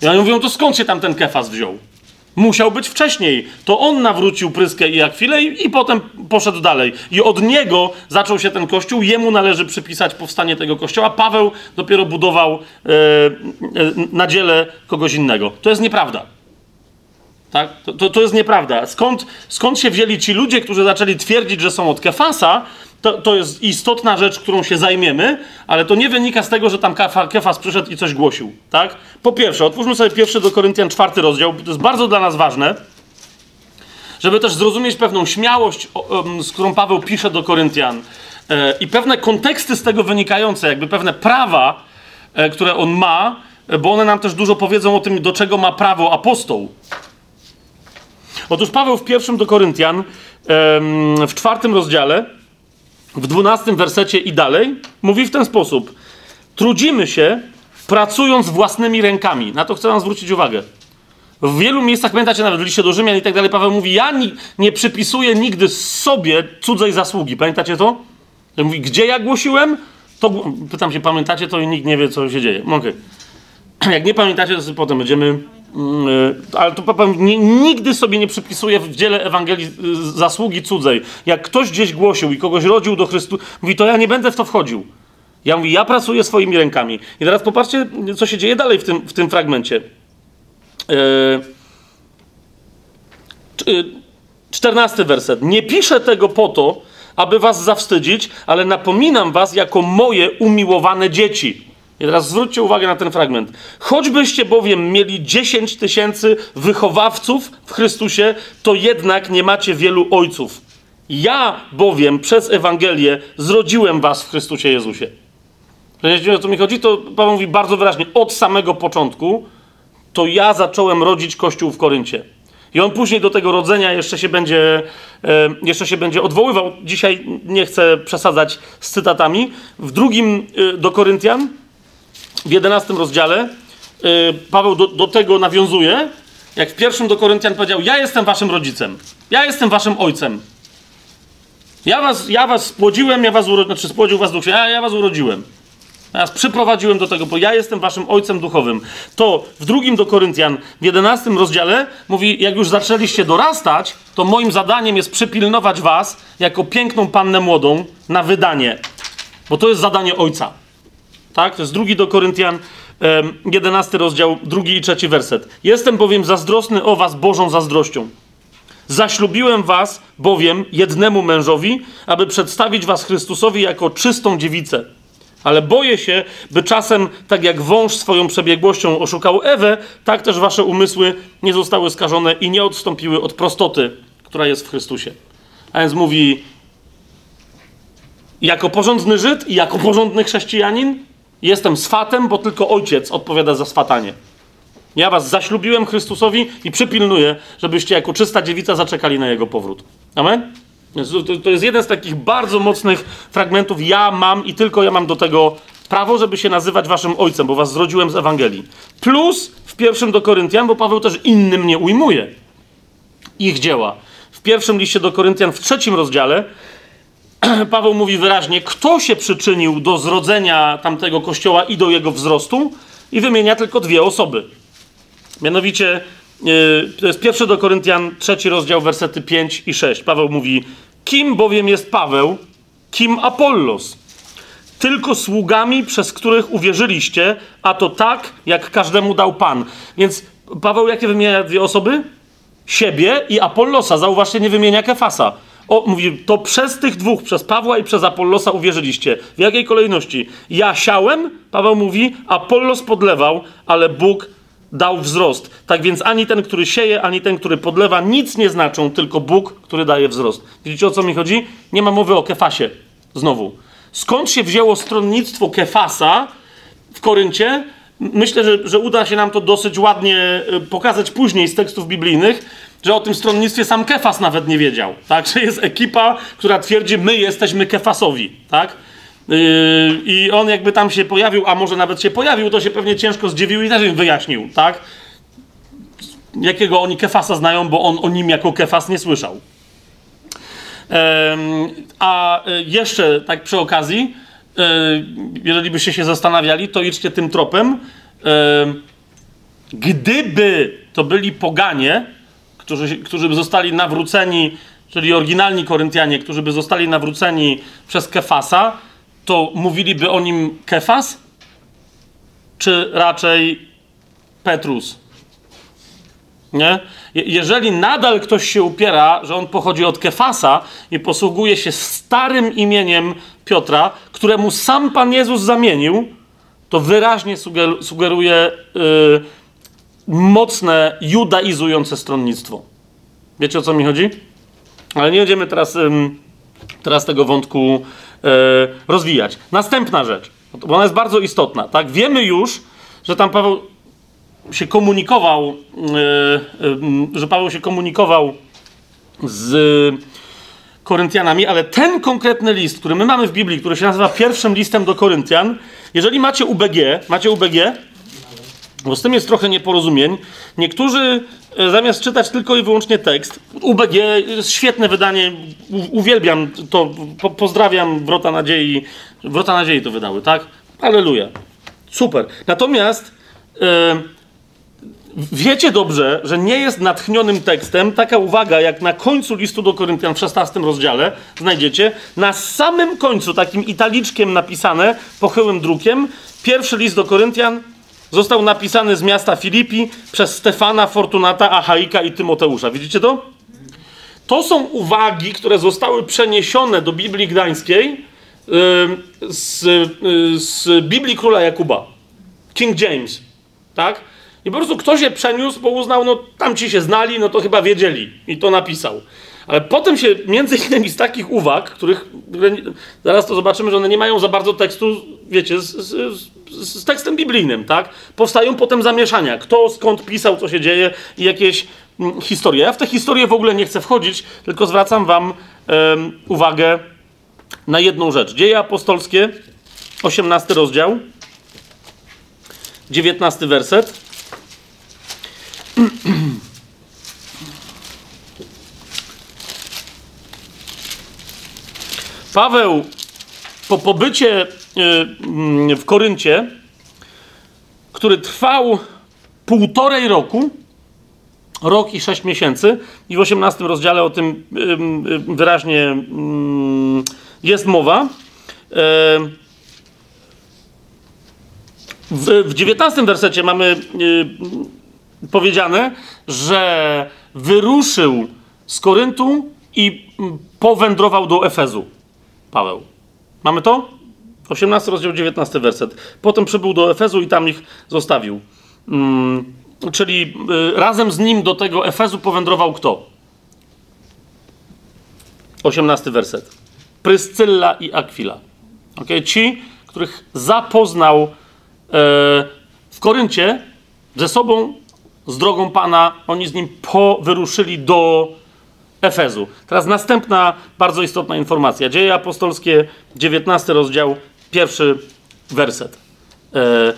I oni mówią, to skąd się tam ten Kefas wziął? Musiał być wcześniej. To on nawrócił Pryskę i Akwilę i, i potem poszedł dalej. I od niego zaczął się ten kościół. Jemu należy przypisać powstanie tego kościoła. Paweł dopiero budował e, e, na dziele kogoś innego. To jest nieprawda. Tak? To, to, to, jest nieprawda. Skąd, skąd się wzięli ci ludzie, którzy zaczęli twierdzić, że są od Kefasa? To, to jest istotna rzecz, którą się zajmiemy, ale to nie wynika z tego, że tam Kefas przyszedł i coś głosił. Tak? Po pierwsze, otwórzmy sobie pierwszy do Koryntian czwarty rozdział. To jest bardzo dla nas ważne, żeby też zrozumieć pewną śmiałość, z którą Paweł pisze do Koryntian e, i pewne konteksty z tego wynikające, jakby pewne prawa, e, które on ma, bo one nam też dużo powiedzą o tym, do czego ma prawo apostoł. Otóż Paweł w pierwszym do Koryntian, w czwartym rozdziale, w dwunastym wersecie i dalej, mówi w ten sposób: Trudzimy się, pracując własnymi rękami. Na to chcę Wam zwrócić uwagę. W wielu miejscach, pamiętacie nawet w liście do Rzymian i tak dalej, Paweł mówi: Ja ni nie przypisuję nigdy sobie cudzej zasługi. Pamiętacie to? Mówi: Gdzie ja głosiłem? To pytam się, pamiętacie to i nikt nie wie, co się dzieje. Okay. Jak nie pamiętacie, to potem będziemy Mm, y, ale to nigdy sobie nie przypisuje w dziele Ewangelii y, zasługi cudzej. Jak ktoś gdzieś głosił i kogoś rodził do Chrystusa, mówi, to ja nie będę w to wchodził. Ja mówię, ja pracuję swoimi rękami. I teraz popatrzcie, co się dzieje dalej w tym, w tym fragmencie. Yy, czternasty werset. Nie piszę tego po to, aby was zawstydzić, ale napominam was jako moje umiłowane dzieci. I teraz zwróćcie uwagę na ten fragment. Choćbyście bowiem mieli 10 tysięcy wychowawców w Chrystusie, to jednak nie macie wielu ojców. Ja bowiem przez Ewangelię zrodziłem was w Chrystusie Jezusie. Wiecie, o co mi chodzi? To Paweł mówi bardzo wyraźnie, od samego początku to ja zacząłem rodzić Kościół w Koryncie. I on później do tego rodzenia jeszcze się będzie, e, jeszcze się będzie odwoływał. Dzisiaj nie chcę przesadzać z cytatami. W drugim e, do Koryntian, w 11 rozdziale yy, Paweł do, do, tego nawiązuje, jak w pierwszym do Koryntian powiedział: Ja jestem waszym rodzicem, ja jestem waszym ojcem. Ja was, ja was spłodziłem, ja was urodziłem, znaczy spłodził was duch, ja, ja was urodziłem. Ja was przyprowadziłem do tego, bo ja jestem waszym ojcem duchowym. To w drugim do Koryntian, w 11 rozdziale mówi, jak już zaczęliście dorastać, to moim zadaniem jest przypilnować was jako piękną pannę młodą na wydanie. Bo to jest zadanie ojca. Tak? To jest drugi do Koryntian, em, 11 rozdział, drugi i trzeci werset. Jestem bowiem zazdrosny o was Bożą zazdrością. Zaślubiłem was bowiem jednemu mężowi, aby przedstawić was Chrystusowi jako czystą dziewicę. Ale boję się, by czasem, tak jak wąż swoją przebiegłością oszukał Ewę, tak też wasze umysły nie zostały skażone i nie odstąpiły od prostoty, która jest w Chrystusie. A więc mówi, jako porządny Żyd i jako porządny chrześcijanin jestem swatem, bo tylko ojciec odpowiada za swatanie. Ja was zaślubiłem Chrystusowi i przypilnuję, żebyście jako czysta dziewica zaczekali na jego powrót. Amen? To jest jeden z takich bardzo mocnych fragmentów. Ja mam i tylko ja mam do tego prawo, żeby się nazywać waszym ojcem, bo was zrodziłem z Ewangelii. Plus w pierwszym do Koryntian, bo Paweł też innym nie ujmuje ich dzieła. W pierwszym liście do Koryntian, w trzecim rozdziale, Paweł mówi wyraźnie, kto się przyczynił do zrodzenia tamtego kościoła i do jego wzrostu, i wymienia tylko dwie osoby. Mianowicie, yy, to jest pierwszy do Koryntian, trzeci rozdział, wersety 5 i 6. Paweł mówi: Kim bowiem jest Paweł, kim Apollos? Tylko sługami, przez których uwierzyliście, a to tak, jak każdemu dał Pan. Więc Paweł, jakie wymienia dwie osoby? Siebie i Apollosa. Zauważcie, nie wymienia Kefasa. O, mówi, to przez tych dwóch, przez Pawła i przez Apollosa uwierzyliście. W jakiej kolejności? Ja siałem, Paweł mówi, Apollos podlewał, ale Bóg dał wzrost. Tak więc ani ten, który sieje, ani ten, który podlewa, nic nie znaczą, tylko Bóg, który daje wzrost. Widzicie o co mi chodzi? Nie ma mowy o Kefasie. Znowu. Skąd się wzięło stronnictwo Kefasa w Koryncie? Myślę, że, że uda się nam to dosyć ładnie y, pokazać później z tekstów biblijnych, że o tym stronnictwie sam Kefas nawet nie wiedział. Tak? Że jest ekipa, która twierdzi, my jesteśmy Kefasowi. Tak? Yy, I on jakby tam się pojawił, a może nawet się pojawił, to się pewnie ciężko zdziwił i też im wyjaśnił, tak? Jakiego oni Kefasa znają, bo on o nim jako Kefas nie słyszał. Em, a y, jeszcze tak przy okazji, y, jeżeli byście się zastanawiali, to idźcie tym tropem. Em, Gdyby to byli poganie, którzy, którzy by zostali nawróceni, czyli oryginalni Koryntianie, którzy by zostali nawróceni przez Kefasa, to mówiliby o nim Kefas, czy raczej Petrus? Nie? Je- Jeżeli nadal ktoś się upiera, że on pochodzi od Kefasa i posługuje się starym imieniem Piotra, któremu sam Pan Jezus zamienił, to wyraźnie suger- sugeruje y, mocne judaizujące stronnictwo. Wiecie o co mi chodzi? Ale nie będziemy teraz, teraz tego wątku e, rozwijać. Następna rzecz, bo ona jest bardzo istotna. Tak? Wiemy już, że tam Paweł się komunikował, e, że Paweł się komunikował z Koryntianami, ale ten konkretny list, który my mamy w Biblii, który się nazywa pierwszym listem do Koryntian, jeżeli macie UBG, macie UBG? Bo z tym jest trochę nieporozumień. Niektórzy e, zamiast czytać tylko i wyłącznie tekst, UBG jest świetne wydanie, uwielbiam to, po, pozdrawiam Wrota Nadziei. Wrota Nadziei to wydały, tak? Aleluja. Super. Natomiast e, wiecie dobrze, że nie jest natchnionym tekstem taka uwaga, jak na końcu listu do Koryntian w 16 rozdziale znajdziecie, na samym końcu, takim italiczkiem napisane, pochyłym drukiem, pierwszy list do Koryntian został napisany z miasta Filipi przez Stefana, Fortunata, Achaika i Tymoteusza. Widzicie to? To są uwagi, które zostały przeniesione do Biblii Gdańskiej yy, z, yy, z Biblii Króla Jakuba. King James. Tak? I po prostu ktoś je przeniósł, bo uznał, no tam ci się znali, no to chyba wiedzieli. I to napisał. Ale potem się między innymi z takich uwag, których zaraz to zobaczymy, że one nie mają za bardzo tekstu, wiecie, z, z, z tekstem biblijnym, tak? Powstają potem zamieszania. Kto skąd pisał, co się dzieje i jakieś mm, historie. Ja w te historie w ogóle nie chcę wchodzić, tylko zwracam wam uwagę na jedną rzecz. Dzieje apostolskie, 18 rozdział, 19 werset. Paweł po pobycie w Koryncie, który trwał półtorej roku, rok i sześć miesięcy, i w 18 rozdziale o tym ym, ym, wyraźnie jest mowa. Em, W, w 19 wersecie mamy y, powiedziane, że wyruszył z Koryntu i mm, powędrował do Efezu. Paweł. Mamy to? 18 rozdział 19 werset. Potem przybył do Efezu i tam ich zostawił. Mm, czyli y, razem z nim do tego Efezu powędrował kto? 18 werset. Pryscylla i Akwila. Okay? Ci, których zapoznał e, w Koryncie ze sobą, z drogą Pana, oni z nim powyruszyli do Efezu. Teraz następna bardzo istotna informacja. Dzieje apostolskie, 19 rozdział, pierwszy werset. E,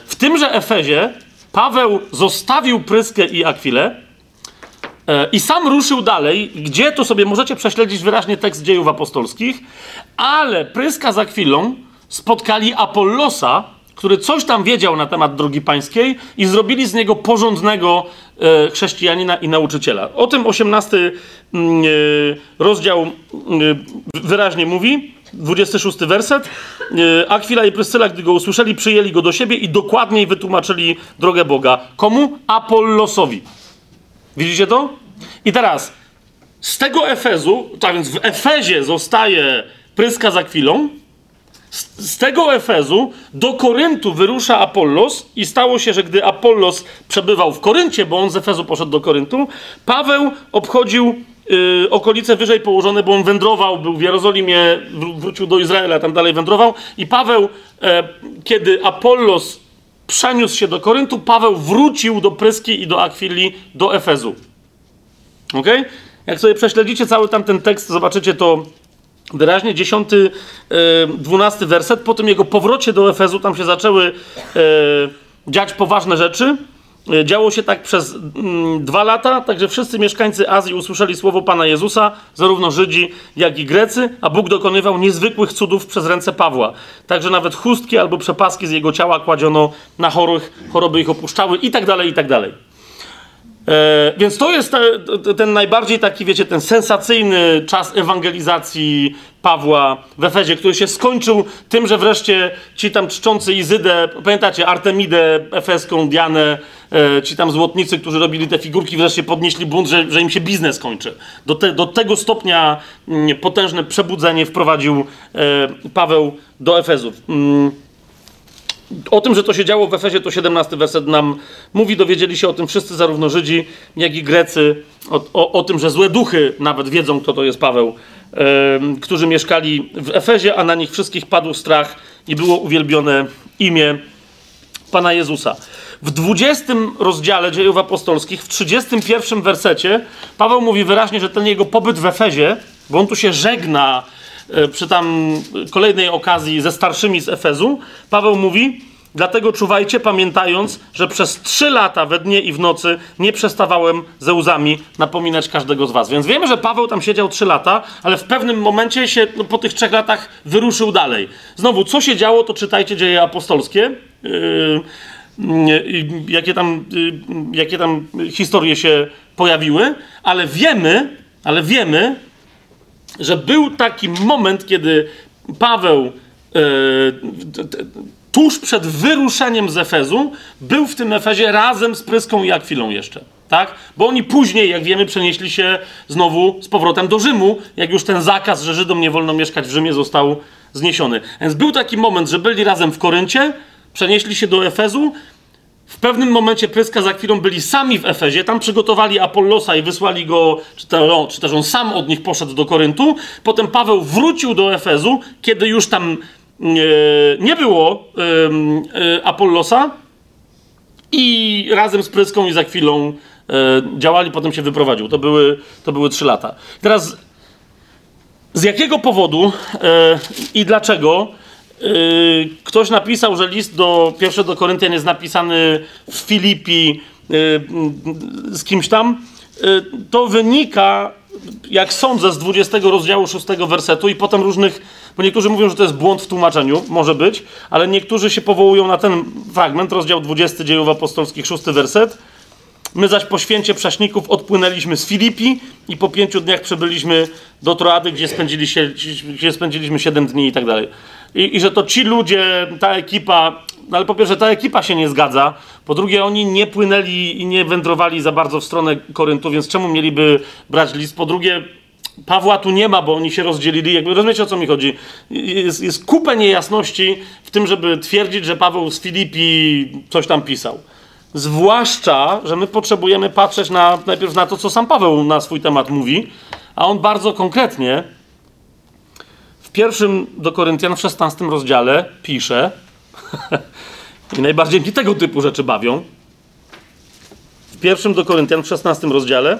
w tymże Efezie Paweł zostawił Pryskę i Akwilę e, i sam ruszył dalej, gdzie to sobie możecie prześledzić wyraźnie tekst dziejów apostolskich, ale Pryska z Akwilą spotkali Apollosa, który coś tam wiedział na temat drogi pańskiej i zrobili z niego porządnego e, chrześcijanina i nauczyciela. O tym 18 mm, rozdział mm, wyraźnie mówi. 26 werset. E, Akwila i Pryscyla, gdy go usłyszeli, przyjęli go do siebie i dokładniej wytłumaczyli drogę Boga. Komu? Apollosowi. Widzicie to? I teraz z tego Efezu, tak więc w Efezie zostaje Pryska z Akwilą, z, z tego Efezu do Koryntu wyrusza Apollos i stało się, że gdy Apollos przebywał w Koryncie, bo on z Efezu poszedł do Koryntu, Paweł obchodził y, okolice wyżej położone, bo on wędrował, był w Jerozolimie, wró- wrócił do Izraela, tam dalej wędrował i Paweł, e, kiedy Apollos przeniósł się do Koryntu, Paweł wrócił do Pryski i do Akwili, do Efezu. Ok? Jak sobie prześledzicie cały tamten tekst, zobaczycie to wyraźnie. 10, e, 12 werset. Po tym jego powrocie do Efezu, tam się zaczęły e, dziać poważne rzeczy. E, Działo się tak przez mm, dwa lata, także wszyscy mieszkańcy Azji usłyszeli słowo Pana Jezusa, zarówno Żydzi, jak i Grecy, a Bóg dokonywał niezwykłych cudów przez ręce Pawła. Także nawet chustki albo przepaski z jego ciała kładziono na chorych, choroby ich opuszczały i tak dalej, i tak dalej. E, więc to jest te, te, ten najbardziej taki, wiecie, ten sensacyjny czas ewangelizacji Pawła w Efezie, który się skończył tym, że wreszcie ci tam czczący Izydę, pamiętacie, Artemidę efeską, Dianę, e, ci tam złotnicy, którzy robili te figurki, wreszcie podnieśli bunt, że, że im się biznes kończy. Do, te, do tego stopnia mm, potężne przebudzenie wprowadził e, Paweł do Efezów. Mm. O tym, że to się działo w Efezie, to 17 werset nam mówi. Dowiedzieli się o tym wszyscy, zarówno Żydzi, jak i Grecy. O, o, o tym, że złe duchy nawet wiedzą, kto to jest Paweł, em, którzy mieszkali w Efezie, a na nich wszystkich padł strach i było uwielbione imię Pana Jezusa. W 20 rozdziale dziejów apostolskich, w 31 wersecie, Paweł mówi wyraźnie, że ten jego pobyt w Efezie, bo on tu się żegna przy tam kolejnej okazji ze starszymi z Efezu, Paweł mówi, dlatego czuwajcie, pamiętając, że przez trzy lata we dnie i w nocy nie przestawałem ze łzami napominać każdego z was. Więc wiemy, że Paweł tam siedział trzy lata, ale w pewnym momencie się no, po tych trzech latach wyruszył dalej. Znowu, co się działo, to czytajcie dzieje apostolskie. Yy, jakie tam, yy, jakie tam historie się pojawiły, ale wiemy, ale wiemy, że był taki moment, kiedy Paweł e, tuż przed wyruszeniem z Efezu był w tym Efezie razem z Pryską i Akwilą jeszcze. Tak? Bo oni później, jak wiemy, przenieśli się znowu z powrotem do Rzymu, jak już ten zakaz, że Żydom nie wolno mieszkać w Rzymie, został zniesiony. Więc był taki moment, że byli razem w Koryncie, przenieśli się do Efezu, w pewnym momencie Pryska z Akwilą byli sami w Efezie, tam przygotowali Apollosa i wysłali go, czy, to, czy też on sam od nich poszedł do Koryntu. Potem Paweł wrócił do Efezu, kiedy już tam e, nie było e, Apollosa i razem z Pryską i z Akwilą e, działali, potem się wyprowadził. To były, to były trzy lata. Teraz z jakiego powodu i dlaczego ktoś napisał, że list do pierwszy do Koryntian jest napisany w Filipi e, m, z kimś tam? To wynika, jak sądzę, z 20 rozdziału 6 wersetu i potem różnych, bo niektórzy mówią, że to jest błąd w tłumaczeniu, może być, ale niektórzy się powołują na ten fragment, rozdział 20 dziejów apostolskich, 6 werset. My zaś po święcie prześników odpłynęliśmy z Filipi i po pięciu dniach przybyliśmy do Troady, gdzie, spędzili się, gdzie spędziliśmy siedem dni i tak dalej. I, I że to ci ludzie, ta ekipa no ale po pierwsze ta ekipa się nie zgadza, po drugie oni nie płynęli i nie wędrowali za bardzo w stronę Koryntu, więc czemu mieliby brać list? Po drugie Pawła tu nie ma, bo oni się rozdzielili. Jakby rozumiecie o co mi chodzi? Jest, jest kupę niejasności w tym, żeby twierdzić, że Paweł z Filipi coś tam pisał. Zwłaszcza, że my potrzebujemy patrzeć na, najpierw na to, co sam Paweł na swój temat mówi, a on bardzo konkretnie pierwszym do Koryntian w 16 rozdziale pisze, i najbardziej mnie tego typu rzeczy bawią, w pierwszym do Koryntian w 16 rozdziale,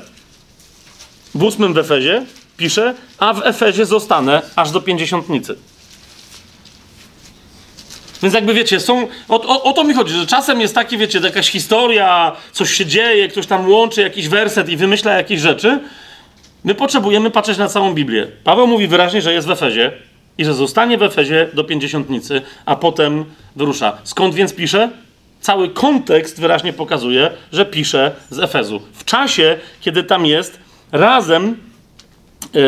w ósmym w Efezie pisze, a w Efezie zostanę aż do pięćdziesiątnicy. Więc jakby wiecie, są. O, o, o, to mi chodzi, że czasem jest takie, wiecie, jakaś historia, coś się dzieje, ktoś tam łączy jakiś werset i wymyśla jakieś rzeczy. My potrzebujemy patrzeć na całą Biblię. Paweł mówi wyraźnie, że jest w Efezie i że zostanie w Efezie do pięćdziesiątnicy, a potem wyrusza. Skąd więc pisze? Cały kontekst wyraźnie pokazuje, że pisze z Efezu. W czasie, kiedy tam jest, razem yy,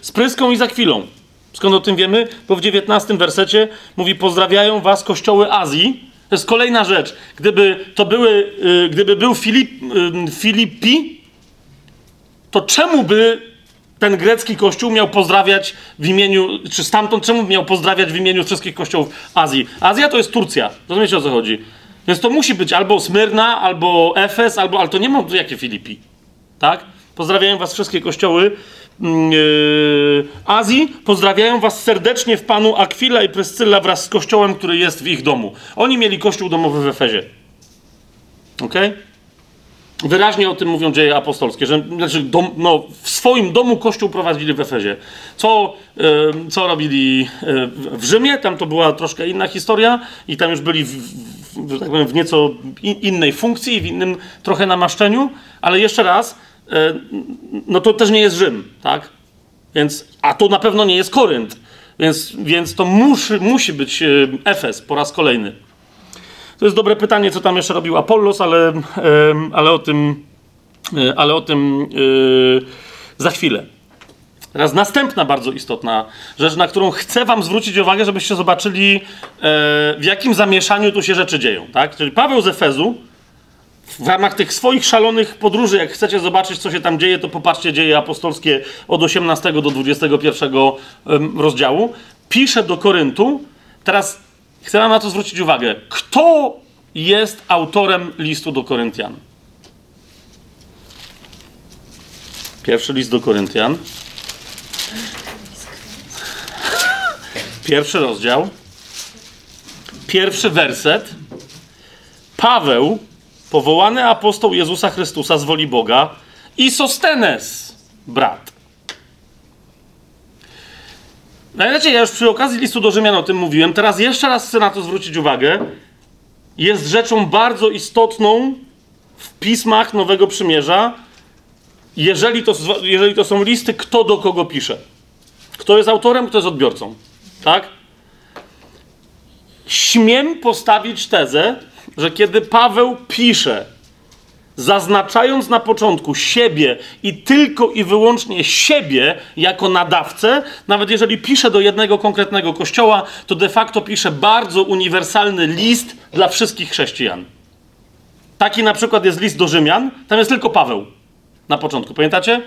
z Pryską i Zakwilą. Skąd o tym wiemy? Bo w 19 wersecie mówi: Pozdrawiają was kościoły Azji. To jest kolejna rzecz. Gdyby to były, yy, gdyby był Filip, yy, Filipi, to czemu by ten grecki kościół miał pozdrawiać w imieniu, czy stamtąd czemu miał pozdrawiać w imieniu wszystkich kościołów Azji? Azja to jest Turcja. Rozumiecie o co chodzi? Więc to musi być albo Smyrna, albo Efes, albo, ale to nie ma, jakie Filipi. Tak? Pozdrawiają was wszystkie kościoły yy, Azji. Pozdrawiają was serdecznie w Panu Akwila i Pryscylla wraz z kościołem, który jest w ich domu. Oni mieli kościół domowy w Efezie. Ok? Wyraźnie o tym mówią dzieje apostolskie, że znaczy dom, no, w swoim domu kościół prowadzili w Efezie. Co, yy, co robili w Rzymie, tam to była troszkę inna historia i tam już byli w, w, tak w nieco in, innej funkcji w innym trochę namaszczeniu, ale jeszcze raz, E, no to też nie jest Rzym, tak? Więc, a to na pewno nie jest Korynt, więc, więc to musi, musi być Efes po raz kolejny. To jest dobre pytanie, co tam jeszcze robił Apollos, ale, e, ale o tym, ale o tym za chwilę. Teraz następna bardzo istotna rzecz, na którą chcę wam zwrócić uwagę, żebyście zobaczyli, w jakim zamieszaniu tu się rzeczy dzieją. Tak? Czyli Paweł z Efezu, w ramach tych swoich szalonych podróży, jak chcecie zobaczyć, co się tam dzieje, to popatrzcie dzieje apostolskie od 18 do 21 rozdziału. Pisze do Koryntu. Teraz chcę na to zwrócić uwagę. Kto jest autorem listu do Koryntian? Pierwszy list do Koryntian. Pierwszy rozdział. Pierwszy werset. Paweł powołany apostoł Jezusa Chrystusa z woli Boga i Sostenes, brat. Najlepiej, no ja już przy okazji listu do Rzymian o tym mówiłem, teraz jeszcze raz chcę na to zwrócić uwagę. Jest rzeczą bardzo istotną w pismach Nowego Przymierza, jeżeli to, jeżeli to są listy, kto do kogo pisze. Kto jest autorem, kto jest odbiorcą. Tak? Śmiem postawić tezę, że kiedy Paweł pisze, zaznaczając na początku siebie i tylko i wyłącznie siebie jako nadawcę, nawet jeżeli pisze do jednego konkretnego kościoła, to de facto pisze bardzo uniwersalny list dla wszystkich chrześcijan. Taki na przykład jest list do Rzymian, tam jest tylko Paweł na początku, pamiętacie?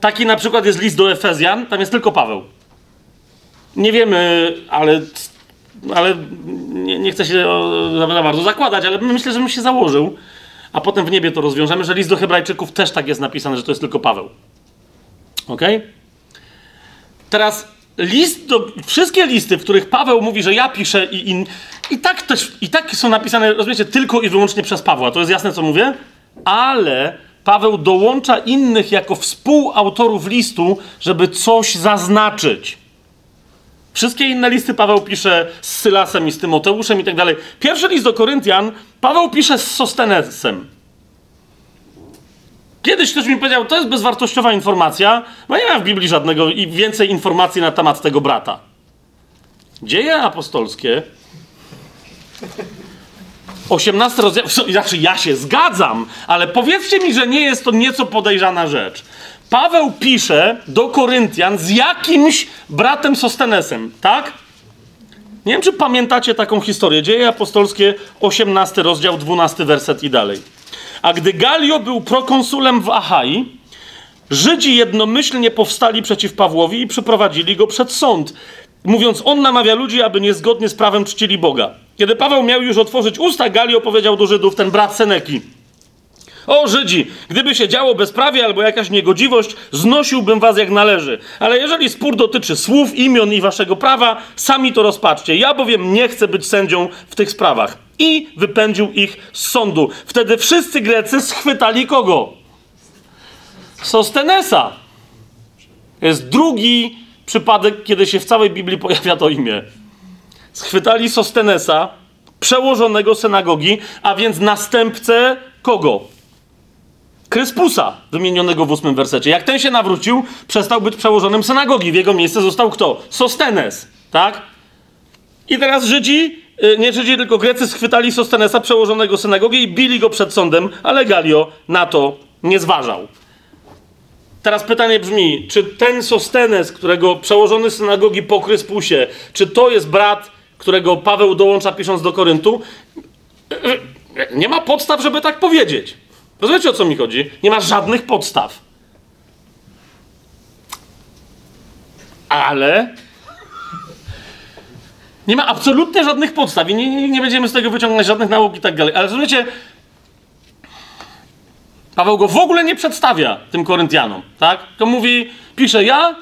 Taki na przykład jest list do Efezjan, tam jest tylko Paweł. Nie wiemy, ale ale nie, nie chcę się za bardzo zakładać, ale myślę, że bym się założył, a potem w niebie to rozwiążemy, że list do Hebrajczyków też tak jest napisane, że to jest tylko Paweł. Ok? Teraz list do, wszystkie listy, w których Paweł mówi, że ja piszę i, i, i tak też, i tak są napisane, rozumiecie, tylko i wyłącznie przez Pawła. To jest jasne, co mówię? Ale Paweł dołącza innych jako współautorów listu, żeby coś zaznaczyć. Wszystkie inne listy Paweł pisze z Sylasem i z Tymoteuszem i tak dalej. Pierwszy list do Koryntian Paweł pisze z Sostenesem. Kiedyś ktoś mi powiedział, to jest bezwartościowa informacja, bo nie ma w Biblii żadnego i więcej informacji na temat tego brata. Dzieje apostolskie 18 rozdział, znaczy ja się zgadzam, ale powiedzcie mi, że nie jest to nieco podejrzana rzecz. Paweł pisze do Koryntian z jakimś bratem Sostenesem, tak? Nie wiem, czy pamiętacie taką historię. Dzieje apostolskie, 18 rozdział, 12 werset i dalej. A gdy Galio był prokonsulem w Achai, Żydzi jednomyślnie powstali przeciw Pawłowi i przyprowadzili go przed sąd, mówiąc, on namawia ludzi, aby niezgodnie z prawem czcili Boga. Kiedy Paweł miał już otworzyć usta, Galio powiedział do Żydów, ten brat Seneki, o Żydzi, gdyby się działo bezprawie albo jakaś niegodziwość, znosiłbym was jak należy. Ale jeżeli spór dotyczy słów, imion i waszego prawa, sami to rozpatrzcie. Ja bowiem nie chcę być sędzią w tych sprawach. I wypędził ich z sądu. Wtedy wszyscy Grecy schwytali kogo? Sostenesa. Jest drugi przypadek, kiedy się w całej Biblii pojawia to imię. Schwytali Sostenesa, przełożonego synagogi, a więc następcę kogo? Kryspusa, wymienionego w ósmym wersecie. Jak ten się nawrócił, przestał być przełożonym synagogi. W jego miejsce został kto? Sostenes, tak? I teraz Żydzi, y, nie Żydzi, tylko Grecy schwytali Sostenesa, przełożonego synagogi i bili go przed sądem, ale Galio na to nie zważał. Teraz pytanie brzmi, czy ten Sostenes, którego przełożony synagogi po Kryspusie, czy to jest brat, którego Paweł dołącza pisząc do Koryntu? Nie ma podstaw, żeby tak powiedzieć. Rozumiecie o co mi chodzi? Nie ma żadnych podstaw. Ale nie ma absolutnie żadnych podstaw i nie, nie, będziemy z tego wyciągnąć żadnych nauk i tak dalej. Ale rozumiecie, Paweł go w ogóle nie przedstawia tym Koryntianom, tak? To mówi, pisze ja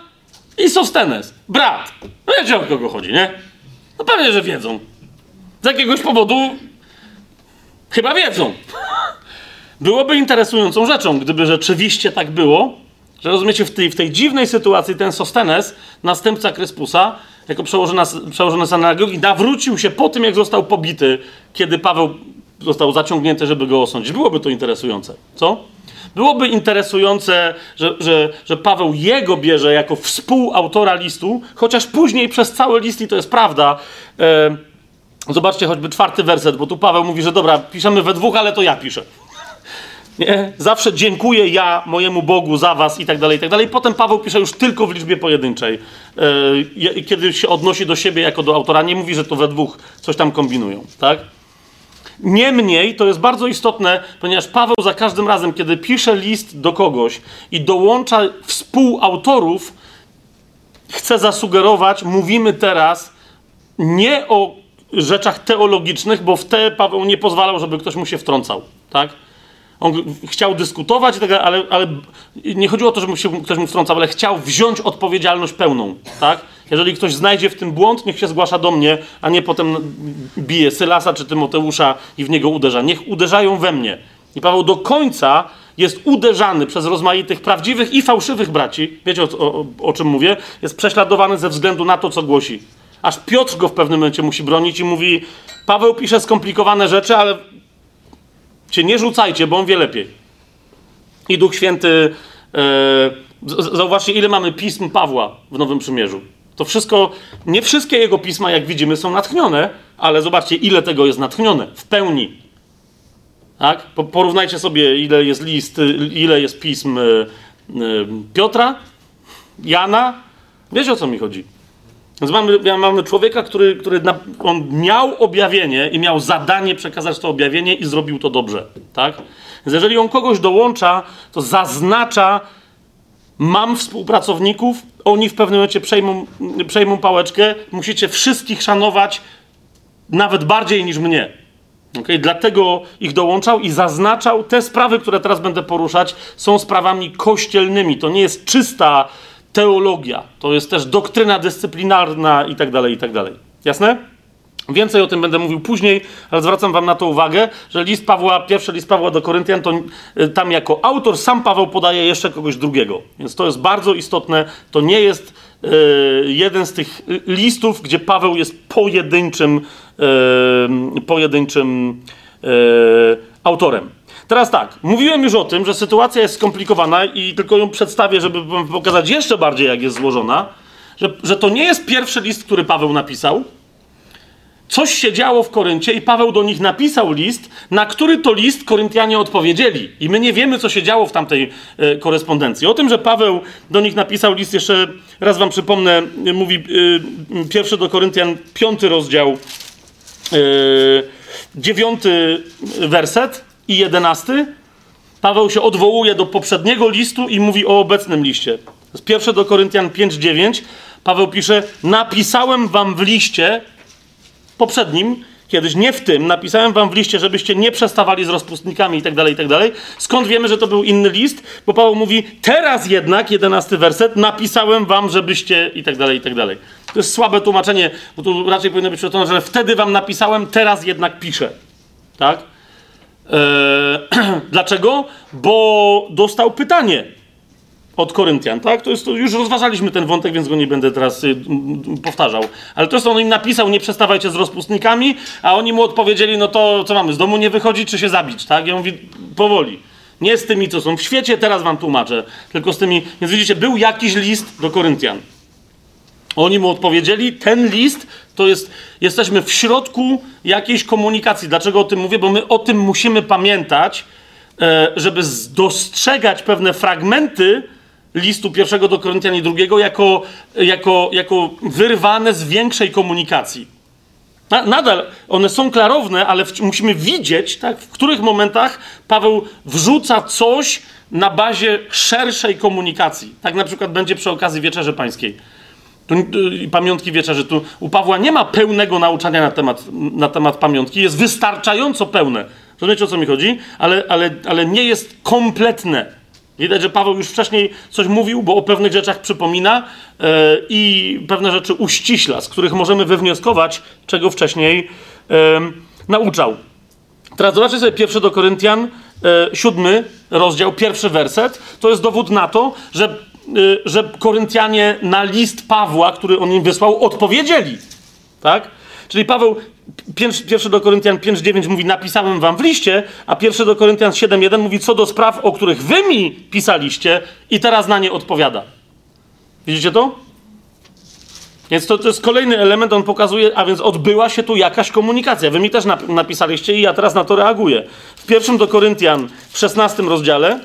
i Sostenes, brat. No wiecie o kogo chodzi, nie? No pewnie, że wiedzą. Z jakiegoś powodu chyba wiedzą. Byłoby interesującą rzeczą, gdyby rzeczywiście tak było, że rozumiecie, w tej, w tej dziwnej sytuacji ten Sostenes, następca Kryspusa, jako przełożony, przełożony synagogi, nawrócił się po tym, jak został pobity, kiedy Paweł został zaciągnięty, żeby go osądzić. Byłoby to interesujące, co? Byłoby interesujące, że, że, że Paweł jego bierze jako współautora listu, chociaż później przez cały list, i to jest prawda, e, zobaczcie choćby czwarty werset, bo tu Paweł mówi, że dobra, piszemy we dwóch, ale to ja piszę. Nie? Zawsze dziękuję ja mojemu Bogu za was i tak dalej, i tak dalej. Potem Paweł pisze już tylko w liczbie pojedynczej. E, kiedy się odnosi do siebie jako do autora, nie mówi, że to we dwóch coś tam kombinują, tak? Niemniej to jest bardzo istotne, ponieważ Paweł za każdym razem, kiedy pisze list do kogoś i dołącza współautorów, chce zasugerować, mówimy teraz nie o rzeczach teologicznych, bo w te Paweł nie pozwalał, żeby ktoś mu się wtrącał, tak? On chciał dyskutować, ale, ale nie chodziło o to, żeby się ktoś mu wtrącał, ale chciał wziąć odpowiedzialność pełną, tak? Jeżeli ktoś znajdzie w tym błąd, niech się zgłasza do mnie, a nie potem bije Sylasa czy Tymoteusza i w niego uderza. Niech uderzają we mnie. I Paweł do końca jest uderzany przez rozmaitych prawdziwych i fałszywych braci. Wiecie o, o, o czym mówię? Jest prześladowany ze względu na to, co głosi. Aż Piotr go w pewnym momencie musi bronić i mówi: Paweł pisze skomplikowane rzeczy, ale cię nie rzucajcie, bo on wie lepiej. I Duch Święty. Yy, zauważcie, ile mamy pism Pawła w Nowym Przymierzu. To wszystko, nie wszystkie jego pisma, jak widzimy, są natchnione, ale zobaczcie, ile tego jest natchnione w pełni. Tak? Porównajcie sobie, ile jest list, ile jest pism y, y, Piotra, Jana. Wiecie o co mi chodzi? Więc mamy, mamy człowieka, który, który na, on miał objawienie i miał zadanie przekazać to objawienie i zrobił to dobrze. Tak? Więc jeżeli on kogoś dołącza, to zaznacza, mam współpracowników, oni w pewnym momencie przejmą, przejmą pałeczkę, musicie wszystkich szanować nawet bardziej niż mnie. Okay? Dlatego ich dołączał i zaznaczał te sprawy, które teraz będę poruszać, są sprawami kościelnymi. To nie jest czysta teologia, to jest też doktryna dyscyplinarna i tak dalej, i tak dalej. Jasne? Więcej o tym będę mówił później, ale zwracam wam na to uwagę, że list Pawła, pierwszy list Pawła do Koryntian, to y, tam jako autor sam Paweł podaje jeszcze kogoś drugiego. Więc to jest bardzo istotne. To nie jest y, jeden z tych listów, gdzie Paweł jest pojedynczym, y, pojedynczym y, autorem. Teraz tak, mówiłem już o tym, że sytuacja jest skomplikowana i tylko ją przedstawię, żeby wam pokazać jeszcze bardziej, jak jest złożona. Że, że to nie jest pierwszy list, który Paweł napisał coś się działo w Koryncie i Paweł do nich napisał list, na który to list Koryntianie odpowiedzieli. I my nie wiemy, co się działo w tamtej e, korespondencji. O tym, że Paweł do nich napisał list, jeszcze raz wam przypomnę, e, mówi e, pierwszy do Koryntian, piąty rozdział, e, dziewiąty werset i jedenasty. Paweł się odwołuje do poprzedniego listu i mówi o obecnym liście. Jest pierwsze do Koryntian 5:9. Paweł pisze: Napisałem wam w liście poprzednim, kiedyś nie w tym, napisałem wam w liście, żebyście nie przestawali z rozpustnikami i tak dalej, i tak. Skąd wiemy, że to był inny list? Bo Paweł mówi, teraz jednak, jedenasty werset, napisałem wam, żebyście i tak dalej, i dalej. To jest słabe tłumaczenie, bo tu raczej powinno być przetłumaczone, że wtedy wam napisałem, teraz jednak piszę. Tak? Eee, dlaczego? Bo dostał pytanie od Koryntian, tak? To jest, to już rozważaliśmy ten wątek, więc go nie będę teraz y, powtarzał. Ale to jest on im napisał, nie przestawajcie z rozpustnikami, a oni mu odpowiedzieli, no to co mamy, z domu nie wychodzić, czy się zabić, tak? Mówię, powoli. Nie z tymi, co są w świecie, teraz wam tłumaczę, tylko z tymi, więc widzicie, był jakiś list do Koryntian. Oni mu odpowiedzieli, ten list to jest, jesteśmy w środku jakiejś komunikacji. Dlaczego o tym mówię? Bo my o tym musimy pamiętać, e, żeby dostrzegać pewne fragmenty listu pierwszego do Koryntian i drugiego jako, jako, jako wyrwane z większej komunikacji. Na, nadal one są klarowne, ale musimy widzieć, tak, w których momentach Paweł wrzuca coś na bazie szerszej komunikacji. Tak na przykład będzie przy okazji Wieczerzy Pańskiej. Tu, pamiątki wieczerzy. Tu u Pawła nie ma pełnego nauczania na temat, na temat pamiątki. Jest wystarczająco pełne. Rozumiecie o co mi chodzi? Ale, ale, ale nie jest kompletne. Widać, że Paweł już wcześniej coś mówił, bo o pewnych rzeczach przypomina yy, i pewne rzeczy uściśla, z których możemy wywnioskować, czego wcześniej nauczał. Teraz zobaczcie sobie pierwszy do Koryntian, yy, siódmy rozdział, pierwszy werset. To jest dowód na to, że że Koryntianie na list Pawła, który on im wysłał, odpowiedzieli. Tak? Czyli Paweł, pierwszy do Koryntian 5,9 mówi, napisałem wam w liście, a pierwszy do Koryntian 7,1 mówi, co do spraw, o których wy mi pisaliście i teraz na nie odpowiada. Widzicie to? Więc to, to jest kolejny element, on pokazuje, a więc odbyła się tu jakaś komunikacja. Wy mi też napisaliście i ja teraz na to reaguję. W pierwszym do Koryntian w 16 rozdziale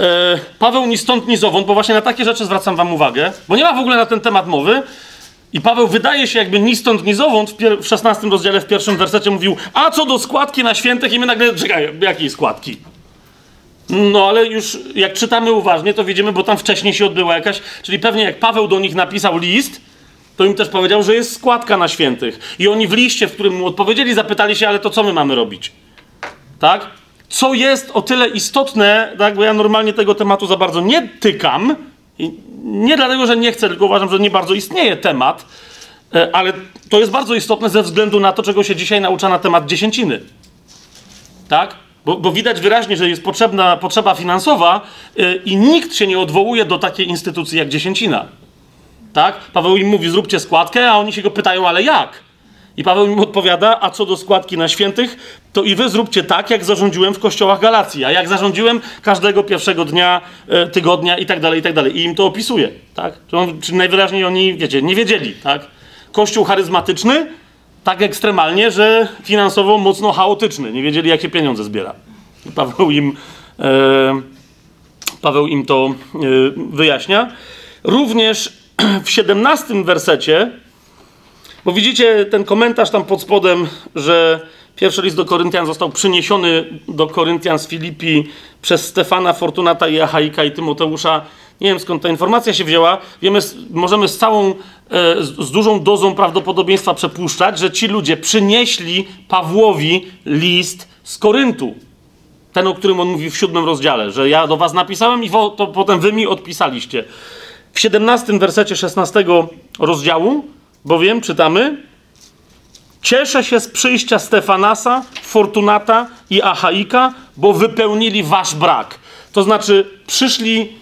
E, Paweł ni stąd, ni zowąd, bo właśnie na takie rzeczy zwracam wam uwagę, bo nie ma w ogóle na ten temat mowy. I Paweł wydaje się jakby ni stąd, ni zowąd w, pier- w 16 rozdziale, w pierwszym wersecie mówił, a co do składki na świętych i my nagle, czekaj, jakiej składki? No ale już jak czytamy uważnie, to widzimy, bo tam wcześniej się odbyła jakaś, czyli pewnie jak Paweł do nich napisał list, to im też powiedział, że jest składka na świętych. I oni w liście, w którym mu odpowiedzieli, zapytali się, ale to co my mamy robić? Tak? Co jest o tyle istotne, tak, bo ja normalnie tego tematu za bardzo nie tykam, nie dlatego, że nie chcę, tylko uważam, że nie bardzo istnieje temat, e, ale to jest bardzo istotne ze względu na to, czego się dzisiaj naucza na temat dziesięciny. Tak? Bo, bo widać wyraźnie, że jest potrzebna, potrzeba finansowa yy, i nikt się nie odwołuje do takiej instytucji jak dziesięcina. Tak? Paweł im mówi, zróbcie składkę, a oni się go pytają, ale jak? I Paweł im odpowiada, a co do składki na świętych, to i wy zróbcie tak, jak zarządziłem w kościołach Galacji, a jak zarządziłem każdego pierwszego dnia, e, tygodnia i tak dalej, i tak dalej. I im to opisuje, tak? Czy, on, czy najwyraźniej oni, wiecie, nie wiedzieli, tak? Kościół charyzmatyczny, tak ekstremalnie, że finansowo mocno chaotyczny. Nie wiedzieli, jakie pieniądze zbiera. I Paweł im, e, Paweł im to e, wyjaśnia. Również w 17 wersecie bo widzicie ten komentarz tam pod spodem, że pierwszy list do Koryntian został przyniesiony do Koryntian z Filipi przez Stefana, Fortunata i Achaika i Tymoteusza. Nie wiem skąd ta informacja się wzięła. Wiemy, możemy z całą, e, z dużą dozą prawdopodobieństwa przepuszczać, że ci ludzie przynieśli Pawłowi list z Koryntu. Ten, o którym on mówi w siódmym rozdziale, że ja do was napisałem i to potem wy mi odpisaliście. W 17 wersecie 16 rozdziału Bowiem czytamy: Cieszę się z przyjścia Stefanasa, Fortunata i Achaika, bo wypełnili wasz brak. To znaczy, przyszli,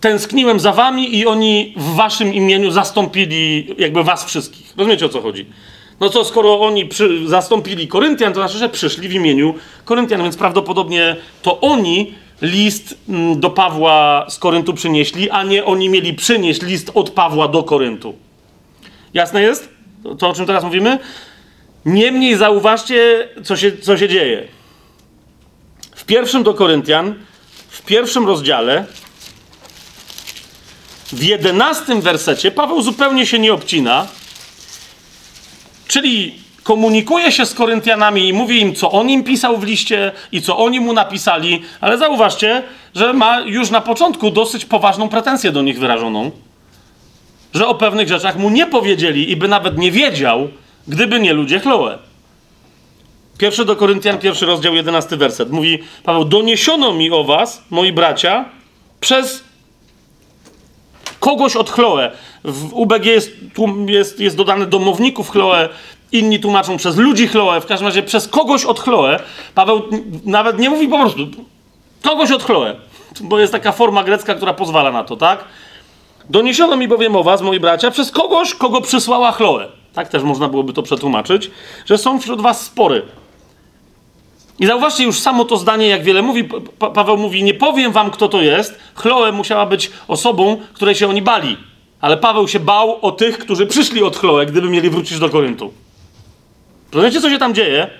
tęskniłem za wami i oni w waszym imieniu zastąpili jakby was wszystkich. Rozumiecie o co chodzi? No co, skoro oni przy, zastąpili Koryntian, to znaczy, że przyszli w imieniu Koryntian, więc prawdopodobnie to oni list mm, do Pawła z Koryntu przynieśli, a nie oni mieli przynieść list od Pawła do Koryntu. Jasne jest? To, to o czym teraz mówimy? Niemniej zauważcie, co się, co się dzieje. W pierwszym do Koryntian, w pierwszym rozdziale, w jedenastym wersecie, Paweł zupełnie się nie obcina, czyli komunikuje się z Koryntianami i mówi im, co on im pisał w liście i co oni mu napisali, ale zauważcie, że ma już na początku dosyć poważną pretensję do nich wyrażoną, że o pewnych rzeczach mu nie powiedzieli i by nawet nie wiedział, gdyby nie ludzie Chloe. Pierwszy do Koryntian, pierwszy rozdział, jedenasty werset. Mówi Paweł, doniesiono mi o was, moi bracia, przez kogoś od Chloe. W UBG jest, jest, jest dodane domowników Chloe, inni tłumaczą przez ludzi Chloe, w każdym razie przez kogoś od Chloe. Paweł nawet nie mówi po prostu kogoś od Chloe, bo jest taka forma grecka, która pozwala na to, tak? Doniesiono mi bowiem o was, moi bracia, przez kogoś, kogo przysłała Chloe. Tak też można byłoby to przetłumaczyć, że są wśród was spory. I zauważcie już samo to zdanie, jak wiele mówi. Pa Paweł mówi: Nie powiem wam, kto to jest. Chloe musiała być osobą, której się oni bali. Ale Paweł się bał o tych, którzy przyszli od Chloe, gdyby mieli wrócić do Koryntu. Rozumiecie, co się tam dzieje?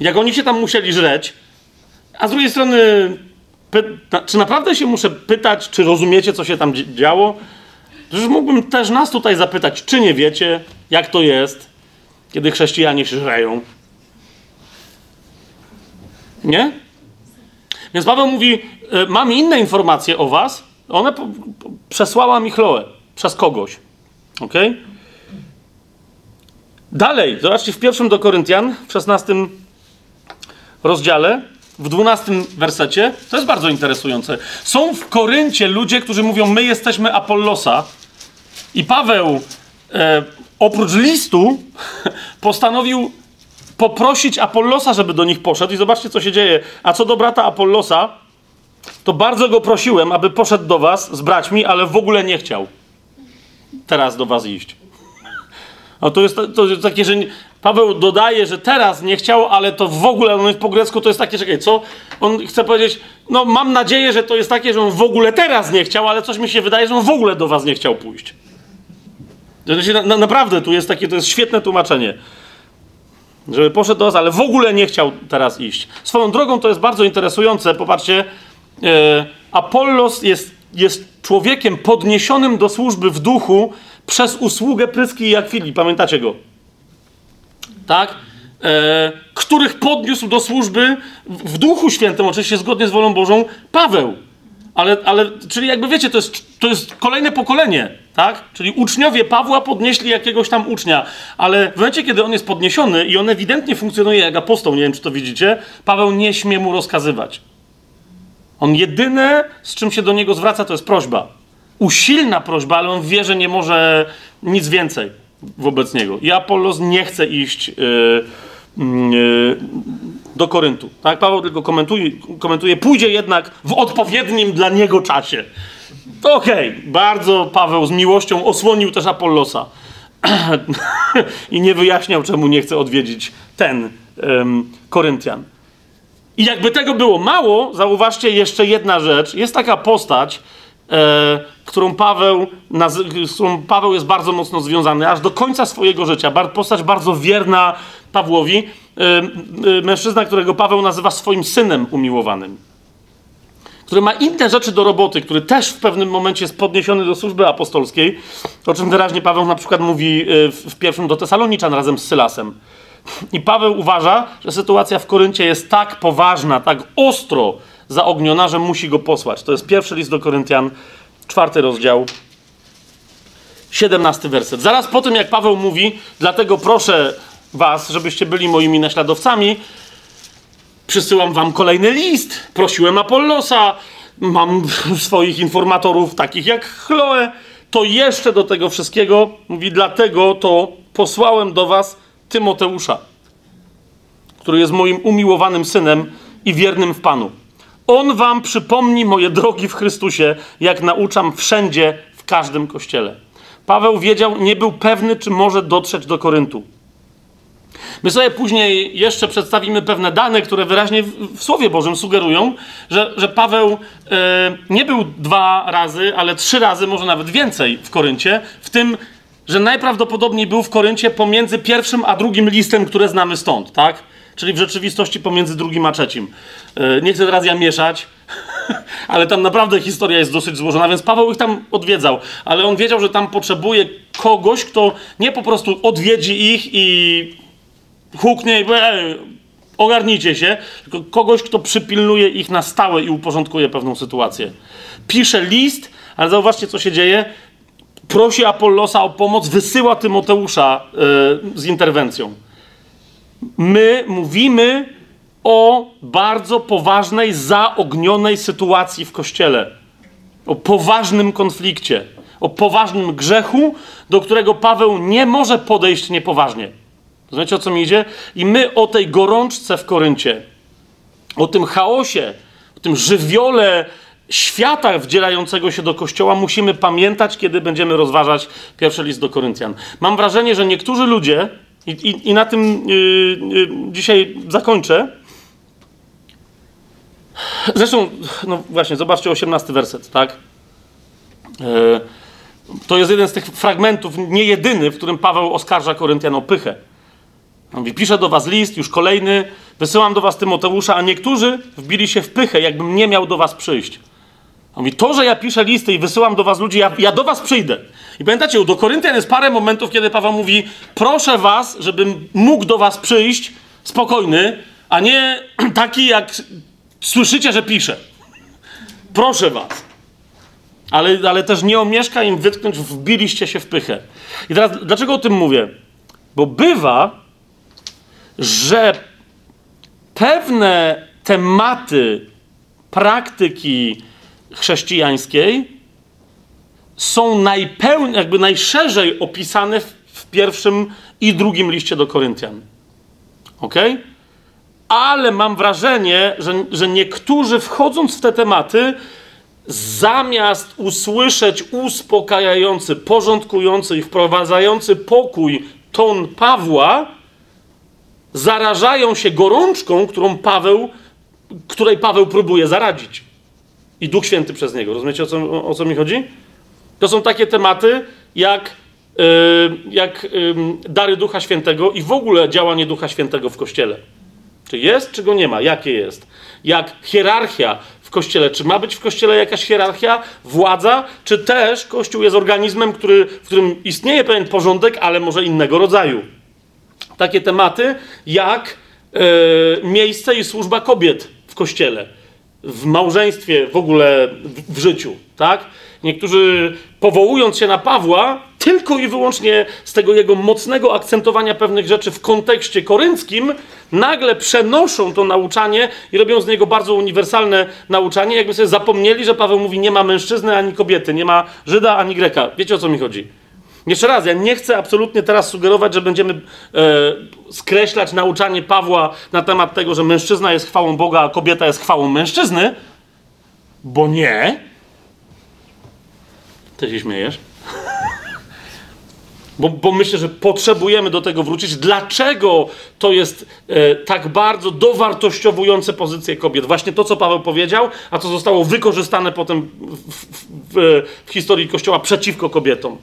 Jak oni się tam musieli żreć, a z drugiej strony, czy naprawdę się muszę pytać, czy rozumiecie, co się tam działo? Przecież mógłbym też nas tutaj zapytać, czy nie wiecie, jak to jest, kiedy chrześcijanie się żreją. Nie? Więc Paweł mówi, e, mam inne informacje o was. One przesłała mi Chloe przez kogoś. Ok? Dalej, zobaczcie w pierwszym do Koryntian, w 16 rozdziale, w 12 wersecie. To jest bardzo interesujące. Są w Koryncie ludzie, którzy mówią, my jesteśmy Apollosa. I Paweł e, oprócz listu postanowił poprosić Apollosa, żeby do nich poszedł. I zobaczcie, co się dzieje. A co do brata Apollosa, to bardzo go prosiłem, aby poszedł do was z braćmi, ale w ogóle nie chciał teraz do was iść. No to jest, to jest takie, że Paweł dodaje, że teraz nie chciał, ale to w ogóle, on jest po grecku, to jest takie, czekaj, co? On chce powiedzieć, no mam nadzieję, że to jest takie, że on w ogóle teraz nie chciał, ale coś mi się wydaje, że on w ogóle do was nie chciał pójść. Na, na, naprawdę, tu jest takie, to jest świetne tłumaczenie. Żeby poszedł do was, ale w ogóle nie chciał teraz iść. Swoją drogą to jest bardzo interesujące. Popatrzcie, e, Apollos jest, jest człowiekiem podniesionym do służby w duchu przez usługę Pryski i Akwili. Pamiętacie go? Tak? E, których podniósł do służby w, Duchu Świętym, oczywiście zgodnie z wolą Bożą, Paweł. Ale, ale, czyli jakby wiecie, to jest, to jest kolejne pokolenie, tak? Czyli uczniowie Pawła podnieśli jakiegoś tam ucznia, ale w momencie, kiedy on jest podniesiony i on ewidentnie funkcjonuje jak apostoł, nie wiem, czy to widzicie, Paweł nie śmie mu rozkazywać. On jedyne, z czym się do niego zwraca, to jest prośba. Usilna prośba, ale on wie, że nie może nic więcej wobec niego. I Apollos nie chce iść... Yy, do Koryntu. Tak? Paweł tylko komentuje, komentuje, pójdzie jednak w odpowiednim dla niego czasie. To okej, okay. bardzo Paweł z miłością osłonił też Apollosa i nie wyjaśniał, czemu nie chce odwiedzić ten um, Koryntian. I jakby tego było mało, zauważcie jeszcze jedna rzecz. Jest taka postać, e, którą Paweł, z którą Paweł jest bardzo mocno związany, aż do końca swojego życia. Postać bardzo wierna Pawłowi. E, e, mężczyzna, którego Paweł nazywa swoim synem umiłowanym. Który ma inne rzeczy do roboty, który też w pewnym momencie jest podniesiony do służby apostolskiej, o czym wyraźnie Paweł na przykład mówi e, w pierwszym do Tesaloniczan razem z Sylasem. I Paweł uważa, że sytuacja w Koryncie jest tak poważna, tak ostro zaogniona, że musi go posłać. To jest pierwszy list do Koryntian, czwarty rozdział, siedemnasty werset. Zaraz po tym, jak Paweł mówi, dlatego proszę was, żebyście byli moimi naśladowcami, przysyłam wam kolejny list, prosiłem Apollosa, mam swoich informatorów takich jak Chloe, to jeszcze do tego wszystkiego, mówi, dlatego to posłałem do was Tymoteusza, który jest moim umiłowanym synem i wiernym w Panu. On wam przypomni moje drogi w Chrystusie, jak nauczam wszędzie, w każdym kościele. Paweł wiedział, nie był pewny, czy może dotrzeć do Koryntu. My sobie później jeszcze przedstawimy pewne dane, które wyraźnie w, Słowie Bożym sugerują, że, że Paweł e, nie był dwa razy, ale trzy razy, może nawet więcej w Koryncie, w tym że najprawdopodobniej był w Koryncie pomiędzy pierwszym a drugim listem, które znamy stąd, tak? Czyli w rzeczywistości pomiędzy drugim a trzecim. Yy, nie chcę teraz ja mieszać, ale tam naprawdę historia jest dosyć złożona, więc Paweł ich tam odwiedzał, ale on wiedział, że tam potrzebuje kogoś, kto nie po prostu odwiedzi ich i huknie i powie, "Ej, ogarnijcie się, tylko kogoś, kto przypilnuje ich na stałe i uporządkuje pewną sytuację. Pisze list, ale zauważcie, co się dzieje. Prosi Apollosa o pomoc, wysyła Tymoteusza yy, z interwencją. My mówimy o bardzo poważnej, zaognionej sytuacji w kościele. O poważnym konflikcie. O poważnym grzechu, do którego Paweł nie może podejść niepoważnie. Rozumiecie o co mi idzie? I my o tej gorączce w Koryncie, o tym chaosie, o tym żywiole świata wdzielającego się do kościoła musimy pamiętać, kiedy będziemy rozważać pierwszy list do Koryntian. Mam wrażenie, że niektórzy ludzie, i, i, i na tym yy, yy, dzisiaj zakończę. Zresztą, no właśnie, zobaczcie 18 werset, tak? Yy, to jest jeden z tych fragmentów, nie jedyny, w którym Paweł oskarża Koryntian o pychę. On mówi, piszę do was list, już kolejny, wysyłam do was Tymoteusza, a niektórzy wbili się w pychę, jakbym nie miał do was przyjść. On mówi, to, że ja piszę listy i wysyłam do was ludzi, ja, ja do was przyjdę. I pamiętacie, do Koryntian jest parę momentów, kiedy Paweł mówi, proszę was, żebym mógł do was przyjść spokojny, a nie taki, jak słyszycie, że piszę. Proszę was. Ale, ale też nie omieszka im wytknąć, wbiliście się w pychę. I teraz, dlaczego o tym mówię? Bo bywa, że pewne tematy praktyki chrześcijańskiej są najpełniej, jakby najszerzej opisane w, w pierwszym i drugim liście do Koryntian. Ok? Ale mam wrażenie, że, że niektórzy wchodząc w te tematy, zamiast usłyszeć uspokajający, porządkujący i wprowadzający pokój ton Pawła, zarażają się gorączką, którą Paweł, której Paweł próbuje zaradzić. I Duch Święty przez niego. Rozumiecie, o co, o, co mi chodzi? To są takie tematy, jak, yy, jak yy, dary Ducha Świętego i w ogóle działanie Ducha Świętego w Kościele. Czy jest, czy go nie ma? Jakie jest? Jak hierarchia w Kościele. Czy ma być w Kościele jakaś hierarchia, władza, czy też Kościół jest organizmem, który, w którym istnieje pewien porządek, ale może innego rodzaju? takie tematy jak e, miejsce i służba kobiet w kościele, w małżeństwie, w ogóle w, w życiu, tak? Niektórzy powołując się na Pawła, tylko i wyłącznie z tego jego mocnego akcentowania pewnych rzeczy w kontekście korynckim, nagle przenoszą to nauczanie i robią z niego bardzo uniwersalne nauczanie, jakby sobie zapomnieli, że Paweł mówi nie ma mężczyzny ani kobiety, nie ma Żyda ani Greka. Wiecie o co mi chodzi? Jeszcze raz, ja nie chcę absolutnie teraz sugerować, że będziemy e, skreślać nauczanie Pawła na temat tego, że mężczyzna jest chwałą Boga, a kobieta jest chwałą mężczyzny, bo nie. Ty się śmiejesz? Bo, bo, myślę, że potrzebujemy do tego wrócić. Dlaczego to jest e, tak bardzo dowartościowujące pozycję kobiet? Właśnie to, co Paweł powiedział, a co zostało wykorzystane potem w, w, w, w historii Kościoła przeciwko kobietom.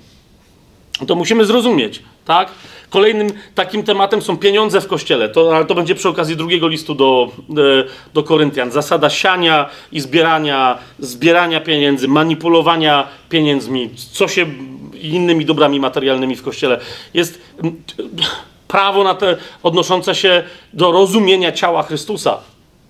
To musimy zrozumieć, tak? Kolejnym takim tematem są pieniądze w kościele. To, ale to będzie przy okazji drugiego listu do, e, do Koryntian. Zasada siania i zbierania, zbierania pieniędzy, manipulowania pieniędzmi, co się innymi dobrami materialnymi w kościele. Jest prawo na te odnoszące się do rozumienia ciała Chrystusa.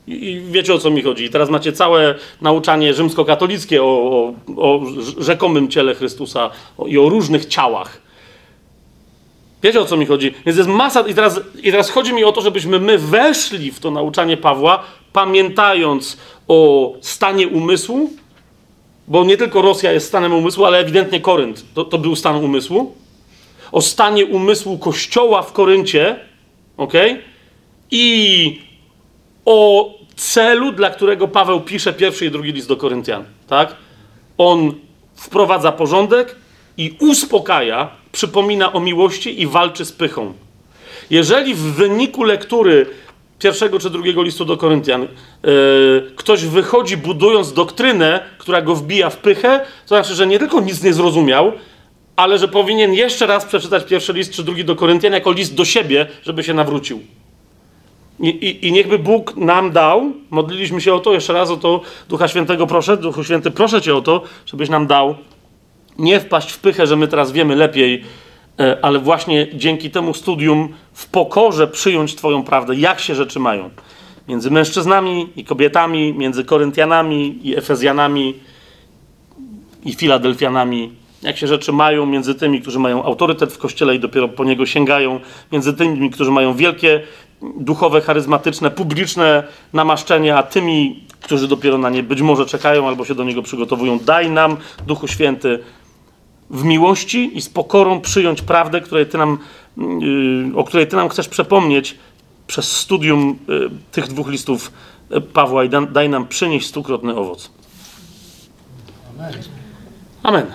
I wiecie o co mi chodzi. Teraz macie całe nauczanie rzymskokatolickie o, o, o rzekomym ciele Chrystusa i o różnych ciałach. Wiecie o co mi chodzi? Więc jest masa. I teraz, I teraz chodzi mi o to, żebyśmy my weszli w to nauczanie Pawła, pamiętając o stanie umysłu, bo nie tylko Rosja jest stanem umysłu, ale ewidentnie Korynt to, to był stan umysłu. O stanie umysłu kościoła w Koryncie, ok? I o celu, dla którego Paweł pisze pierwszy i drugi list do Koryntian. Tak? On wprowadza porządek i uspokaja, przypomina o miłości i walczy z pychą. Jeżeli w wyniku lektury pierwszego czy drugiego listu do Koryntian yy, ktoś wychodzi budując doktrynę, która go wbija w pychę, to znaczy, że nie tylko nic nie zrozumiał, ale że powinien jeszcze raz przeczytać pierwszy list czy drugi do Koryntian jako list do siebie, żeby się nawrócił. I, i, I niechby Bóg nam dał, modliliśmy się o to, jeszcze raz o to, Ducha Świętego proszę, Duchu Święty, proszę Cię o to, żebyś nam dał nie wpaść w pychę, że my teraz wiemy lepiej, e, ale właśnie dzięki temu studium w pokorze przyjąć Twoją prawdę, jak się rzeczy mają. Między mężczyznami i kobietami, między Koryntianami i Efezjanami i Filadelfianami, jak się rzeczy mają między tymi, którzy mają autorytet w kościele i dopiero po niego sięgają, między tymi, którzy mają wielkie duchowe, charyzmatyczne, publiczne namaszczenia, a tymi, którzy dopiero na nie być może czekają albo się do niego przygotowują. Daj nam, Duchu Święty, w miłości i z pokorą przyjąć prawdę, której ty nam, yy, o której Ty nam chcesz przepomnieć przez studium yy, tych dwóch listów yy, Pawła i da, daj nam przynieść stukrotny owoc. Amen. Amen.